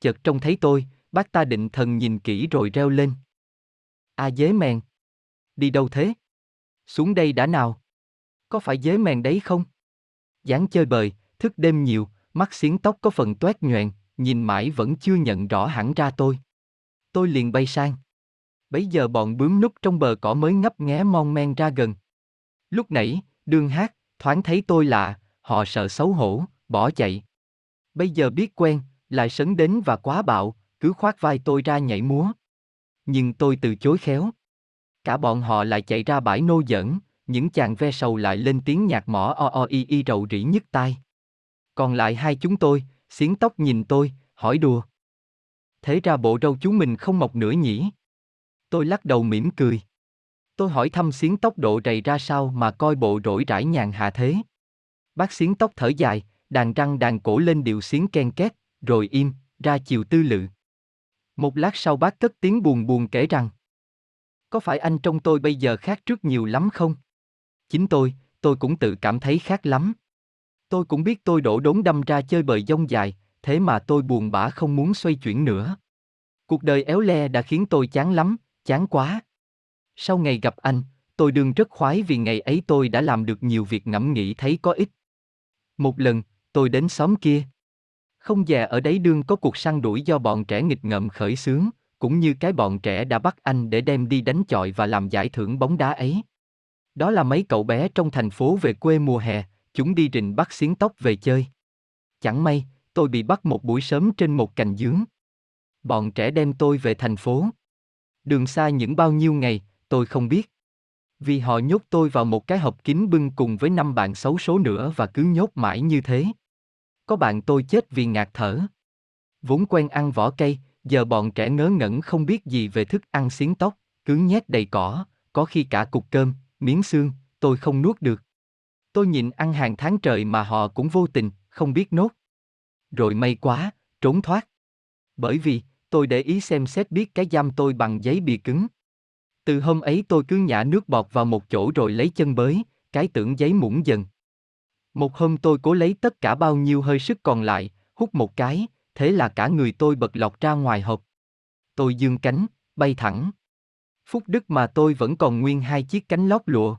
Chợt trông thấy tôi, bác ta định thần nhìn kỹ rồi reo lên. A à dế mèn. Đi đâu thế? Xuống đây đã nào? Có phải dế mèn đấy không? dáng chơi bời, thức đêm nhiều, mắt xiến tóc có phần toét nhoẹn, nhìn mãi vẫn chưa nhận rõ hẳn ra tôi. Tôi liền bay sang. Bấy giờ bọn bướm núp trong bờ cỏ mới ngấp nghé mon men ra gần. Lúc nãy, đương hát, thoáng thấy tôi lạ, họ sợ xấu hổ, bỏ chạy. Bây giờ biết quen, lại sấn đến và quá bạo, cứ khoác vai tôi ra nhảy múa. Nhưng tôi từ chối khéo. Cả bọn họ lại chạy ra bãi nô giỡn, những chàng ve sầu lại lên tiếng nhạc mỏ o o y y rầu rĩ nhức tai. Còn lại hai chúng tôi, xiến tóc nhìn tôi, hỏi đùa. Thế ra bộ râu chú mình không mọc nữa nhỉ? Tôi lắc đầu mỉm cười. Tôi hỏi thăm xiến tóc độ rầy ra sao mà coi bộ rỗi rãi nhàn hạ thế. Bác xiến tóc thở dài, đàn răng đàn cổ lên điệu xiến ken két, rồi im, ra chiều tư lự. Một lát sau bác cất tiếng buồn buồn kể rằng Có phải anh trong tôi bây giờ khác trước nhiều lắm không? Chính tôi, tôi cũng tự cảm thấy khác lắm. Tôi cũng biết tôi đổ đốn đâm ra chơi bời dông dài, thế mà tôi buồn bã không muốn xoay chuyển nữa. Cuộc đời éo le đã khiến tôi chán lắm, chán quá. Sau ngày gặp anh, tôi đương rất khoái vì ngày ấy tôi đã làm được nhiều việc ngẫm nghĩ thấy có ích. Một lần, tôi đến xóm kia. Không già ở đấy đương có cuộc săn đuổi do bọn trẻ nghịch ngợm khởi xướng, cũng như cái bọn trẻ đã bắt anh để đem đi đánh chọi và làm giải thưởng bóng đá ấy. Đó là mấy cậu bé trong thành phố về quê mùa hè, chúng đi rình bắt xiến tóc về chơi. Chẳng may, tôi bị bắt một buổi sớm trên một cành dướng. Bọn trẻ đem tôi về thành phố. Đường xa những bao nhiêu ngày, tôi không biết. Vì họ nhốt tôi vào một cái hộp kín bưng cùng với năm bạn xấu số nữa và cứ nhốt mãi như thế. Có bạn tôi chết vì ngạt thở. Vốn quen ăn vỏ cây, giờ bọn trẻ ngớ ngẩn không biết gì về thức ăn xiến tóc, cứ nhét đầy cỏ, có khi cả cục cơm, miếng xương, tôi không nuốt được. Tôi nhìn ăn hàng tháng trời mà họ cũng vô tình, không biết nốt. Rồi may quá, trốn thoát. Bởi vì, tôi để ý xem xét biết cái giam tôi bằng giấy bìa cứng. Từ hôm ấy tôi cứ nhả nước bọt vào một chỗ rồi lấy chân bới, cái tưởng giấy mũng dần. Một hôm tôi cố lấy tất cả bao nhiêu hơi sức còn lại, hút một cái, thế là cả người tôi bật lọc ra ngoài hộp. Tôi dương cánh, bay thẳng. Phúc đức mà tôi vẫn còn nguyên hai chiếc cánh lót lụa.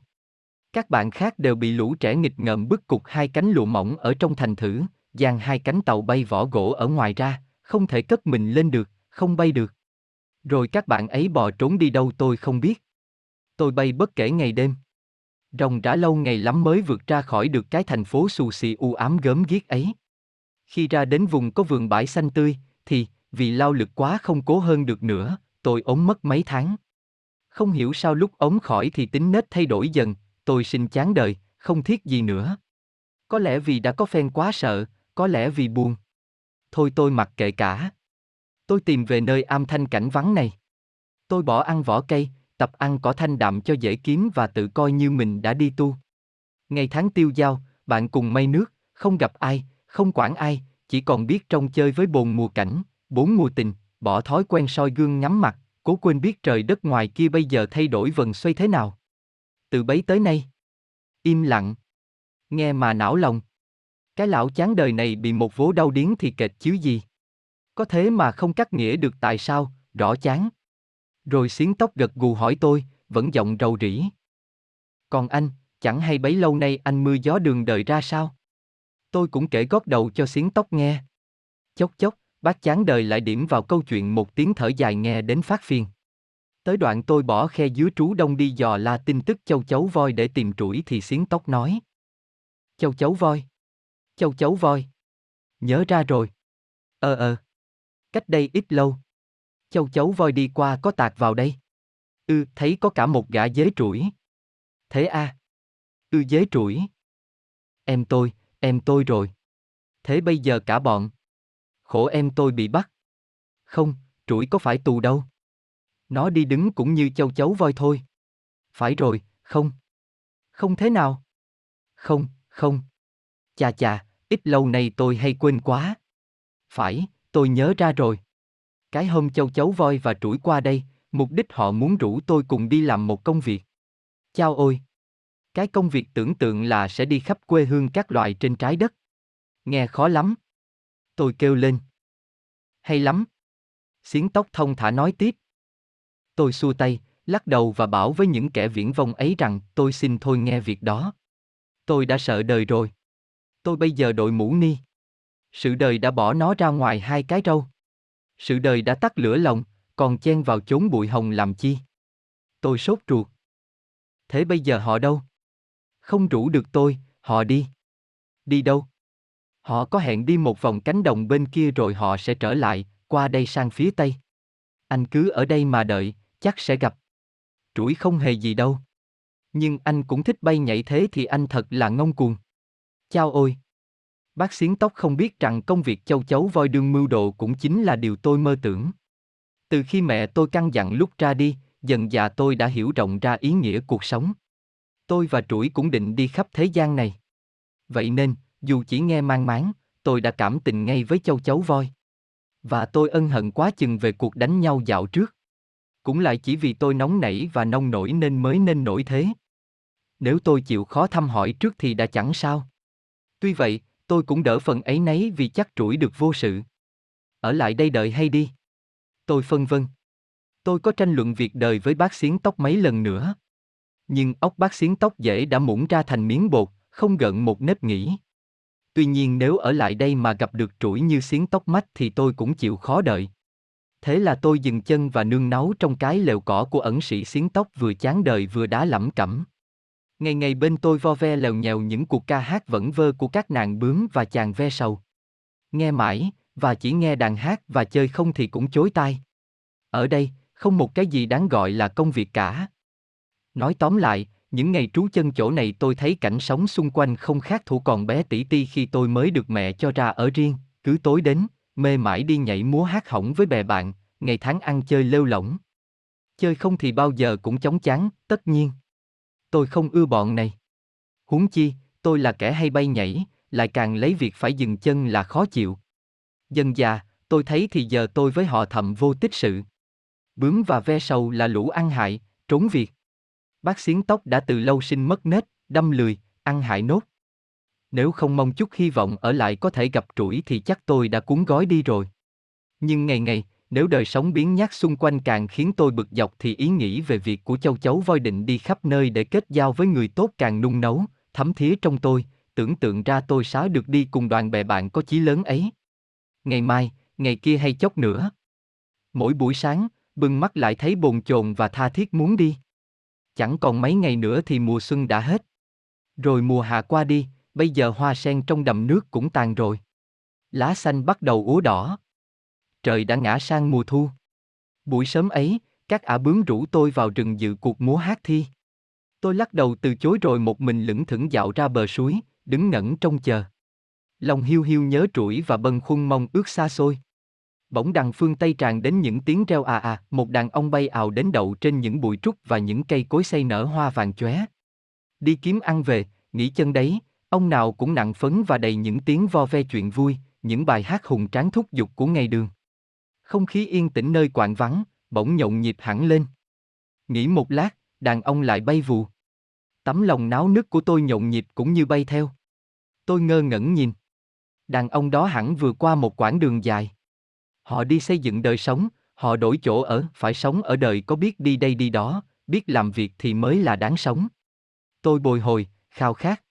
Các bạn khác đều bị lũ trẻ nghịch ngợm bức cục hai cánh lụa mỏng ở trong thành thử, dàn hai cánh tàu bay vỏ gỗ ở ngoài ra, không thể cất mình lên được, không bay được. Rồi các bạn ấy bò trốn đi đâu tôi không biết. Tôi bay bất kể ngày đêm. Rồng đã lâu ngày lắm mới vượt ra khỏi được cái thành phố xù xì u ám gớm ghiếc ấy. Khi ra đến vùng có vườn bãi xanh tươi, thì, vì lao lực quá không cố hơn được nữa, tôi ốm mất mấy tháng. Không hiểu sao lúc ốm khỏi thì tính nết thay đổi dần, tôi xin chán đời, không thiết gì nữa. Có lẽ vì đã có phen quá sợ, có lẽ vì buồn. Thôi tôi mặc kệ cả. Tôi tìm về nơi am thanh cảnh vắng này. Tôi bỏ ăn vỏ cây, tập ăn cỏ thanh đạm cho dễ kiếm và tự coi như mình đã đi tu. Ngày tháng tiêu giao, bạn cùng mây nước, không gặp ai, không quản ai, chỉ còn biết trông chơi với bồn mùa cảnh, bốn mùa tình, bỏ thói quen soi gương ngắm mặt, cố quên biết trời đất ngoài kia bây giờ thay đổi vần xoay thế nào. Từ bấy tới nay, im lặng, nghe mà não lòng. Cái lão chán đời này bị một vố đau điến thì kệt chứ gì. Có thế mà không cắt nghĩa được tại sao, rõ chán. Rồi xiến tóc gật gù hỏi tôi, vẫn giọng rầu rĩ. Còn anh, chẳng hay bấy lâu nay anh mưa gió đường đời ra sao? Tôi cũng kể gót đầu cho xiến tóc nghe. Chốc chốc, bác chán đời lại điểm vào câu chuyện một tiếng thở dài nghe đến phát phiền. Tới đoạn tôi bỏ khe dứa trú đông đi dò la tin tức châu chấu voi để tìm trũi thì xiến tóc nói. Châu chấu voi. Châu chấu voi. Nhớ ra rồi. Ờ ờ. Cách đây ít lâu. Châu chấu voi đi qua có tạc vào đây. Ư, thấy có cả một gã dế trũi. Thế a. À? Ư dế trũi. Em tôi, em tôi rồi. Thế bây giờ cả bọn. Khổ em tôi bị bắt. Không, trũi có phải tù đâu. Nó đi đứng cũng như châu chấu voi thôi. Phải rồi, không. Không thế nào. Không, không. Chà chà, ít lâu nay tôi hay quên quá. Phải, tôi nhớ ra rồi. Cái hôm châu chấu voi và trũi qua đây, mục đích họ muốn rủ tôi cùng đi làm một công việc. Chao ôi! Cái công việc tưởng tượng là sẽ đi khắp quê hương các loại trên trái đất. Nghe khó lắm. Tôi kêu lên. Hay lắm. Xiến tóc thông thả nói tiếp. Tôi xua tay, lắc đầu và bảo với những kẻ viễn vông ấy rằng tôi xin thôi nghe việc đó. Tôi đã sợ đời rồi. Tôi bây giờ đội mũ ni. Sự đời đã bỏ nó ra ngoài hai cái râu. Sự đời đã tắt lửa lòng, còn chen vào chốn bụi hồng làm chi. Tôi sốt ruột. Thế bây giờ họ đâu? Không rủ được tôi, họ đi. Đi đâu? Họ có hẹn đi một vòng cánh đồng bên kia rồi họ sẽ trở lại, qua đây sang phía tây. Anh cứ ở đây mà đợi, chắc sẽ gặp. Trũi không hề gì đâu. Nhưng anh cũng thích bay nhảy thế thì anh thật là ngông cuồng. Chao ôi! Bác xiến tóc không biết rằng công việc châu chấu voi đương mưu đồ cũng chính là điều tôi mơ tưởng. Từ khi mẹ tôi căn dặn lúc ra đi, dần già tôi đã hiểu rộng ra ý nghĩa cuộc sống. Tôi và Trũi cũng định đi khắp thế gian này. Vậy nên, dù chỉ nghe mang máng, tôi đã cảm tình ngay với châu chấu voi. Và tôi ân hận quá chừng về cuộc đánh nhau dạo trước. Cũng lại chỉ vì tôi nóng nảy và nông nổi nên mới nên nổi thế. Nếu tôi chịu khó thăm hỏi trước thì đã chẳng sao. Tuy vậy, tôi cũng đỡ phần ấy nấy vì chắc trũi được vô sự. Ở lại đây đợi hay đi. Tôi phân vân. Tôi có tranh luận việc đời với bác xiến tóc mấy lần nữa. Nhưng ốc bác xiến tóc dễ đã mũng ra thành miếng bột, không gợn một nếp nghĩ. Tuy nhiên nếu ở lại đây mà gặp được trũi như xiến tóc mách thì tôi cũng chịu khó đợi. Thế là tôi dừng chân và nương náu trong cái lều cỏ của ẩn sĩ xiến tóc vừa chán đời vừa đá lẩm cẩm. Ngày ngày bên tôi vo ve lèo nhèo những cuộc ca hát vẩn vơ của các nàng bướm và chàng ve sầu. Nghe mãi, và chỉ nghe đàn hát và chơi không thì cũng chối tai. Ở đây, không một cái gì đáng gọi là công việc cả. Nói tóm lại, những ngày trú chân chỗ này tôi thấy cảnh sống xung quanh không khác thủ còn bé tỷ ti khi tôi mới được mẹ cho ra ở riêng, cứ tối đến, mê mãi đi nhảy múa hát hỏng với bè bạn, ngày tháng ăn chơi lêu lỏng. Chơi không thì bao giờ cũng chóng chán, tất nhiên. Tôi không ưa bọn này. Huống chi, tôi là kẻ hay bay nhảy, lại càng lấy việc phải dừng chân là khó chịu. Dần già, tôi thấy thì giờ tôi với họ thầm vô tích sự. Bướm và ve sầu là lũ ăn hại, trốn việc. Bác xiến tóc đã từ lâu sinh mất nết, đâm lười, ăn hại nốt. Nếu không mong chút hy vọng ở lại có thể gặp trũi thì chắc tôi đã cuốn gói đi rồi. Nhưng ngày ngày, nếu đời sống biến nhát xung quanh càng khiến tôi bực dọc thì ý nghĩ về việc của châu chấu voi định đi khắp nơi để kết giao với người tốt càng nung nấu, thấm thía trong tôi, tưởng tượng ra tôi xá được đi cùng đoàn bè bạn có chí lớn ấy. Ngày mai, ngày kia hay chốc nữa. Mỗi buổi sáng, bừng mắt lại thấy bồn chồn và tha thiết muốn đi. Chẳng còn mấy ngày nữa thì mùa xuân đã hết. Rồi mùa hạ qua đi, bây giờ hoa sen trong đầm nước cũng tàn rồi. Lá xanh bắt đầu úa đỏ. Trời đã ngã sang mùa thu. Buổi sớm ấy, các ả bướm rủ tôi vào rừng dự cuộc múa hát thi. Tôi lắc đầu từ chối rồi một mình lững thững dạo ra bờ suối, đứng ngẩn trông chờ. Lòng hiu hiu nhớ trũi và bâng khuâng mong ước xa xôi. Bỗng đằng phương Tây tràn đến những tiếng reo à à, một đàn ông bay ào đến đậu trên những bụi trúc và những cây cối xây nở hoa vàng chóe. Đi kiếm ăn về, nghỉ chân đấy, ông nào cũng nặng phấn và đầy những tiếng vo ve chuyện vui, những bài hát hùng tráng thúc giục của ngày đường. Không khí yên tĩnh nơi quạng vắng, bỗng nhộn nhịp hẳn lên. Nghỉ một lát, đàn ông lại bay vù. Tấm lòng náo nức của tôi nhộn nhịp cũng như bay theo. Tôi ngơ ngẩn nhìn. Đàn ông đó hẳn vừa qua một quãng đường dài. Họ đi xây dựng đời sống, họ đổi chỗ ở, phải sống ở đời có biết đi đây đi đó, biết làm việc thì mới là đáng sống. Tôi bồi hồi, khao khát.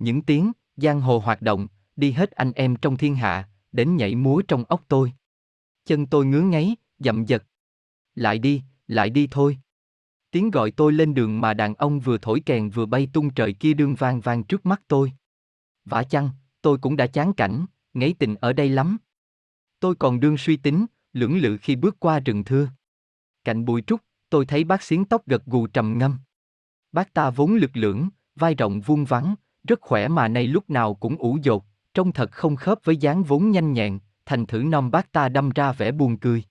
Những tiếng, giang hồ hoạt động, đi hết anh em trong thiên hạ, đến nhảy múa trong ốc tôi. Chân tôi ngứa ngáy, dậm giật. Lại đi, lại đi thôi. Tiếng gọi tôi lên đường mà đàn ông vừa thổi kèn vừa bay tung trời kia đương vang vang trước mắt tôi. Vả chăng, tôi cũng đã chán cảnh, ngấy tình ở đây lắm. Tôi còn đương suy tính, lưỡng lự khi bước qua rừng thưa. Cạnh bụi trúc, tôi thấy bác xiến tóc gật gù trầm ngâm. Bác ta vốn lực lưỡng, vai rộng vuông vắn, rất khỏe mà nay lúc nào cũng ủ dột, trông thật không khớp với dáng vốn nhanh nhẹn, thành thử non bác ta đâm ra vẻ buồn cười.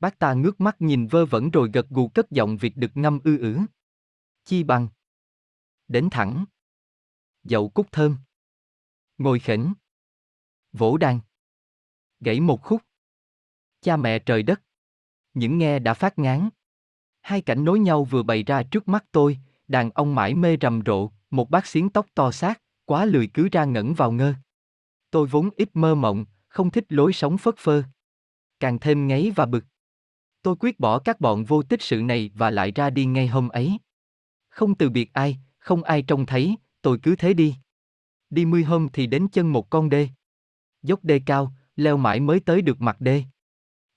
Bác ta ngước mắt nhìn vơ vẩn rồi gật gù cất giọng việc được ngâm ư ử. Chi bằng. Đến thẳng. Dậu cúc thơm. Ngồi khỉnh. Vỗ đàn. Gãy một khúc. Cha mẹ trời đất. Những nghe đã phát ngán. Hai cảnh nối nhau vừa bày ra trước mắt tôi, đàn ông mãi mê rầm rộ, một bác xiến tóc to xác, quá lười cứ ra ngẩn vào ngơ. Tôi vốn ít mơ mộng, không thích lối sống phất phơ. Càng thêm ngáy và bực. Tôi quyết bỏ các bọn vô tích sự này và lại ra đi ngay hôm ấy. Không từ biệt ai, không ai trông thấy, tôi cứ thế đi. Đi mươi hôm thì đến chân một con đê. Dốc đê cao, leo mãi mới tới được mặt đê.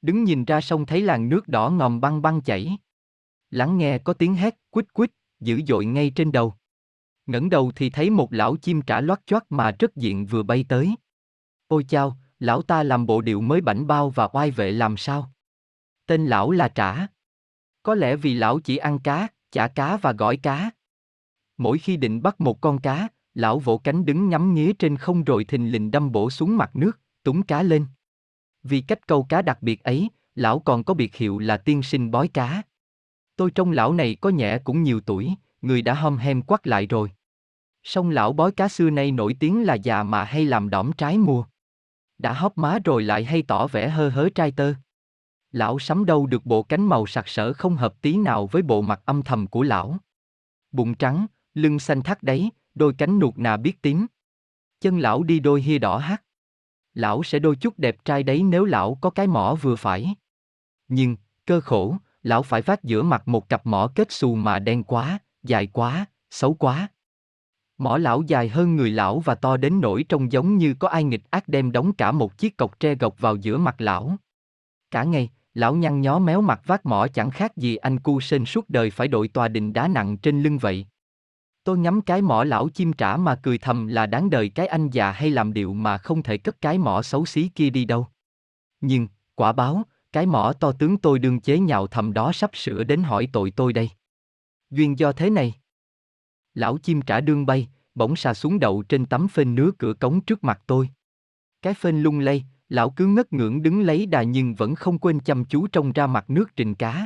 Đứng nhìn ra sông thấy làn nước đỏ ngòm băng băng chảy. Lắng nghe có tiếng hét quýt quýt, dữ dội ngay trên đầu ngẩng đầu thì thấy một lão chim trả loát choát mà rất diện vừa bay tới. Ôi chao, lão ta làm bộ điệu mới bảnh bao và oai vệ làm sao? Tên lão là Trả. Có lẽ vì lão chỉ ăn cá, chả cá và gỏi cá. Mỗi khi định bắt một con cá, lão vỗ cánh đứng nhắm nghía trên không rồi thình lình đâm bổ xuống mặt nước, túng cá lên. Vì cách câu cá đặc biệt ấy, lão còn có biệt hiệu là tiên sinh bói cá. Tôi trong lão này có nhẹ cũng nhiều tuổi, người đã hâm hem quắc lại rồi. Song lão bói cá xưa nay nổi tiếng là già mà hay làm đỏm trái mùa. Đã hóp má rồi lại hay tỏ vẻ hơ hớ trai tơ. Lão sắm đâu được bộ cánh màu sặc sỡ không hợp tí nào với bộ mặt âm thầm của lão. Bụng trắng, lưng xanh thắt đấy, đôi cánh nuột nà biết tím. Chân lão đi đôi hia đỏ hát. Lão sẽ đôi chút đẹp trai đấy nếu lão có cái mỏ vừa phải. Nhưng, cơ khổ, lão phải vác giữa mặt một cặp mỏ kết xù mà đen quá, dài quá, xấu quá. Mỏ lão dài hơn người lão và to đến nỗi trông giống như có ai nghịch ác đem đóng cả một chiếc cọc tre gọc vào giữa mặt lão. Cả ngày, lão nhăn nhó méo mặt vác mỏ chẳng khác gì anh cu sên suốt đời phải đội tòa đình đá nặng trên lưng vậy. Tôi ngắm cái mỏ lão chim trả mà cười thầm là đáng đời cái anh già hay làm điệu mà không thể cất cái mỏ xấu xí kia đi đâu. Nhưng, quả báo, cái mỏ to tướng tôi đương chế nhạo thầm đó sắp sửa đến hỏi tội tôi đây. Duyên do thế này. Lão chim trả đương bay, bỗng xà xuống đậu trên tấm phên nứa cửa cống trước mặt tôi. Cái phên lung lay, lão cứ ngất ngưỡng đứng lấy đà nhưng vẫn không quên chăm chú trông ra mặt nước trình cá.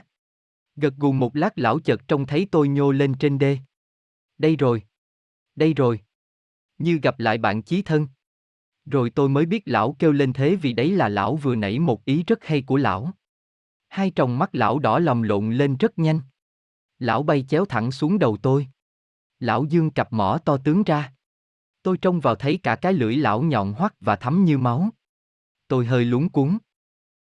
Gật gù một lát lão chợt trông thấy tôi nhô lên trên đê. Đây rồi. Đây rồi. Như gặp lại bạn chí thân. Rồi tôi mới biết lão kêu lên thế vì đấy là lão vừa nãy một ý rất hay của lão. Hai tròng mắt lão đỏ lầm lộn lên rất nhanh. Lão bay chéo thẳng xuống đầu tôi. Lão dương cặp mỏ to tướng ra. Tôi trông vào thấy cả cái lưỡi lão nhọn hoắt và thấm như máu. Tôi hơi lúng cuốn.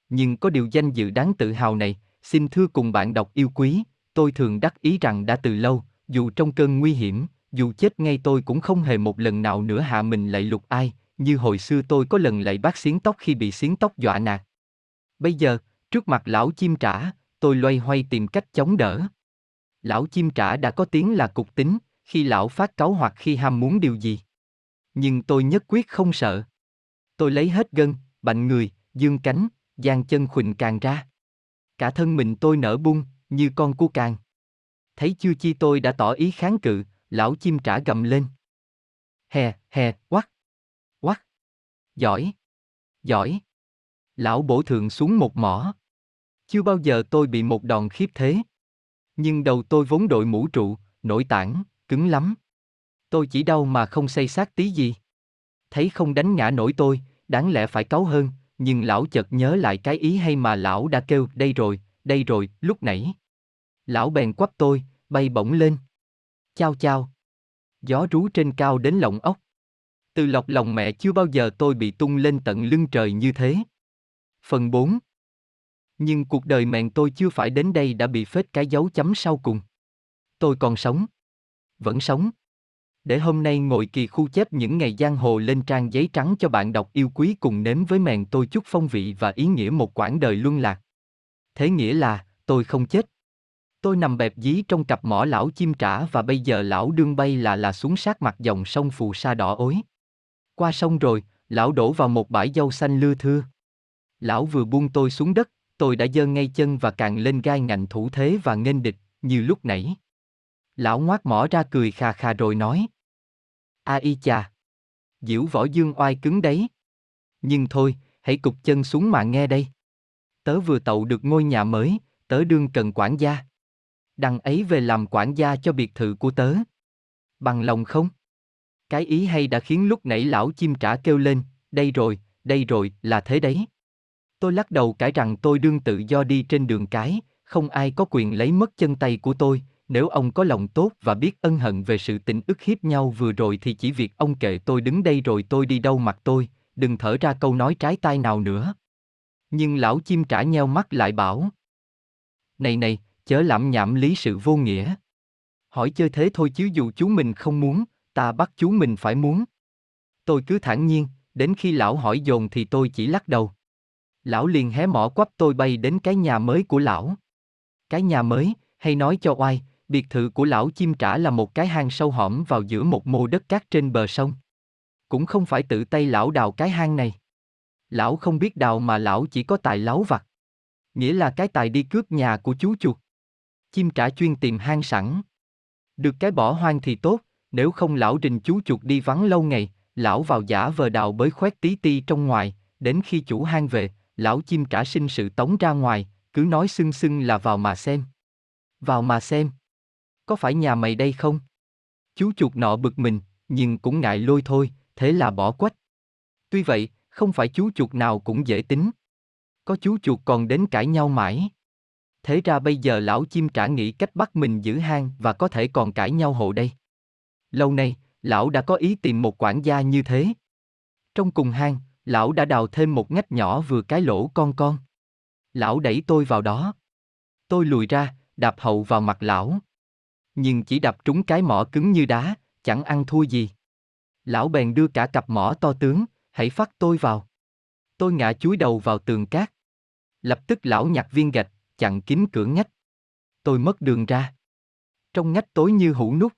Nhưng có điều danh dự đáng tự hào này, xin thưa cùng bạn đọc yêu quý, tôi thường đắc ý rằng đã từ lâu, dù trong cơn nguy hiểm, dù chết ngay tôi cũng không hề một lần nào nữa hạ mình lại lục ai, như hồi xưa tôi có lần lại bác xiến tóc khi bị xiến tóc dọa nạt. Bây giờ, trước mặt lão chim trả, tôi loay hoay tìm cách chống đỡ. Lão chim trả đã có tiếng là cục tính, khi lão phát cáu hoặc khi ham muốn điều gì. Nhưng tôi nhất quyết không sợ. Tôi lấy hết gân, bạnh người, dương cánh, giang chân khuỳnh càng ra. Cả thân mình tôi nở bung, như con cua càng. Thấy chưa chi tôi đã tỏ ý kháng cự, lão chim trả gầm lên. Hè, hè, quắc, quắc. Giỏi, giỏi. Lão bổ thượng xuống một mỏ. Chưa bao giờ tôi bị một đòn khiếp thế. Nhưng đầu tôi vốn đội mũ trụ, nội tảng, cứng lắm. Tôi chỉ đau mà không xây xác tí gì. Thấy không đánh ngã nổi tôi, đáng lẽ phải cáu hơn, nhưng lão chợt nhớ lại cái ý hay mà lão đã kêu đây rồi, đây rồi, lúc nãy. Lão bèn quắp tôi, bay bổng lên. Chao chao. Gió rú trên cao đến lộng ốc. Từ lọc lòng mẹ chưa bao giờ tôi bị tung lên tận lưng trời như thế. Phần 4 Nhưng cuộc đời mẹn tôi chưa phải đến đây đã bị phết cái dấu chấm sau cùng. Tôi còn sống. Vẫn sống. Để hôm nay ngồi kỳ khu chép những ngày giang hồ lên trang giấy trắng cho bạn đọc yêu quý cùng nếm với mèn tôi chút phong vị và ý nghĩa một quãng đời luân lạc. Thế nghĩa là, tôi không chết. Tôi nằm bẹp dí trong cặp mỏ lão chim trả và bây giờ lão đương bay là là xuống sát mặt dòng sông phù sa đỏ ối. Qua sông rồi, lão đổ vào một bãi dâu xanh lưa thưa. Lão vừa buông tôi xuống đất, tôi đã giơ ngay chân và càng lên gai ngạnh thủ thế và nghênh địch, như lúc nãy. Lão ngoác mỏ ra cười khà khà rồi nói. A y chà. Diễu võ dương oai cứng đấy. Nhưng thôi, hãy cục chân xuống mà nghe đây. Tớ vừa tậu được ngôi nhà mới, tớ đương cần quản gia. Đằng ấy về làm quản gia cho biệt thự của tớ. Bằng lòng không? Cái ý hay đã khiến lúc nãy lão chim trả kêu lên, đây rồi, đây rồi, là thế đấy. Tôi lắc đầu cãi rằng tôi đương tự do đi trên đường cái, không ai có quyền lấy mất chân tay của tôi, nếu ông có lòng tốt và biết ân hận về sự tình ức hiếp nhau vừa rồi thì chỉ việc ông kệ tôi đứng đây rồi tôi đi đâu mặt tôi, đừng thở ra câu nói trái tai nào nữa. Nhưng lão chim trả nheo mắt lại bảo. Này này, chớ lãm nhảm lý sự vô nghĩa. Hỏi chơi thế thôi chứ dù chú mình không muốn, ta bắt chú mình phải muốn. Tôi cứ thản nhiên, đến khi lão hỏi dồn thì tôi chỉ lắc đầu. Lão liền hé mỏ quắp tôi bay đến cái nhà mới của lão. Cái nhà mới, hay nói cho oai, biệt thự của lão chim trả là một cái hang sâu hõm vào giữa một mô đất cát trên bờ sông. Cũng không phải tự tay lão đào cái hang này. Lão không biết đào mà lão chỉ có tài láo vặt. Nghĩa là cái tài đi cướp nhà của chú chuột. Chim trả chuyên tìm hang sẵn. Được cái bỏ hoang thì tốt, nếu không lão rình chú chuột đi vắng lâu ngày, lão vào giả vờ đào bới khoét tí ti trong ngoài, đến khi chủ hang về, lão chim trả sinh sự tống ra ngoài, cứ nói xưng xưng là vào mà xem. Vào mà xem. Có phải nhà mày đây không? Chú chuột nọ bực mình, nhưng cũng ngại lôi thôi, thế là bỏ quách. Tuy vậy, không phải chú chuột nào cũng dễ tính. Có chú chuột còn đến cãi nhau mãi. Thế ra bây giờ lão chim trả nghĩ cách bắt mình giữ hang và có thể còn cãi nhau hộ đây. Lâu nay, lão đã có ý tìm một quản gia như thế. Trong cùng hang, lão đã đào thêm một ngách nhỏ vừa cái lỗ con con. Lão đẩy tôi vào đó. Tôi lùi ra, đạp hậu vào mặt lão. Nhưng chỉ đập trúng cái mỏ cứng như đá, chẳng ăn thua gì. Lão bèn đưa cả cặp mỏ to tướng, hãy phát tôi vào. Tôi ngã chúi đầu vào tường cát. Lập tức lão nhặt viên gạch, chặn kín cửa ngách. Tôi mất đường ra. Trong ngách tối như hũ nút.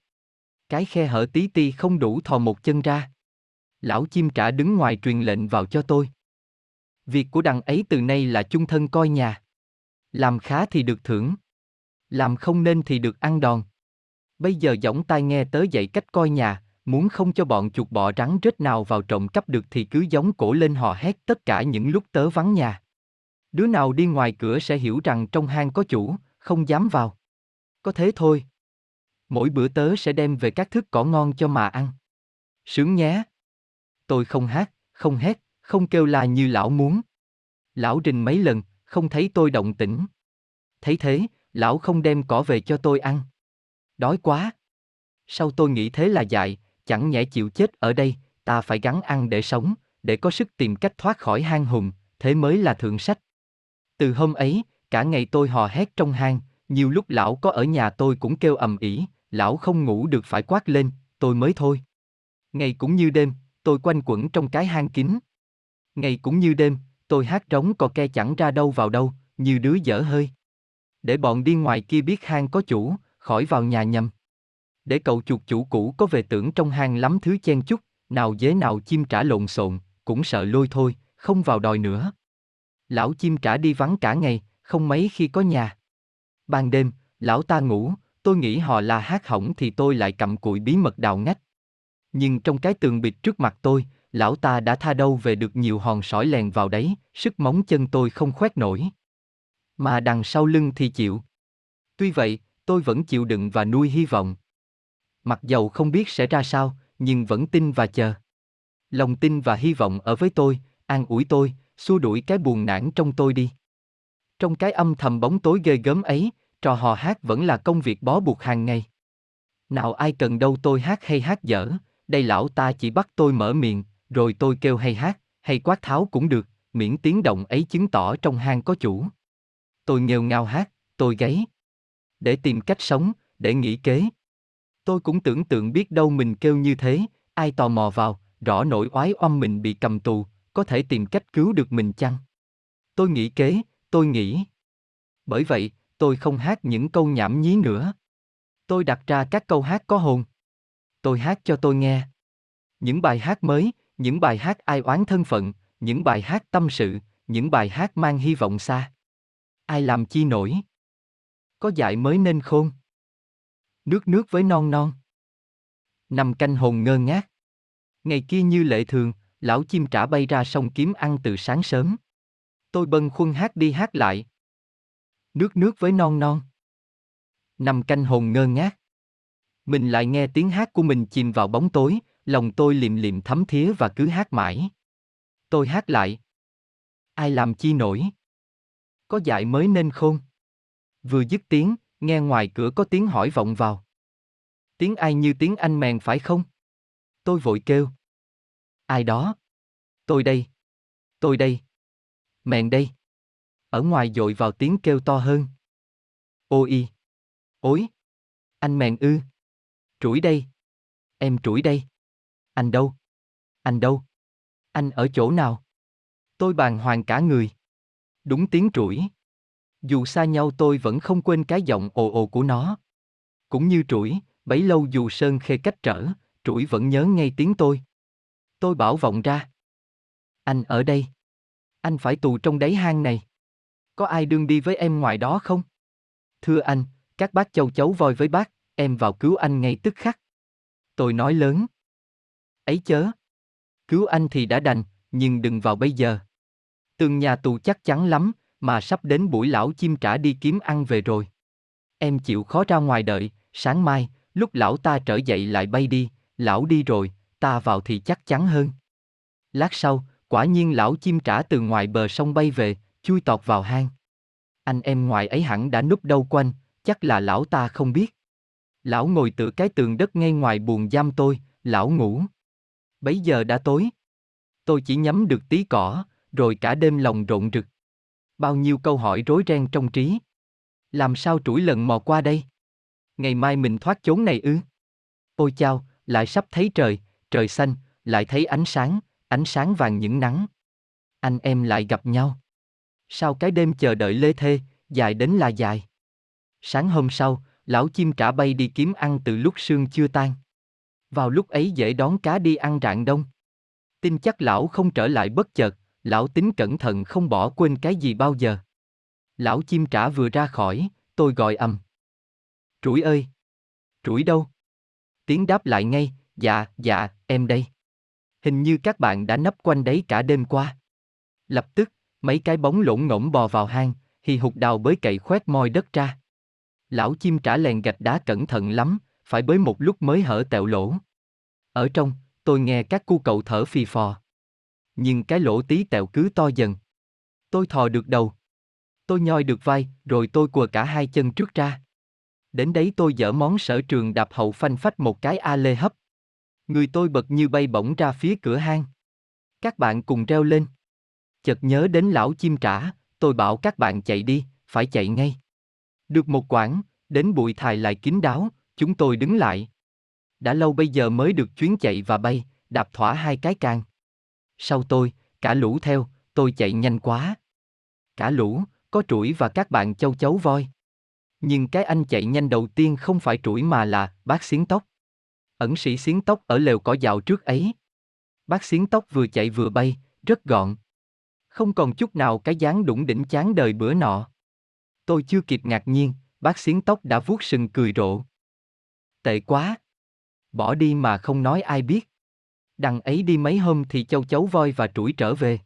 Cái khe hở tí ti không đủ thò một chân ra. Lão chim trả đứng ngoài truyền lệnh vào cho tôi. Việc của đằng ấy từ nay là chung thân coi nhà. Làm khá thì được thưởng. Làm không nên thì được ăn đòn. Bây giờ giỏng tai nghe tới dạy cách coi nhà, muốn không cho bọn chuột bọ rắn rết nào vào trộm cắp được thì cứ giống cổ lên hò hét tất cả những lúc tớ vắng nhà. Đứa nào đi ngoài cửa sẽ hiểu rằng trong hang có chủ, không dám vào. Có thế thôi. Mỗi bữa tớ sẽ đem về các thức cỏ ngon cho mà ăn. Sướng nhé. Tôi không hát, không hét, không kêu la như lão muốn. Lão rình mấy lần, không thấy tôi động tĩnh. Thấy thế, lão không đem cỏ về cho tôi ăn. Đói quá. Sau tôi nghĩ thế là dại, chẳng nhẽ chịu chết ở đây, ta phải gắn ăn để sống, để có sức tìm cách thoát khỏi hang hùng, thế mới là thượng sách. Từ hôm ấy, cả ngày tôi hò hét trong hang, nhiều lúc lão có ở nhà tôi cũng kêu ầm ĩ, lão không ngủ được phải quát lên, tôi mới thôi. Ngày cũng như đêm, tôi quanh quẩn trong cái hang kín. Ngày cũng như đêm, tôi hát trống cò ke chẳng ra đâu vào đâu, như đứa dở hơi. Để bọn đi ngoài kia biết hang có chủ, khỏi vào nhà nhầm. Để cậu chuột chủ cũ có về tưởng trong hang lắm thứ chen chúc, nào dế nào chim trả lộn xộn, cũng sợ lôi thôi, không vào đòi nữa. Lão chim trả đi vắng cả ngày, không mấy khi có nhà. Ban đêm, lão ta ngủ, tôi nghĩ họ là hát hỏng thì tôi lại cầm cụi bí mật đào ngách. Nhưng trong cái tường bịt trước mặt tôi, lão ta đã tha đâu về được nhiều hòn sỏi lèn vào đấy, sức móng chân tôi không khoét nổi. Mà đằng sau lưng thì chịu. Tuy vậy, tôi vẫn chịu đựng và nuôi hy vọng. Mặc dầu không biết sẽ ra sao, nhưng vẫn tin và chờ. Lòng tin và hy vọng ở với tôi, an ủi tôi, xua đuổi cái buồn nản trong tôi đi. Trong cái âm thầm bóng tối ghê gớm ấy, trò hò hát vẫn là công việc bó buộc hàng ngày. Nào ai cần đâu tôi hát hay hát dở, đây lão ta chỉ bắt tôi mở miệng, rồi tôi kêu hay hát, hay quát tháo cũng được, miễn tiếng động ấy chứng tỏ trong hang có chủ. Tôi nghèo ngao hát, tôi gáy. Để tìm cách sống, để nghĩ kế. Tôi cũng tưởng tượng biết đâu mình kêu như thế, ai tò mò vào, rõ nỗi oái oăm mình bị cầm tù, có thể tìm cách cứu được mình chăng? Tôi nghĩ kế, tôi nghĩ. Bởi vậy, tôi không hát những câu nhảm nhí nữa. Tôi đặt ra các câu hát có hồn. Tôi hát cho tôi nghe. Những bài hát mới, những bài hát ai oán thân phận, những bài hát tâm sự, những bài hát mang hy vọng xa. Ai làm chi nổi? Có dại mới nên khôn. Nước nước với non non. Nằm canh hồn ngơ ngác. Ngày kia như lệ thường, lão chim trả bay ra sông kiếm ăn từ sáng sớm. Tôi bâng khuâng hát đi hát lại. Nước nước với non non. Nằm canh hồn ngơ ngác. Mình lại nghe tiếng hát của mình chìm vào bóng tối, lòng tôi liệm liệm thấm thía và cứ hát mãi. Tôi hát lại. Ai làm chi nổi? Có dại mới nên khôn. Vừa dứt tiếng, nghe ngoài cửa có tiếng hỏi vọng vào. Tiếng ai như tiếng anh mèn phải không? Tôi vội kêu. Ai đó? Tôi đây. Tôi đây. Mèn đây. Ở ngoài dội vào tiếng kêu to hơn. ôi. Ối. Anh mèn ư. Trũi đây. Em trũi đây. Anh đâu? Anh đâu? Anh ở chỗ nào? Tôi bàng hoàng cả người. Đúng tiếng trũi. Dù xa nhau tôi vẫn không quên cái giọng ồ ồ của nó. Cũng như trũi, bấy lâu dù sơn khê cách trở, trũi vẫn nhớ ngay tiếng tôi. Tôi bảo vọng ra. Anh ở đây. Anh phải tù trong đáy hang này. Có ai đương đi với em ngoài đó không? Thưa anh, các bác châu chấu voi với bác, em vào cứu anh ngay tức khắc. Tôi nói lớn. Ấy chớ. Cứu anh thì đã đành, nhưng đừng vào bây giờ. Tường nhà tù chắc chắn lắm, mà sắp đến buổi lão chim trả đi kiếm ăn về rồi. Em chịu khó ra ngoài đợi, sáng mai, lúc lão ta trở dậy lại bay đi, lão đi rồi, ta vào thì chắc chắn hơn. Lát sau, quả nhiên lão chim trả từ ngoài bờ sông bay về, chui tọt vào hang. Anh em ngoài ấy hẳn đã núp đâu quanh, chắc là lão ta không biết. Lão ngồi tựa cái tường đất ngay ngoài buồng giam tôi, lão ngủ. Bấy giờ đã tối. Tôi chỉ nhắm được tí cỏ, rồi cả đêm lòng rộn rực. Bao nhiêu câu hỏi rối ren trong trí. Làm sao trũi lần mò qua đây? Ngày mai mình thoát chốn này ư? Ôi chao, lại sắp thấy trời, trời xanh, lại thấy ánh sáng, ánh sáng vàng những nắng. Anh em lại gặp nhau. Sau cái đêm chờ đợi lê thê, dài đến là dài. Sáng hôm sau, lão chim trả bay đi kiếm ăn từ lúc sương chưa tan. Vào lúc ấy dễ đón cá đi ăn rạng đông. Tin chắc lão không trở lại bất chợt, lão tính cẩn thận không bỏ quên cái gì bao giờ. Lão chim trả vừa ra khỏi, tôi gọi ầm. Trũi ơi! Trũi đâu? Tiếng đáp lại ngay, dạ, dạ, em đây. Hình như các bạn đã nấp quanh đấy cả đêm qua. Lập tức, mấy cái bóng lỗn ngỗng bò vào hang, hì hục đào bới cậy khoét moi đất ra. Lão chim trả lèn gạch đá cẩn thận lắm, phải bới một lúc mới hở tẹo lỗ. Ở trong, tôi nghe các cu cậu thở phì phò. Nhưng cái lỗ tí tẹo cứ to dần. Tôi thò được đầu. Tôi nhoi được vai, rồi tôi quờ cả hai chân trước ra. Đến đấy tôi dở món sở trường đạp hậu phanh phách một cái a lê hấp. Người tôi bật như bay bổng ra phía cửa hang. Các bạn cùng reo lên. Chợt nhớ đến lão chim trả, tôi bảo các bạn chạy đi, phải chạy ngay. Được một quãng, đến bụi thài lại kín đáo, chúng tôi đứng lại. Đã lâu bây giờ mới được chuyến chạy và bay, đạp thỏa hai cái càng. Sau tôi, cả lũ theo, tôi chạy nhanh quá. Cả lũ, có trũi và các bạn châu chấu voi. Nhưng cái anh chạy nhanh đầu tiên không phải trũi mà là bác xiến tóc. Ẩn sĩ xiến tóc ở lều cỏ dạo trước ấy. Bác xiến tóc vừa chạy vừa bay, rất gọn. Không còn chút nào cái dáng đủng đỉnh chán đời bữa nọ. Tôi chưa kịp ngạc nhiên, bác xiến tóc đã vuốt sừng cười rộ. Tệ quá. Bỏ đi mà không nói ai biết. Đằng ấy đi mấy hôm thì châu chấu voi và trũi trở về.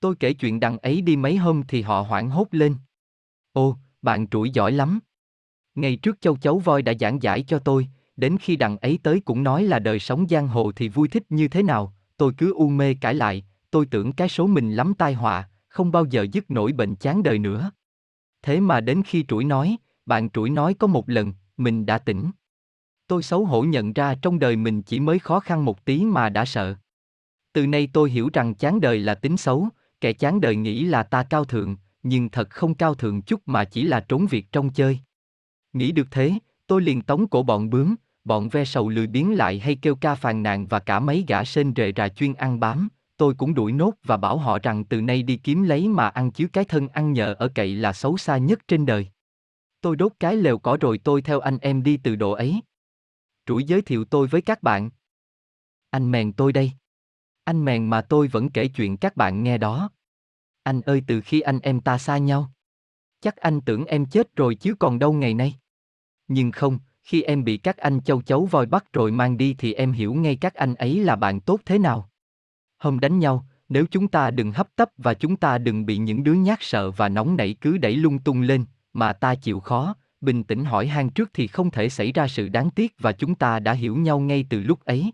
Tôi kể chuyện đằng ấy đi mấy hôm thì họ hoảng hốt lên. Ô, bạn trũi giỏi lắm. Ngày trước châu chấu voi đã giảng giải cho tôi, đến khi đằng ấy tới cũng nói là đời sống giang hồ thì vui thích như thế nào, tôi cứ u mê cãi lại, tôi tưởng cái số mình lắm tai họa, không bao giờ dứt nổi bệnh chán đời nữa. Thế mà đến khi trũi nói, bạn trũi nói có một lần, mình đã tỉnh. Tôi xấu hổ nhận ra trong đời mình chỉ mới khó khăn một tí mà đã sợ. Từ nay tôi hiểu rằng chán đời là tính xấu, kẻ chán đời nghĩ là ta cao thượng, nhưng thật không cao thượng chút mà chỉ là trốn việc trong chơi. Nghĩ được thế, tôi liền tống cổ bọn bướm, bọn ve sầu lười biến lại hay kêu ca phàn nàn và cả mấy gã sên rệ rà chuyên ăn bám, tôi cũng đuổi nốt và bảo họ rằng từ nay đi kiếm lấy mà ăn chứ cái thân ăn nhờ ở cậy là xấu xa nhất trên đời. Tôi đốt cái lều cỏ rồi tôi theo anh em đi từ độ ấy. Rủi giới thiệu tôi với các bạn. Anh mèn tôi đây. Anh mèn mà tôi vẫn kể chuyện các bạn nghe đó. Anh ơi từ khi anh em ta xa nhau. Chắc anh tưởng em chết rồi chứ còn đâu ngày nay. Nhưng không, khi em bị các anh châu chấu voi bắt rồi mang đi thì em hiểu ngay các anh ấy là bạn tốt thế nào. Hôm đánh nhau, nếu chúng ta đừng hấp tấp và chúng ta đừng bị những đứa nhát sợ và nóng nảy cứ đẩy lung tung lên, mà ta chịu khó, bình tĩnh hỏi han trước thì không thể xảy ra sự đáng tiếc và chúng ta đã hiểu nhau ngay từ lúc ấy.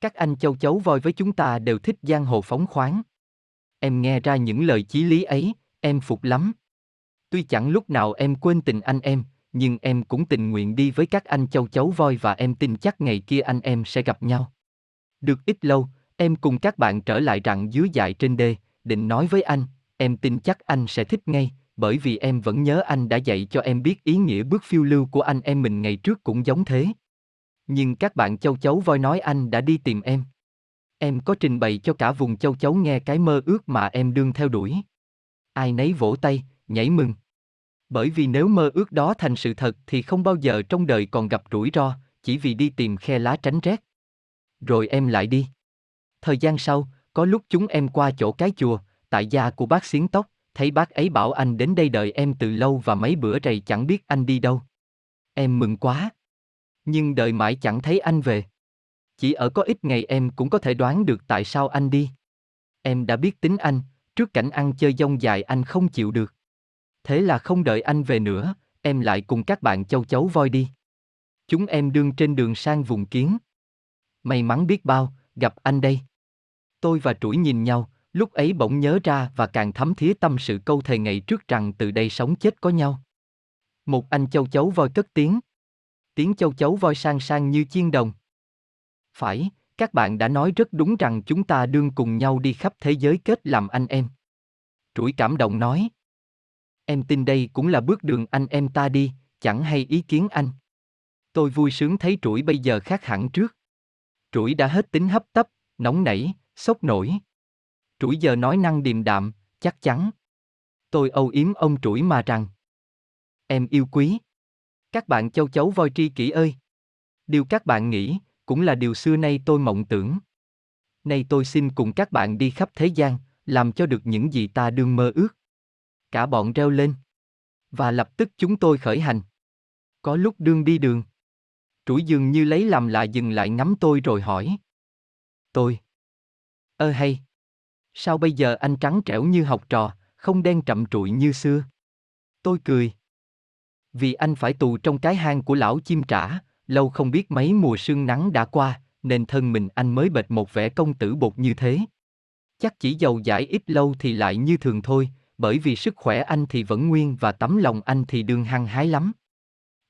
Các anh châu chấu voi với chúng ta đều thích giang hồ phóng khoáng. Em nghe ra những lời chí lý ấy, em phục lắm. Tuy chẳng lúc nào em quên tình anh em, nhưng em cũng tình nguyện đi với các anh châu chấu voi và em tin chắc ngày kia anh em sẽ gặp nhau. Được ít lâu, em cùng các bạn trở lại rặng dưới dại trên đê, định nói với anh, em tin chắc anh sẽ thích ngay, bởi vì em vẫn nhớ anh đã dạy cho em biết ý nghĩa bước phiêu lưu của anh em mình ngày trước cũng giống thế. Nhưng các bạn châu chấu voi nói anh đã đi tìm em. Em có trình bày cho cả vùng châu chấu nghe cái mơ ước mà em đương theo đuổi. Ai nấy vỗ tay, nhảy mừng. Bởi vì nếu mơ ước đó thành sự thật thì không bao giờ trong đời còn gặp rủi ro, chỉ vì đi tìm khe lá tránh rét. Rồi em lại đi. Thời gian sau, có lúc chúng em qua chỗ cái chùa, tại gia của bác xiến tóc, thấy bác ấy bảo anh đến đây đợi em từ lâu và mấy bữa rày chẳng biết anh đi đâu. Em mừng quá. Nhưng đợi mãi chẳng thấy anh về. Chỉ ở có ít ngày em cũng có thể đoán được tại sao anh đi. Em đã biết tính anh, trước cảnh ăn chơi dông dài anh không chịu được. Thế là không đợi anh về nữa, em lại cùng các bạn châu chấu voi đi. Chúng em đương trên đường sang vùng kiến. May mắn biết bao, gặp anh đây. Tôi và Trũi nhìn nhau, lúc ấy bỗng nhớ ra và càng thấm thía tâm sự câu thề ngày trước rằng từ đây sống chết có nhau. Một anh châu chấu voi cất tiếng. Tiếng châu chấu voi sang sang như chiên đồng. Phải, các bạn đã nói rất đúng rằng chúng ta đương cùng nhau đi khắp thế giới kết làm anh em. Trũi cảm động nói. Em tin đây cũng là bước đường anh em ta đi, chẳng hay ý kiến anh. Tôi vui sướng thấy trũi bây giờ khác hẳn trước. Trũi đã hết tính hấp tấp, nóng nảy, sốc nổi. Trũi giờ nói năng điềm đạm, chắc chắn. Tôi âu yếm ông trũi mà rằng. Em yêu quý. Các bạn châu chấu voi tri kỷ ơi! Điều các bạn nghĩ, cũng là điều xưa nay tôi mộng tưởng. Nay tôi xin cùng các bạn đi khắp thế gian, làm cho được những gì ta đương mơ ước. Cả bọn reo lên. Và lập tức chúng tôi khởi hành. Có lúc đương đi đường. Trũi dường như lấy làm lạ dừng lại ngắm tôi rồi hỏi. Tôi. Ơ hay. Sao bây giờ anh trắng trẻo như học trò, không đen trậm trụi như xưa? Tôi cười. Vì anh phải tù trong cái hang của lão chim trả, lâu không biết mấy mùa sương nắng đã qua, nên thân mình anh mới bệt một vẻ công tử bột như thế. Chắc chỉ giàu giải ít lâu thì lại như thường thôi, bởi vì sức khỏe anh thì vẫn nguyên và tấm lòng anh thì đương hăng hái lắm.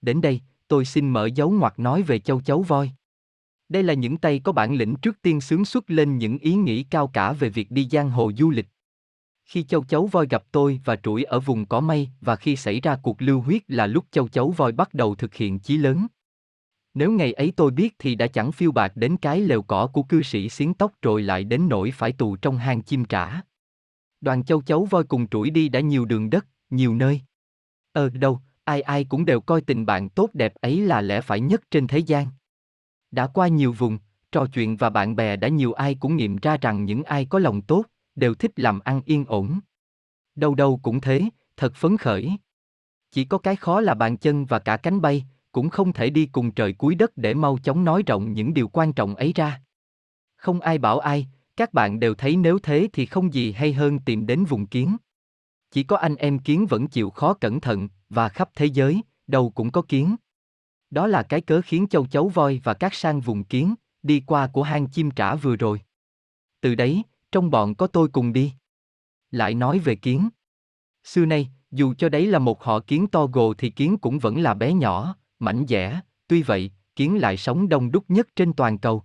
Đến đây, tôi xin mở dấu ngoặc nói về châu chấu voi. Đây là những tay có bản lĩnh trước tiên sướng xuất lên những ý nghĩ cao cả về việc đi giang hồ du lịch. Khi châu chấu voi gặp tôi và trũi ở vùng có mây và khi xảy ra cuộc lưu huyết là lúc châu chấu voi bắt đầu thực hiện chí lớn. Nếu ngày ấy tôi biết thì đã chẳng phiêu bạc đến cái lều cỏ của cư sĩ xiến tóc rồi lại đến nỗi phải tù trong hang chim trả. Đoàn châu chấu voi cùng trũi đi đã nhiều đường đất, nhiều nơi. Ờ đâu, ai ai cũng đều coi tình bạn tốt đẹp ấy là lẽ phải nhất trên thế gian. Đã qua nhiều vùng, trò chuyện và bạn bè đã nhiều ai cũng nghiệm ra rằng những ai có lòng tốt, đều thích làm ăn yên ổn. Đâu đâu cũng thế, thật phấn khởi. Chỉ có cái khó là bàn chân và cả cánh bay, cũng không thể đi cùng trời cuối đất để mau chóng nói rộng những điều quan trọng ấy ra. Không ai bảo ai, các bạn đều thấy nếu thế thì không gì hay hơn tìm đến vùng kiến. Chỉ có anh em kiến vẫn chịu khó cẩn thận, và khắp thế giới, đâu cũng có kiến. Đó là cái cớ khiến châu chấu voi và các sang vùng kiến, đi qua của hang chim trả vừa rồi. Từ đấy, trong bọn có tôi cùng đi. Lại nói về kiến. Xưa nay, dù cho đấy là một họ kiến to gồ thì kiến cũng vẫn là bé nhỏ, mảnh dẻ, tuy vậy, kiến lại sống đông đúc nhất trên toàn cầu.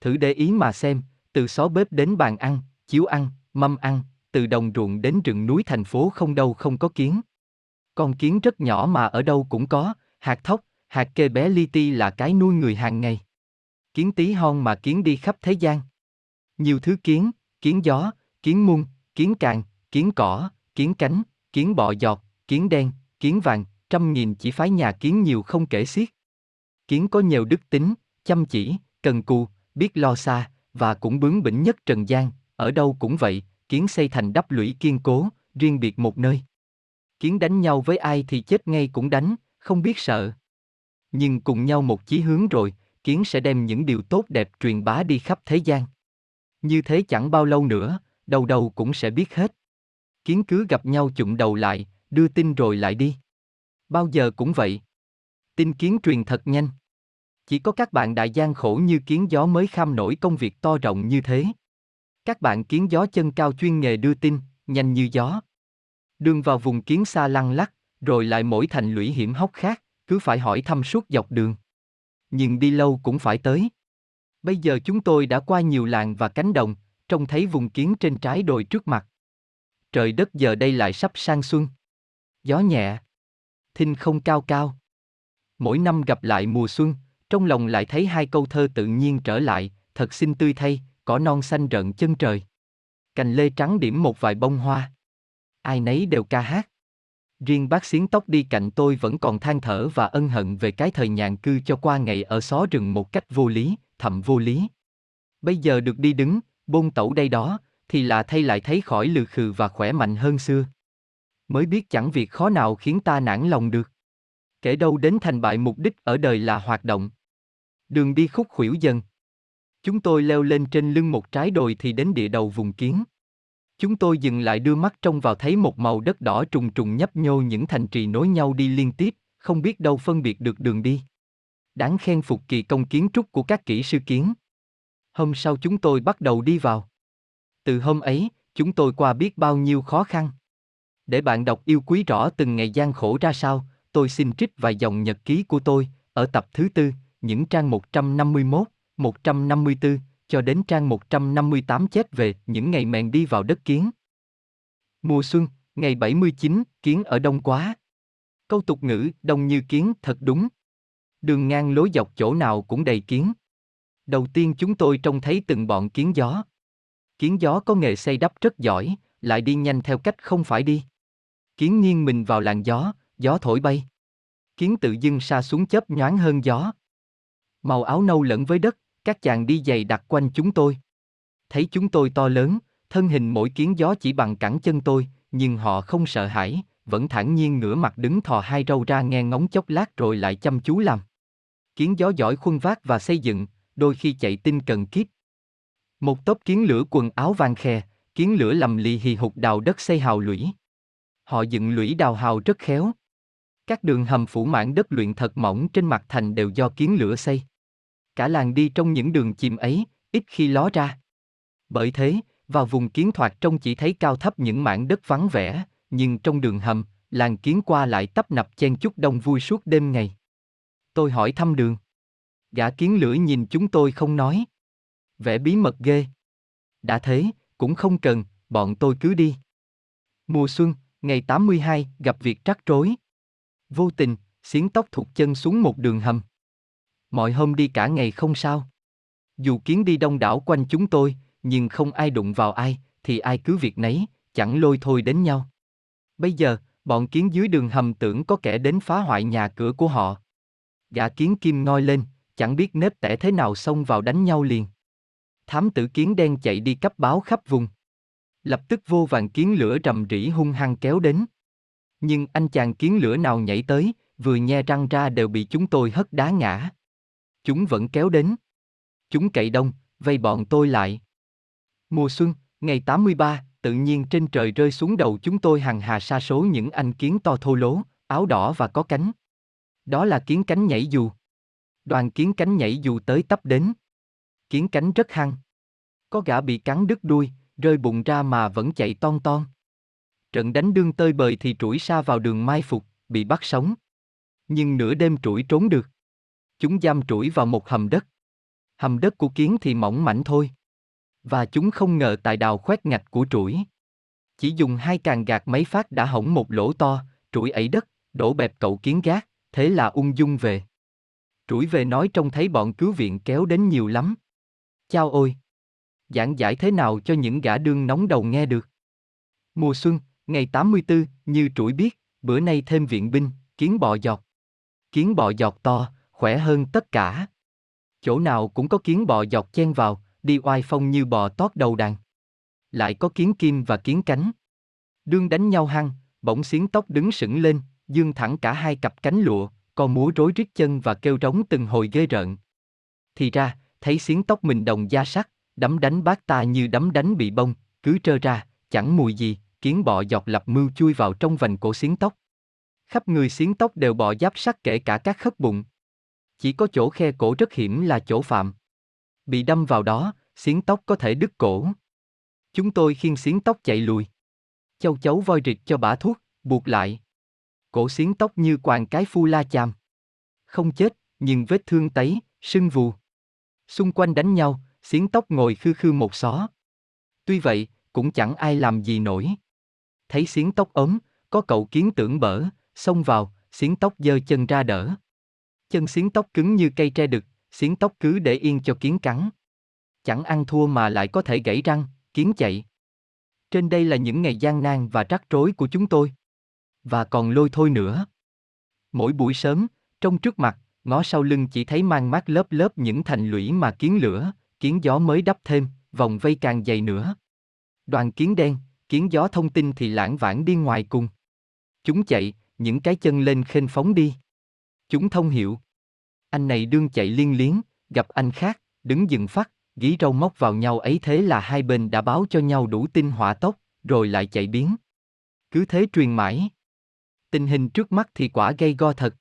Thử để ý mà xem, từ xó bếp đến bàn ăn, chiếu ăn, mâm ăn, từ đồng ruộng đến rừng núi thành phố không đâu không có kiến. Con kiến rất nhỏ mà ở đâu cũng có, hạt thóc, hạt kê bé li ti là cái nuôi người hàng ngày. Kiến tí hon mà kiến đi khắp thế gian. Nhiều thứ kiến, kiến gió, kiến muôn, kiến càng, kiến cỏ, kiến cánh, kiến bọ giọt, kiến đen, kiến vàng, trăm nghìn chỉ phái nhà kiến nhiều không kể xiết. Kiến có nhiều đức tính, chăm chỉ, cần cù, biết lo xa, và cũng bướng bỉnh nhất trần gian, ở đâu cũng vậy, kiến xây thành đắp lũy kiên cố, riêng biệt một nơi. Kiến đánh nhau với ai thì chết ngay cũng đánh, không biết sợ. Nhưng cùng nhau một chí hướng rồi, kiến sẽ đem những điều tốt đẹp truyền bá đi khắp thế gian. Như thế chẳng bao lâu nữa, đầu đầu cũng sẽ biết hết. Kiến cứ gặp nhau chụm đầu lại, đưa tin rồi lại đi. Bao giờ cũng vậy. Tin kiến truyền thật nhanh. Chỉ có các bạn đại gian khổ như kiến gió mới kham nổi công việc to rộng như thế. Các bạn kiến gió chân cao chuyên nghề đưa tin, nhanh như gió. Đường vào vùng kiến xa lăng lắc, rồi lại mỗi thành lũy hiểm hóc khác, cứ phải hỏi thăm suốt dọc đường. Nhưng đi lâu cũng phải tới. Bây giờ chúng tôi đã qua nhiều làng và cánh đồng, trông thấy vùng kiến trên trái đồi trước mặt. Trời đất giờ đây lại sắp sang xuân. Gió nhẹ. Thinh không cao cao. Mỗi năm gặp lại mùa xuân, trong lòng lại thấy hai câu thơ tự nhiên trở lại, thật xinh tươi thay, cỏ non xanh rợn chân trời. Cành lê trắng điểm một vài bông hoa. Ai nấy đều ca hát. Riêng bác xiến tóc đi cạnh tôi vẫn còn than thở và ân hận về cái thời nhàn cư cho qua ngày ở xó rừng một cách vô lý, thậm vô lý. Bây giờ được đi đứng, bôn tẩu đây đó, thì là thay lại thấy khỏi lừ khừ và khỏe mạnh hơn xưa. Mới biết chẳng việc khó nào khiến ta nản lòng được. Kể đâu đến thành bại mục đích ở đời là hoạt động. Đường đi khúc khuỷu dần. Chúng tôi leo lên trên lưng một trái đồi thì đến địa đầu vùng kiến. Chúng tôi dừng lại đưa mắt trông vào thấy một màu đất đỏ trùng trùng nhấp nhô những thành trì nối nhau đi liên tiếp, không biết đâu phân biệt được đường đi. Đáng khen phục kỳ công kiến trúc của các kỹ sư kiến. Hôm sau chúng tôi bắt đầu đi vào. Từ hôm ấy, chúng tôi qua biết bao nhiêu khó khăn. Để bạn đọc yêu quý rõ từng ngày gian khổ ra sao, tôi xin trích vài dòng nhật ký của tôi, ở tập thứ tư, những trang 151, 154, cho đến trang 158 chép về những ngày mèn đi vào đất kiến. Mùa xuân, ngày 79, kiến ở đông quá. Câu tục ngữ, đông như kiến, thật đúng. Đường ngang lối dọc chỗ nào cũng đầy kiến. Đầu tiên chúng tôi trông thấy từng bọn kiến gió. Kiến gió có nghề xây đắp rất giỏi, lại đi nhanh theo cách không phải đi. Kiến nghiêng mình vào làn gió, gió thổi bay. Kiến tự dưng xa xuống chớp nhoáng hơn gió. Màu áo nâu lẫn với đất, các chàng đi giày đặt quanh chúng tôi. Thấy chúng tôi to lớn, thân hình mỗi kiến gió chỉ bằng cẳng chân tôi, nhưng họ không sợ hãi, vẫn thản nhiên ngửa mặt đứng thò hai râu ra nghe ngóng chốc lát rồi lại chăm chú làm. Kiến gió giỏi khuân vác và xây dựng, đôi khi chạy tinh cần kiếp. Một tốp kiến lửa quần áo vàng khe kiến lửa lầm lì hì hục đào đất xây hào lũy. Họ dựng lũy đào hào rất khéo. Các đường hầm phủ mãn đất luyện thật mỏng trên mặt thành đều do kiến lửa xây. Cả làng đi trong những đường chìm ấy, ít khi ló ra. Bởi thế, vào vùng kiến thoạt trông chỉ thấy cao thấp những mảng đất vắng vẻ, nhưng trong đường hầm, làng kiến qua lại tấp nập chen chúc đông vui suốt đêm ngày. Tôi hỏi thăm đường. Gã kiến lửa nhìn chúng tôi không nói. Vẻ bí mật ghê. Đã thế, cũng không cần, bọn tôi cứ đi. Mùa xuân, ngày 82, gặp việc trắc trối. Vô tình, xiến tóc thụt chân xuống một đường hầm. Mọi hôm đi cả ngày không sao. Dù kiến đi đông đảo quanh chúng tôi, nhưng không ai đụng vào ai, thì ai cứ việc nấy, chẳng lôi thôi đến nhau. Bây giờ, bọn kiến dưới đường hầm tưởng có kẻ đến phá hoại nhà cửa của họ. Gã kiến kim ngoi lên, chẳng biết nếp tẻ thế nào xông vào đánh nhau liền. Thám tử kiến đen chạy đi cấp báo khắp vùng. Lập tức vô vàng kiến lửa rầm rỉ hung hăng kéo đến. Nhưng anh chàng kiến lửa nào nhảy tới, vừa nhe răng ra đều bị chúng tôi hất đá ngã. Chúng vẫn kéo đến. Chúng cậy đông, vây bọn tôi lại. Mùa xuân, ngày 83, tự nhiên trên trời rơi xuống đầu chúng tôi hàng hà sa số những anh kiến to thô lố, áo đỏ và có cánh. Đó là kiến cánh nhảy dù. Đoàn kiến cánh nhảy dù tới tấp đến. Kiến cánh rất hăng. Có gã bị cắn đứt đuôi, rơi bụng ra mà vẫn chạy ton ton. Trận đánh đương tơi bời thì trũi xa vào đường mai phục, bị bắt sống. Nhưng nửa đêm trũi trốn được. Chúng giam trũi vào một hầm đất. Hầm đất của kiến thì mỏng mảnh thôi. Và chúng không ngờ tại đào khoét ngạch của trũi. Chỉ dùng hai càng gạt mấy phát đã hỏng một lỗ to, trũi ấy đất, đổ bẹp cậu kiến gác, thế là ung dung về. Trũi về nói trông thấy bọn cứu viện kéo đến nhiều lắm. Chao ôi! Giảng giải thế nào cho những gã đương nóng đầu nghe được. Mùa xuân, ngày 84, như trũi biết, bữa nay thêm viện binh, kiến bọ giọt. Kiến bọ giọt to, khỏe hơn tất cả. Chỗ nào cũng có kiến bọ dọc chen vào, đi oai phong như bò tót đầu đàn. Lại có kiến kim và kiến cánh. Đương đánh nhau hăng, bỗng xiến tóc đứng sững lên, dương thẳng cả hai cặp cánh lụa, co múa rối rít chân và kêu rống từng hồi ghê rợn. Thì ra, thấy xiến tóc mình đồng da sắt, đấm đánh bác ta như đấm đánh bị bông, cứ trơ ra, chẳng mùi gì, kiến bọ dọc lập mưu chui vào trong vành cổ xiến tóc. Khắp người xiến tóc đều bọ giáp sắt kể cả các khớp bụng. Chỉ có chỗ khe cổ rất hiểm là chỗ phạm. Bị đâm vào đó, xiến tóc có thể đứt cổ. Chúng tôi khiêng xiến tóc chạy lùi. Châu chấu voi rịt cho bả thuốc, buộc lại. Cổ xiến tóc như quàng cái phu la chàm. Không chết, nhưng vết thương tấy, sưng vù. Xung quanh đánh nhau, xiến tóc ngồi khư khư một xó. Tuy vậy, cũng chẳng ai làm gì nổi. Thấy xiến tóc ốm, có cậu kiến tưởng bở, xông vào, xiến tóc giơ chân ra đỡ. Chân xiến tóc cứng như cây tre đực, xiến tóc cứ để yên cho kiến cắn. Chẳng ăn thua mà lại có thể gãy răng, kiến chạy. Trên đây là những ngày gian nan và rắc rối của chúng tôi. Và còn lôi thôi nữa. Mỗi buổi sớm, trong trước mặt, ngó sau lưng chỉ thấy mang mát lớp lớp những thành lũy mà kiến lửa, kiến gió mới đắp thêm, vòng vây càng dày nữa. Đoàn kiến đen, kiến gió thông tin thì lãng vãng đi ngoài cùng. Chúng chạy, những cái chân lên khênh phóng đi. Chúng thông hiệu. Anh này đương chạy liên liến gặp anh khác, đứng dừng phát, gí râu móc vào nhau ấy thế là hai bên đã báo cho nhau đủ tin hỏa tốc, rồi lại chạy biến. Cứ thế truyền mãi. Tình hình trước mắt thì quả gây go thật.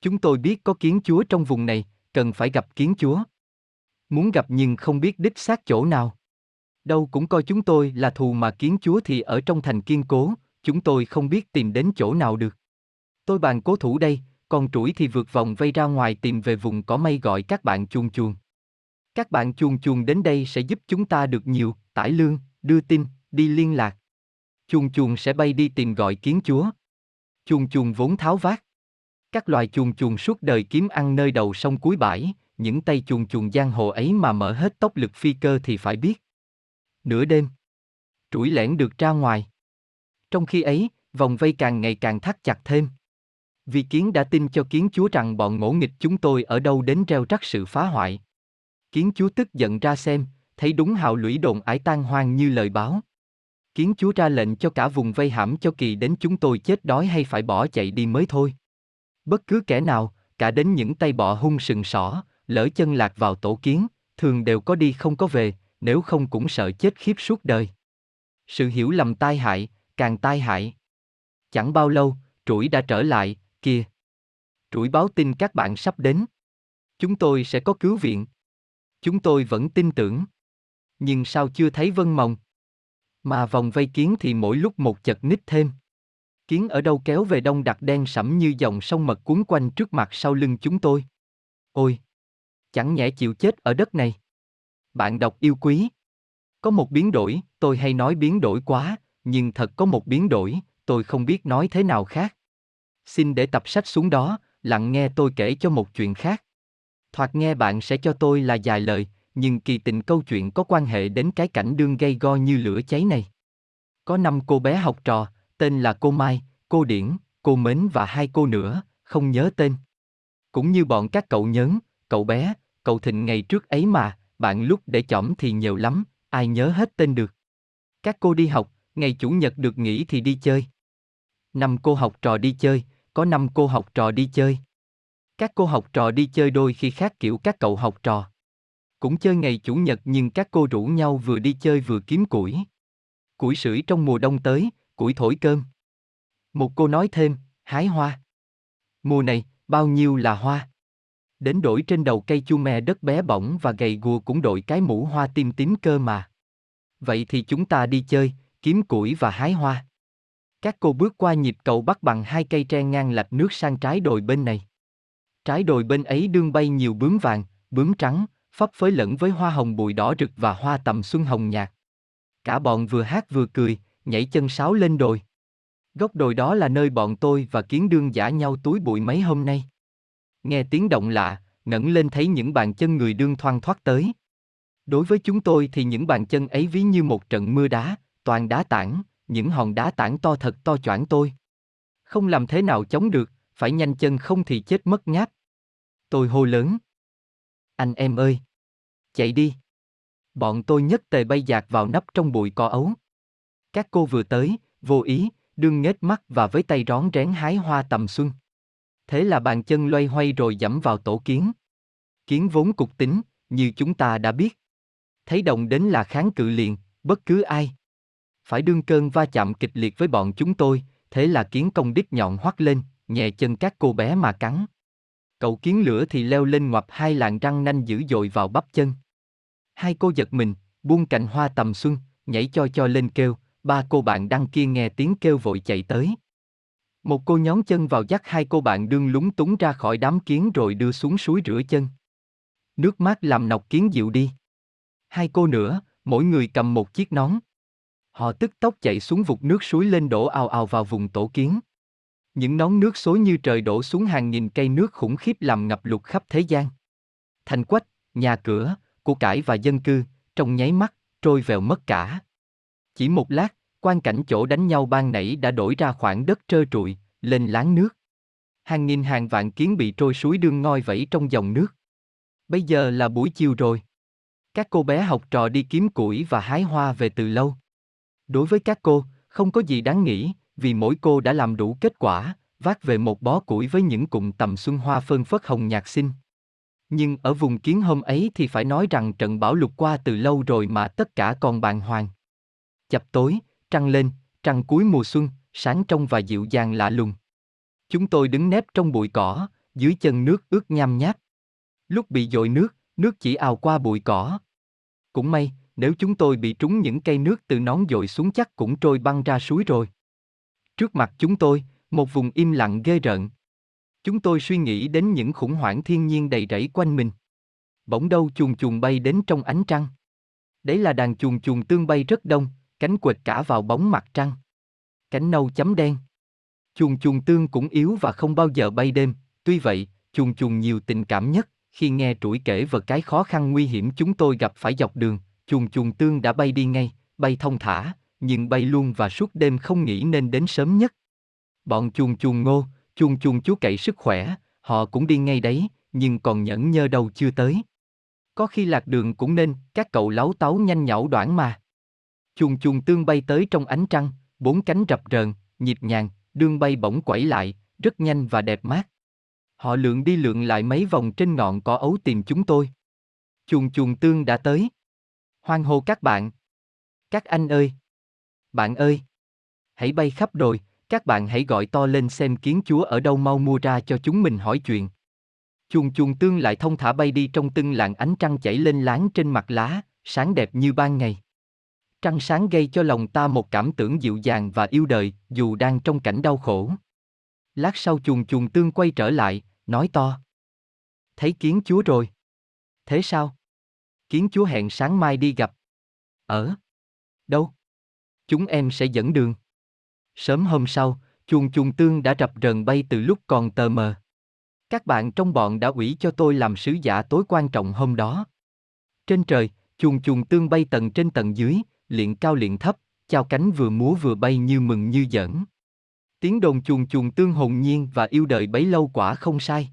Chúng tôi biết có kiến chúa trong vùng này, cần phải gặp kiến chúa. Muốn gặp nhưng không biết đích xác chỗ nào. Đâu cũng coi chúng tôi là thù mà kiến chúa thì ở trong thành kiên cố, chúng tôi không biết tìm đến chỗ nào được. Tôi bàn cố thủ đây, còn chuỗi thì vượt vòng vây ra ngoài tìm về vùng có mây gọi các bạn chuông chuông. Các bạn chuồn chuồn đến đây sẽ giúp chúng ta được nhiều, tải lương, đưa tin, đi liên lạc. Chuồn chuồn sẽ bay đi tìm gọi kiến chúa. Chuồn chuồn vốn tháo vát. Các loài chuồn chuồn suốt đời kiếm ăn nơi đầu sông cuối bãi, những tay chuồn chuồn giang hồ ấy mà mở hết tốc lực phi cơ thì phải biết. Nửa đêm, trũi lẻn được ra ngoài. Trong khi ấy, vòng vây càng ngày càng thắt chặt thêm. Vì kiến đã tin cho kiến chúa rằng bọn ngỗ nghịch chúng tôi ở đâu đến reo rắc sự phá hoại. Kiến chúa tức giận ra xem, thấy đúng hào lũy đồn ải tan hoang như lời báo. Kiến chúa ra lệnh cho cả vùng vây hãm cho kỳ đến chúng tôi chết đói hay phải bỏ chạy đi mới thôi. Bất cứ kẻ nào, cả đến những tay bọ hung sừng sỏ, lỡ chân lạc vào tổ kiến, thường đều có đi không có về, nếu không cũng sợ chết khiếp suốt đời. Sự hiểu lầm tai hại, càng tai hại. Chẳng bao lâu, trũi đã trở lại, kia. Rủi báo tin các bạn sắp đến. Chúng tôi sẽ có cứu viện. Chúng tôi vẫn tin tưởng. Nhưng sao chưa thấy vân mộng? Mà vòng vây kiến thì mỗi lúc một chật ních thêm. Kiến ở đâu kéo về đông đặc đen sẫm như dòng sông mật cuốn quanh trước mặt sau lưng chúng tôi. Ôi! Chẳng nhẽ chịu chết ở đất này. Bạn đọc yêu quý. Có một biến đổi, tôi hay nói biến đổi quá, nhưng thật có một biến đổi, tôi không biết nói thế nào khác. Xin để tập sách xuống đó, lặng nghe tôi kể cho một chuyện khác. Thoạt nghe bạn sẽ cho tôi là dài lời, nhưng kỳ tình câu chuyện có quan hệ đến cái cảnh đương gây go như lửa cháy này. Có năm cô bé học trò, tên là cô Mai, cô Điển, cô Mến và hai cô nữa, không nhớ tên. Cũng như bọn các cậu nhớn, cậu bé, cậu thịnh ngày trước ấy mà, bạn lúc để chỏm thì nhiều lắm, ai nhớ hết tên được. Các cô đi học, ngày chủ nhật được nghỉ thì đi chơi. Năm cô học trò đi chơi, có năm cô học trò đi chơi. Các cô học trò đi chơi đôi khi khác kiểu các cậu học trò. Cũng chơi ngày chủ nhật nhưng các cô rủ nhau vừa đi chơi vừa kiếm củi. Củi sưởi trong mùa đông tới, củi thổi cơm. Một cô nói thêm, hái hoa. Mùa này, bao nhiêu là hoa? Đến đổi trên đầu cây chu me đất bé bỏng và gầy gùa cũng đội cái mũ hoa tim tím cơ mà. Vậy thì chúng ta đi chơi, kiếm củi và hái hoa. Các cô bước qua nhịp cầu bắt bằng hai cây tre ngang lạch nước sang trái đồi bên này. Trái đồi bên ấy đương bay nhiều bướm vàng, bướm trắng, phấp phới lẫn với hoa hồng bụi đỏ rực và hoa tầm xuân hồng nhạt. Cả bọn vừa hát vừa cười, nhảy chân sáo lên đồi. Góc đồi đó là nơi bọn tôi và kiến đương giả nhau túi bụi mấy hôm nay. Nghe tiếng động lạ, ngẩng lên thấy những bàn chân người đương thoăn thoát tới. Đối với chúng tôi thì những bàn chân ấy ví như một trận mưa đá, toàn đá tảng, những hòn đá tảng to thật to choảng tôi. Không làm thế nào chống được, phải nhanh chân không thì chết mất ngáp. Tôi hô lớn. Anh em ơi! Chạy đi! Bọn tôi nhất tề bay dạt vào nắp trong bụi cỏ ấu. Các cô vừa tới, vô ý, đương nghếch mắt và với tay rón rén hái hoa tầm xuân. Thế là bàn chân loay hoay rồi dẫm vào tổ kiến. Kiến vốn cục tính, như chúng ta đã biết. Thấy động đến là kháng cự liền, bất cứ ai. Phải đương cơn va chạm kịch liệt với bọn chúng tôi, thế là kiến công đích nhọn hoắt lên, nhẹ chân các cô bé mà cắn. Cậu kiến lửa thì leo lên ngoặt hai làn răng nanh dữ dội vào bắp chân. Hai cô giật mình, buông cành hoa tầm xuân, nhảy cho cho lên kêu, ba cô bạn đăng kia nghe tiếng kêu vội chạy tới. Một cô nhón chân vào dắt hai cô bạn đương lúng túng ra khỏi đám kiến rồi đưa xuống suối rửa chân. Nước mát làm nọc kiến dịu đi. Hai cô nữa, mỗi người cầm một chiếc nón. Họ tức tốc chạy xuống vụt nước suối lên đổ ào ào vào vùng tổ kiến. Những nón nước xối như trời đổ xuống hàng nghìn cây nước khủng khiếp làm ngập lụt khắp thế gian. Thành quách, nhà cửa, của cải và dân cư, trong nháy mắt, trôi vèo mất cả. Chỉ một lát, quan cảnh chỗ đánh nhau ban nãy đã đổi ra khoảng đất trơ trụi, lên láng nước. Hàng nghìn hàng vạn kiến bị trôi suối đương ngoi vẫy trong dòng nước. Bây giờ là buổi chiều rồi. Các cô bé học trò đi kiếm củi và hái hoa về từ lâu. Đối với các cô, không có gì đáng nghĩ, vì mỗi cô đã làm đủ kết quả, vác về một bó củi với những cụm tầm xuân hoa phơn phất hồng nhạt xinh. Nhưng ở vùng kiến hôm ấy thì phải nói rằng trận bão lụt qua từ lâu rồi mà tất cả còn bàng hoàng. Chập tối, trăng lên, trăng cuối mùa xuân, sáng trong và dịu dàng lạ lùng. Chúng tôi đứng nép trong bụi cỏ, dưới chân nước ướt nham nháp. Lúc bị dội nước, nước chỉ ào qua bụi cỏ. Cũng may, nếu chúng tôi bị trúng những cây nước từ nón dội xuống chắc cũng trôi băng ra suối rồi. Trước mặt chúng tôi, một vùng im lặng ghê rợn. Chúng tôi suy nghĩ đến những khủng hoảng thiên nhiên đầy rẫy quanh mình. bỗng đâu chuồn chuồn bay đến trong ánh trăng. Đấy là đàn chuồn chuồn tương bay rất đông, cánh quệt cả vào bóng mặt trăng. Cánh nâu chấm đen. Chuồn chuồn tương cũng yếu và không bao giờ bay đêm, tuy vậy, chuồn chuồn nhiều tình cảm nhất, khi nghe trũi kể về cái khó khăn nguy hiểm chúng tôi gặp phải dọc đường, chuồn chuồn tương đã bay đi ngay, bay thông thả, nhưng bay luôn và suốt đêm không nghỉ nên đến sớm nhất. Bọn chuồn chuồn ngô, chuồn chuồn chú cậy sức khỏe, họ cũng đi ngay đấy, nhưng còn nhẫn nhơ đâu chưa tới. Có khi lạc đường cũng nên, các cậu láo táo nhanh nhảu đoạn mà. Chuồn chuồn tương bay tới trong ánh trăng, bốn cánh rập rờn, nhịp nhàng, đương bay bỗng quẩy lại, rất nhanh và đẹp mát. Họ lượn đi lượn lại mấy vòng trên ngọn cỏ ấu tìm chúng tôi. Chuồn chuồn tương đã tới. Hoan hô các bạn. Các anh ơi. Bạn ơi. Hãy bay khắp rồi, các bạn hãy gọi to lên xem kiến chúa ở đâu mau mua ra cho chúng mình hỏi chuyện. Chuồn chuồn tương lại thông thả bay đi trong tưng làng ánh trăng chảy lên láng trên mặt lá, sáng đẹp như ban ngày. Trăng sáng gây cho lòng ta một cảm tưởng dịu dàng và yêu đời, dù đang trong cảnh đau khổ. Lát sau chuồn chuồn tương quay trở lại, nói to. Thấy kiến chúa rồi. Thế sao? Kiến chúa hẹn sáng mai đi gặp. Ở? Đâu? Chúng em sẽ dẫn đường. Sớm hôm sau, chuồng chuồng tương đã rập rần bay từ lúc còn tờ mờ. Các bạn trong bọn đã ủy cho tôi làm sứ giả tối quan trọng hôm đó. Trên trời, chuồng chuồng tương bay tầng trên tầng dưới, liện cao liện thấp, chao cánh vừa múa vừa bay như mừng như giỡn. Tiếng đồn chuồng chuồng tương hồn nhiên và yêu đời bấy lâu quả không sai.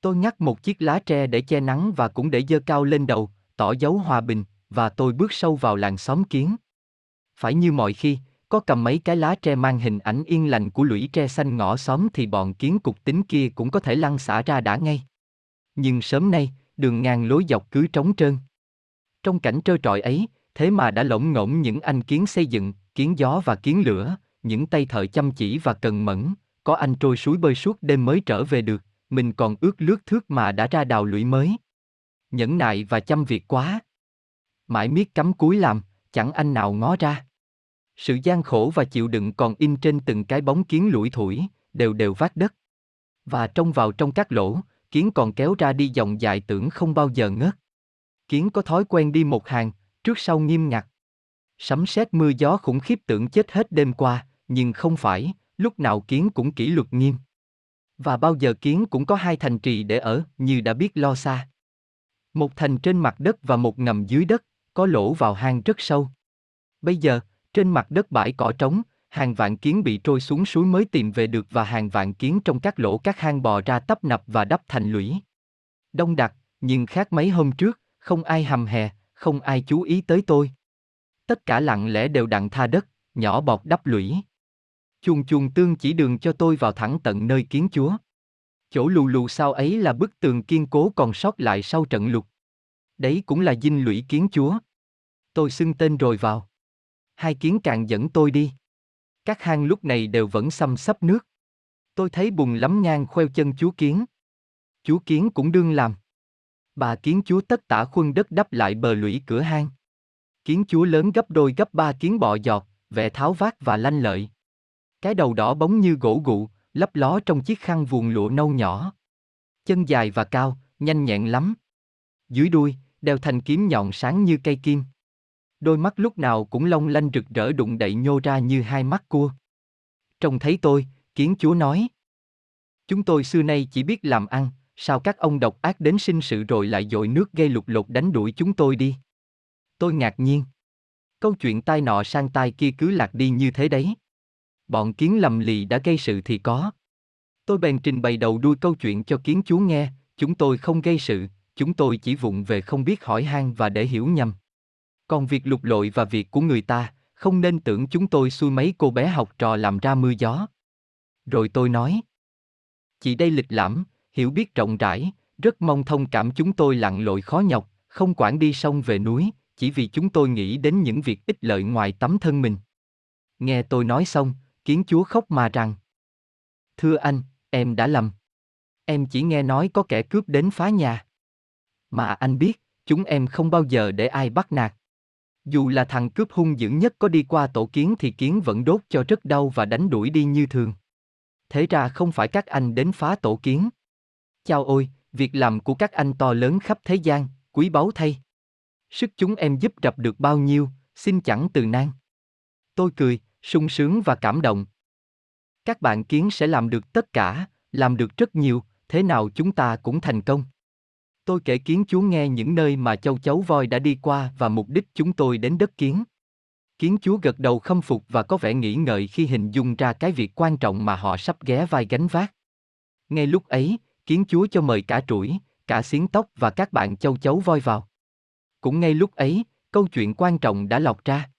Tôi ngắt một chiếc lá tre để che nắng và cũng để dơ cao lên đầu, tỏ dấu hòa bình, và tôi bước sâu vào làng xóm kiến. Phải như mọi khi, có cầm mấy cái lá tre mang hình ảnh yên lành của lũy tre xanh ngõ xóm thì bọn kiến cục tính kia cũng có thể lăn xả ra đã ngay. Nhưng sớm nay, đường ngang lối dọc cứ trống trơn. Trong cảnh trơ trọi ấy, thế mà đã lỗng ngỗng những anh kiến xây dựng, kiến gió và kiến lửa, những tay thợ chăm chỉ và cần mẫn, có anh trôi suối bơi suốt đêm mới trở về được, mình còn ước lướt thước mà đã ra đào lũy mới. Nhẫn nại và chăm việc quá. Mãi miết cắm cúi làm, chẳng anh nào ngó ra. Sự gian khổ và chịu đựng còn in trên từng cái bóng kiến lủi thủi, đều đều vác đất. Và trông vào trong các lỗ, kiến còn kéo ra đi dòng dài tưởng không bao giờ ngớt. Kiến có thói quen đi một hàng, trước sau nghiêm ngặt. Sấm sét mưa gió khủng khiếp tưởng chết hết đêm qua, nhưng không phải, lúc nào kiến cũng kỷ luật nghiêm. Và bao giờ kiến cũng có hai thành trì để ở, như đã biết lo xa. Một thành trên mặt đất và một ngầm dưới đất, có lỗ vào hang rất sâu. Bây giờ, trên mặt đất bãi cỏ trống, hàng vạn kiến bị trôi xuống suối mới tìm về được và hàng vạn kiến trong các lỗ các hang bò ra tấp nập và đắp thành lũy. Đông đặc, nhưng khác mấy hôm trước, không ai hầm hè, không ai chú ý tới tôi. Tất cả lặng lẽ đều đặn tha đất, nhỏ bọt đắp lũy. Chuồng chuồng tương chỉ đường cho tôi vào thẳng tận nơi kiến chúa. Chỗ lù lù sau ấy là bức tường kiên cố còn sót lại sau trận lục. Đấy cũng là dinh lũy kiến chúa. Tôi xưng tên rồi vào. Hai kiến càng dẫn tôi đi. Các hang lúc này đều vẫn xăm sắp nước. Tôi thấy bùn lắm ngang khoeo chân chúa kiến. Chúa kiến cũng đương làm. Bà kiến chúa tất tả khuân đất đắp lại bờ lũy cửa hang. Kiến chúa lớn gấp đôi gấp ba kiến bọ giọt, vẻ tháo vát và lanh lợi. Cái đầu đỏ bóng như gỗ gụ, lấp ló trong chiếc khăn vuông lụa nâu nhỏ. Chân dài và cao, nhanh nhẹn lắm. Dưới đuôi, đeo thanh kiếm nhọn sáng như cây kim. Đôi mắt lúc nào cũng long lanh rực rỡ đụng đậy nhô ra như hai mắt cua. Trông thấy tôi, kiến chúa nói. Chúng tôi xưa nay chỉ biết làm ăn, sao các ông độc ác đến sinh sự rồi lại dội nước gây lục lục đánh đuổi chúng tôi đi. Tôi ngạc nhiên. Câu chuyện tai nọ sang tai kia cứ lạc đi như thế đấy. Bọn kiến lầm lì đã gây sự thì có. Tôi bèn trình bày đầu đuôi câu chuyện cho kiến chúa nghe, chúng tôi không gây sự, chúng tôi chỉ vụng về không biết hỏi han và để hiểu nhầm. Còn việc lục lội và việc của người ta, không nên tưởng chúng tôi xui mấy cô bé học trò làm ra mưa gió. Rồi tôi nói. Chị đây lịch lãm, hiểu biết rộng rãi, rất mong thông cảm chúng tôi lặn lội khó nhọc, không quản đi sông về núi, chỉ vì chúng tôi nghĩ đến những việc ích lợi ngoài tấm thân mình. Nghe tôi nói xong, kiến chúa khóc mà rằng. Thưa anh, em đã lầm. Em chỉ nghe nói có kẻ cướp đến phá nhà. Mà anh biết, chúng em không bao giờ để ai bắt nạt. Dù là thằng cướp hung dữ nhất có đi qua tổ kiến thì kiến vẫn đốt cho rất đau và đánh đuổi đi như thường. Thế ra không phải các anh đến phá tổ kiến. Chao ôi, việc làm của các anh to lớn khắp thế gian, quý báu thay. Sức chúng em giúp rập được bao nhiêu, xin chẳng từ nan. Tôi cười, sung sướng và cảm động. Các bạn kiến sẽ làm được tất cả, làm được rất nhiều, thế nào chúng ta cũng thành công. Tôi kể kiến chúa nghe những nơi mà châu chấu voi đã đi qua và mục đích chúng tôi đến đất kiến. Kiến chúa gật đầu khâm phục và có vẻ nghĩ ngợi khi hình dung ra cái việc quan trọng mà họ sắp ghé vai gánh vác. Ngay lúc ấy, kiến chúa cho mời cả trũi, cả xiến tóc và các bạn châu chấu voi vào. Cũng ngay lúc ấy, câu chuyện quan trọng đã lọc ra.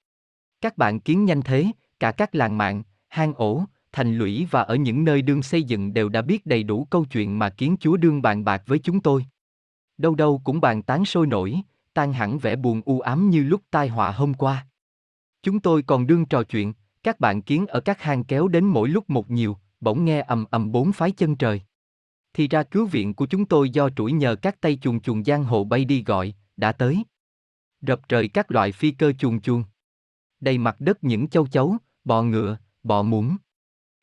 Các bạn kiến nhanh thế, cả các làng mạng, hang ổ, thành lũy và ở những nơi đương xây dựng đều đã biết đầy đủ câu chuyện mà kiến chúa đương bàn bạc với chúng tôi. Đâu đâu cũng bàn tán sôi nổi, tan hẳn vẻ buồn u ám như lúc tai họa hôm qua. Chúng tôi còn đương trò chuyện, các bạn kiến ở các hang kéo đến mỗi lúc một nhiều, bỗng nghe ầm ầm bốn phái chân trời. Thì ra cứu viện của chúng tôi do trũi nhờ các tay chuồn chuồn giang hồ bay đi gọi, đã tới. Rập trời các loại phi cơ chuồn chuồn. Đầy mặt đất những châu chấu, bò ngựa, bò muỗng.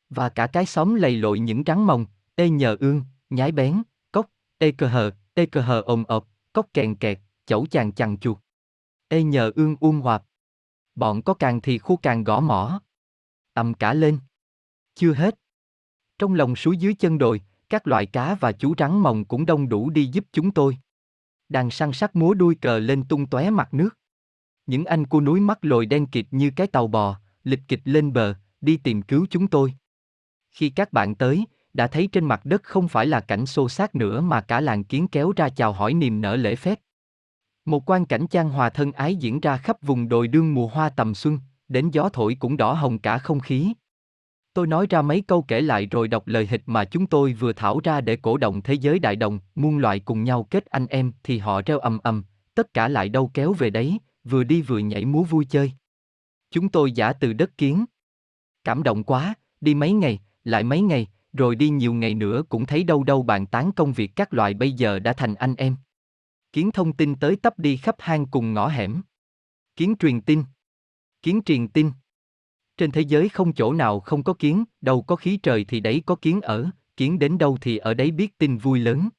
Và cả cái xóm lầy lội những trắng mồng, tê nhờ ương, nhái bén, cốc, tê cơ hờ, tê cơ hờ ồm ộp, cốc kèn kẹt, chẩu chàng chằng chuột. tê nhờ ương uông hoạp. Bọn có càng thì khu càng gõ mỏ. ầm cả lên. Chưa hết. Trong lòng suối dưới chân đồi, các loại cá và chú rắn mồng cũng đông đủ đi giúp chúng tôi. Đàn săn sắc múa đuôi cờ lên tung tóe mặt nước. Những anh cua núi mắt lồi đen kịt như cái tàu bò, lịch kịch lên bờ, đi tìm cứu chúng tôi. Khi các bạn tới, đã thấy trên mặt đất không phải là cảnh xô xát nữa mà cả làng kiến kéo ra chào hỏi niềm nở lễ phép. Một quan cảnh trang hòa thân ái diễn ra khắp vùng đồi đương mùa hoa tầm xuân, đến gió thổi cũng đỏ hồng cả không khí. Tôi nói ra mấy câu kể lại rồi đọc lời hịch mà chúng tôi vừa thảo ra để cổ động thế giới đại đồng, muôn loại cùng nhau kết anh em thì họ reo ầm ầm, tất cả lại đâu kéo về đấy, vừa đi vừa nhảy múa vui chơi. Chúng tôi giả từ đất kiến. Cảm động quá, đi mấy ngày, lại mấy ngày, rồi đi nhiều ngày nữa cũng thấy đâu đâu bàn tán công việc các loại bây giờ đã thành anh em. Kiến thông tin tới tấp đi khắp hang cùng ngõ hẻm. Kiến truyền tin. Kiến truyền tin. Trên thế giới không chỗ nào không có kiến, đâu có khí trời thì đấy có kiến ở, kiến đến đâu thì ở đấy biết tin vui lớn.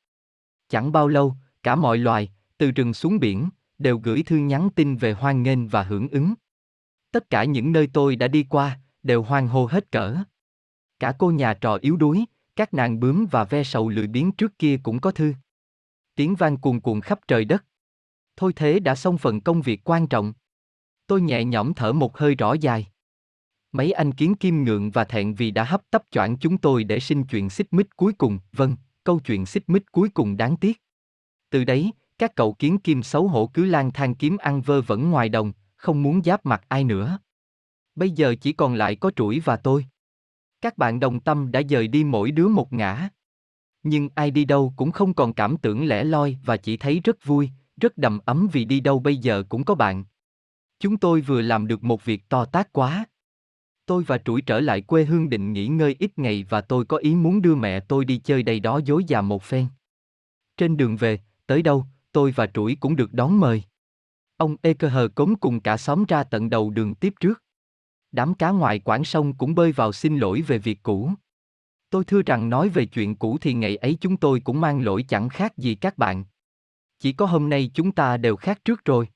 Chẳng bao lâu, cả mọi loài, từ rừng xuống biển, đều gửi thư nhắn tin về hoan nghênh và hưởng ứng. Tất cả những nơi tôi đã đi qua, đều hoang hô hết cỡ. Cả cô nhà trò yếu đuối, các nàng bướm và ve sầu lười biếng trước kia cũng có thư. Tiếng vang cuồn cuộn khắp trời đất. Thôi thế đã xong phần công việc quan trọng. Tôi nhẹ nhõm thở một hơi rõ dài. Mấy anh kiến kim ngượng và thẹn vì đã hấp tấp choảng chúng tôi để xin chuyện xích mích cuối cùng, vâng, câu chuyện xích mích cuối cùng đáng tiếc. Từ đấy, các cậu kiến kim xấu hổ cứ lang thang kiếm ăn vơ vẩn ngoài đồng, không muốn giáp mặt ai nữa. Bây giờ chỉ còn lại có Chuỗi và tôi. Các bạn đồng tâm đã dời đi mỗi đứa một ngã. Nhưng ai đi đâu cũng không còn cảm tưởng lẻ loi và chỉ thấy rất vui, rất đầm ấm vì đi đâu bây giờ cũng có bạn. Chúng tôi vừa làm được một việc to tác quá. Tôi và Trũi trở lại quê hương định nghỉ ngơi ít ngày và tôi có ý muốn đưa mẹ tôi đi chơi đây đó dối già một phen. Trên đường về, tới đâu, tôi và Trũi cũng được đón mời. Ông Ê Cơ Hờ cống cùng cả xóm ra tận đầu đường tiếp trước. Đám cá ngoài quảng sông cũng bơi vào xin lỗi về việc cũ. Tôi thưa rằng nói về chuyện cũ thì ngày ấy chúng tôi cũng mang lỗi chẳng khác gì các bạn. Chỉ có hôm nay chúng ta đều khác trước rồi.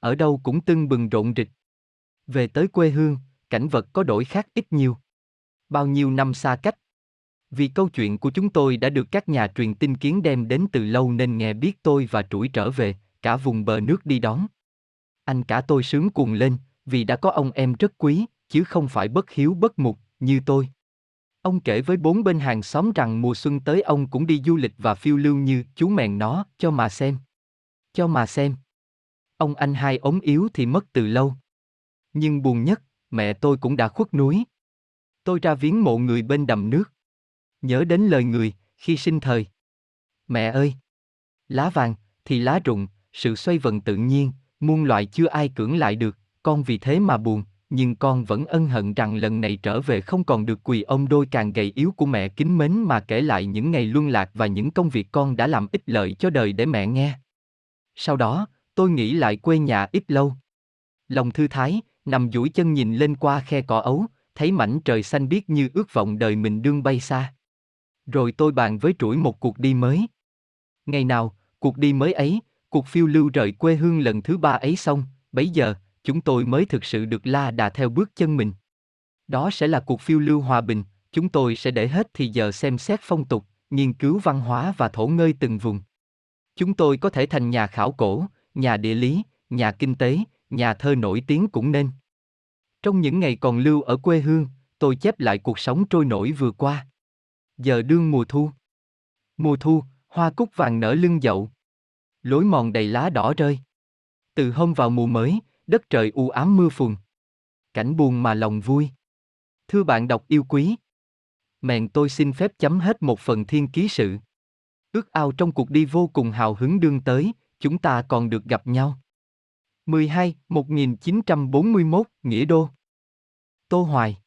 Ở đâu cũng tưng bừng rộn rịch. Về tới quê hương, cảnh vật có đổi khác ít nhiều. Bao nhiêu năm xa cách. Vì câu chuyện của chúng tôi đã được các nhà truyền tin kiến đem đến từ lâu nên nghe biết tôi và trũi trở về, cả vùng bờ nước đi đón. Anh cả tôi sướng cuồng lên, vì đã có ông em rất quý, chứ không phải bất hiếu bất mục, như tôi. Ông kể với bốn bên hàng xóm rằng mùa xuân tới ông cũng đi du lịch và phiêu lưu như chú mèn nó, cho mà xem. Cho mà xem. Ông anh hai ốm yếu thì mất từ lâu. Nhưng buồn nhất, mẹ tôi cũng đã khuất núi. Tôi ra viếng mộ người bên đầm nước. Nhớ đến lời người, khi sinh thời. Mẹ ơi! Lá vàng, thì lá rụng, sự xoay vần tự nhiên, muôn loại chưa ai cưỡng lại được, con vì thế mà buồn, nhưng con vẫn ân hận rằng lần này trở về không còn được quỳ ông đôi càng gầy yếu của mẹ kính mến mà kể lại những ngày luân lạc và những công việc con đã làm ích lợi cho đời để mẹ nghe. Sau đó, tôi nghĩ lại quê nhà ít lâu. Lòng thư thái, nằm duỗi chân nhìn lên qua khe cỏ ấu, thấy mảnh trời xanh biếc như ước vọng đời mình đương bay xa. Rồi tôi bàn với trũi một cuộc đi mới. Ngày nào, cuộc đi mới ấy, cuộc phiêu lưu rời quê hương lần thứ ba ấy xong, bấy giờ, chúng tôi mới thực sự được la đà theo bước chân mình. Đó sẽ là cuộc phiêu lưu hòa bình, chúng tôi sẽ để hết thì giờ xem xét phong tục, nghiên cứu văn hóa và thổ ngơi từng vùng. Chúng tôi có thể thành nhà khảo cổ, nhà địa lý, nhà kinh tế, nhà thơ nổi tiếng cũng nên. Trong những ngày còn lưu ở quê hương, tôi chép lại cuộc sống trôi nổi vừa qua. Giờ đương mùa thu. Mùa thu, hoa cúc vàng nở lưng dậu. Lối mòn đầy lá đỏ rơi. Từ hôm vào mùa mới, đất trời u ám mưa phùn. Cảnh buồn mà lòng vui. Thưa bạn đọc yêu quý. Mẹn tôi xin phép chấm hết một phần thiên ký sự. Ước ao trong cuộc đi vô cùng hào hứng đương tới, chúng ta còn được gặp nhau. 12, 1941, Nghĩa Đô. Tô Hoài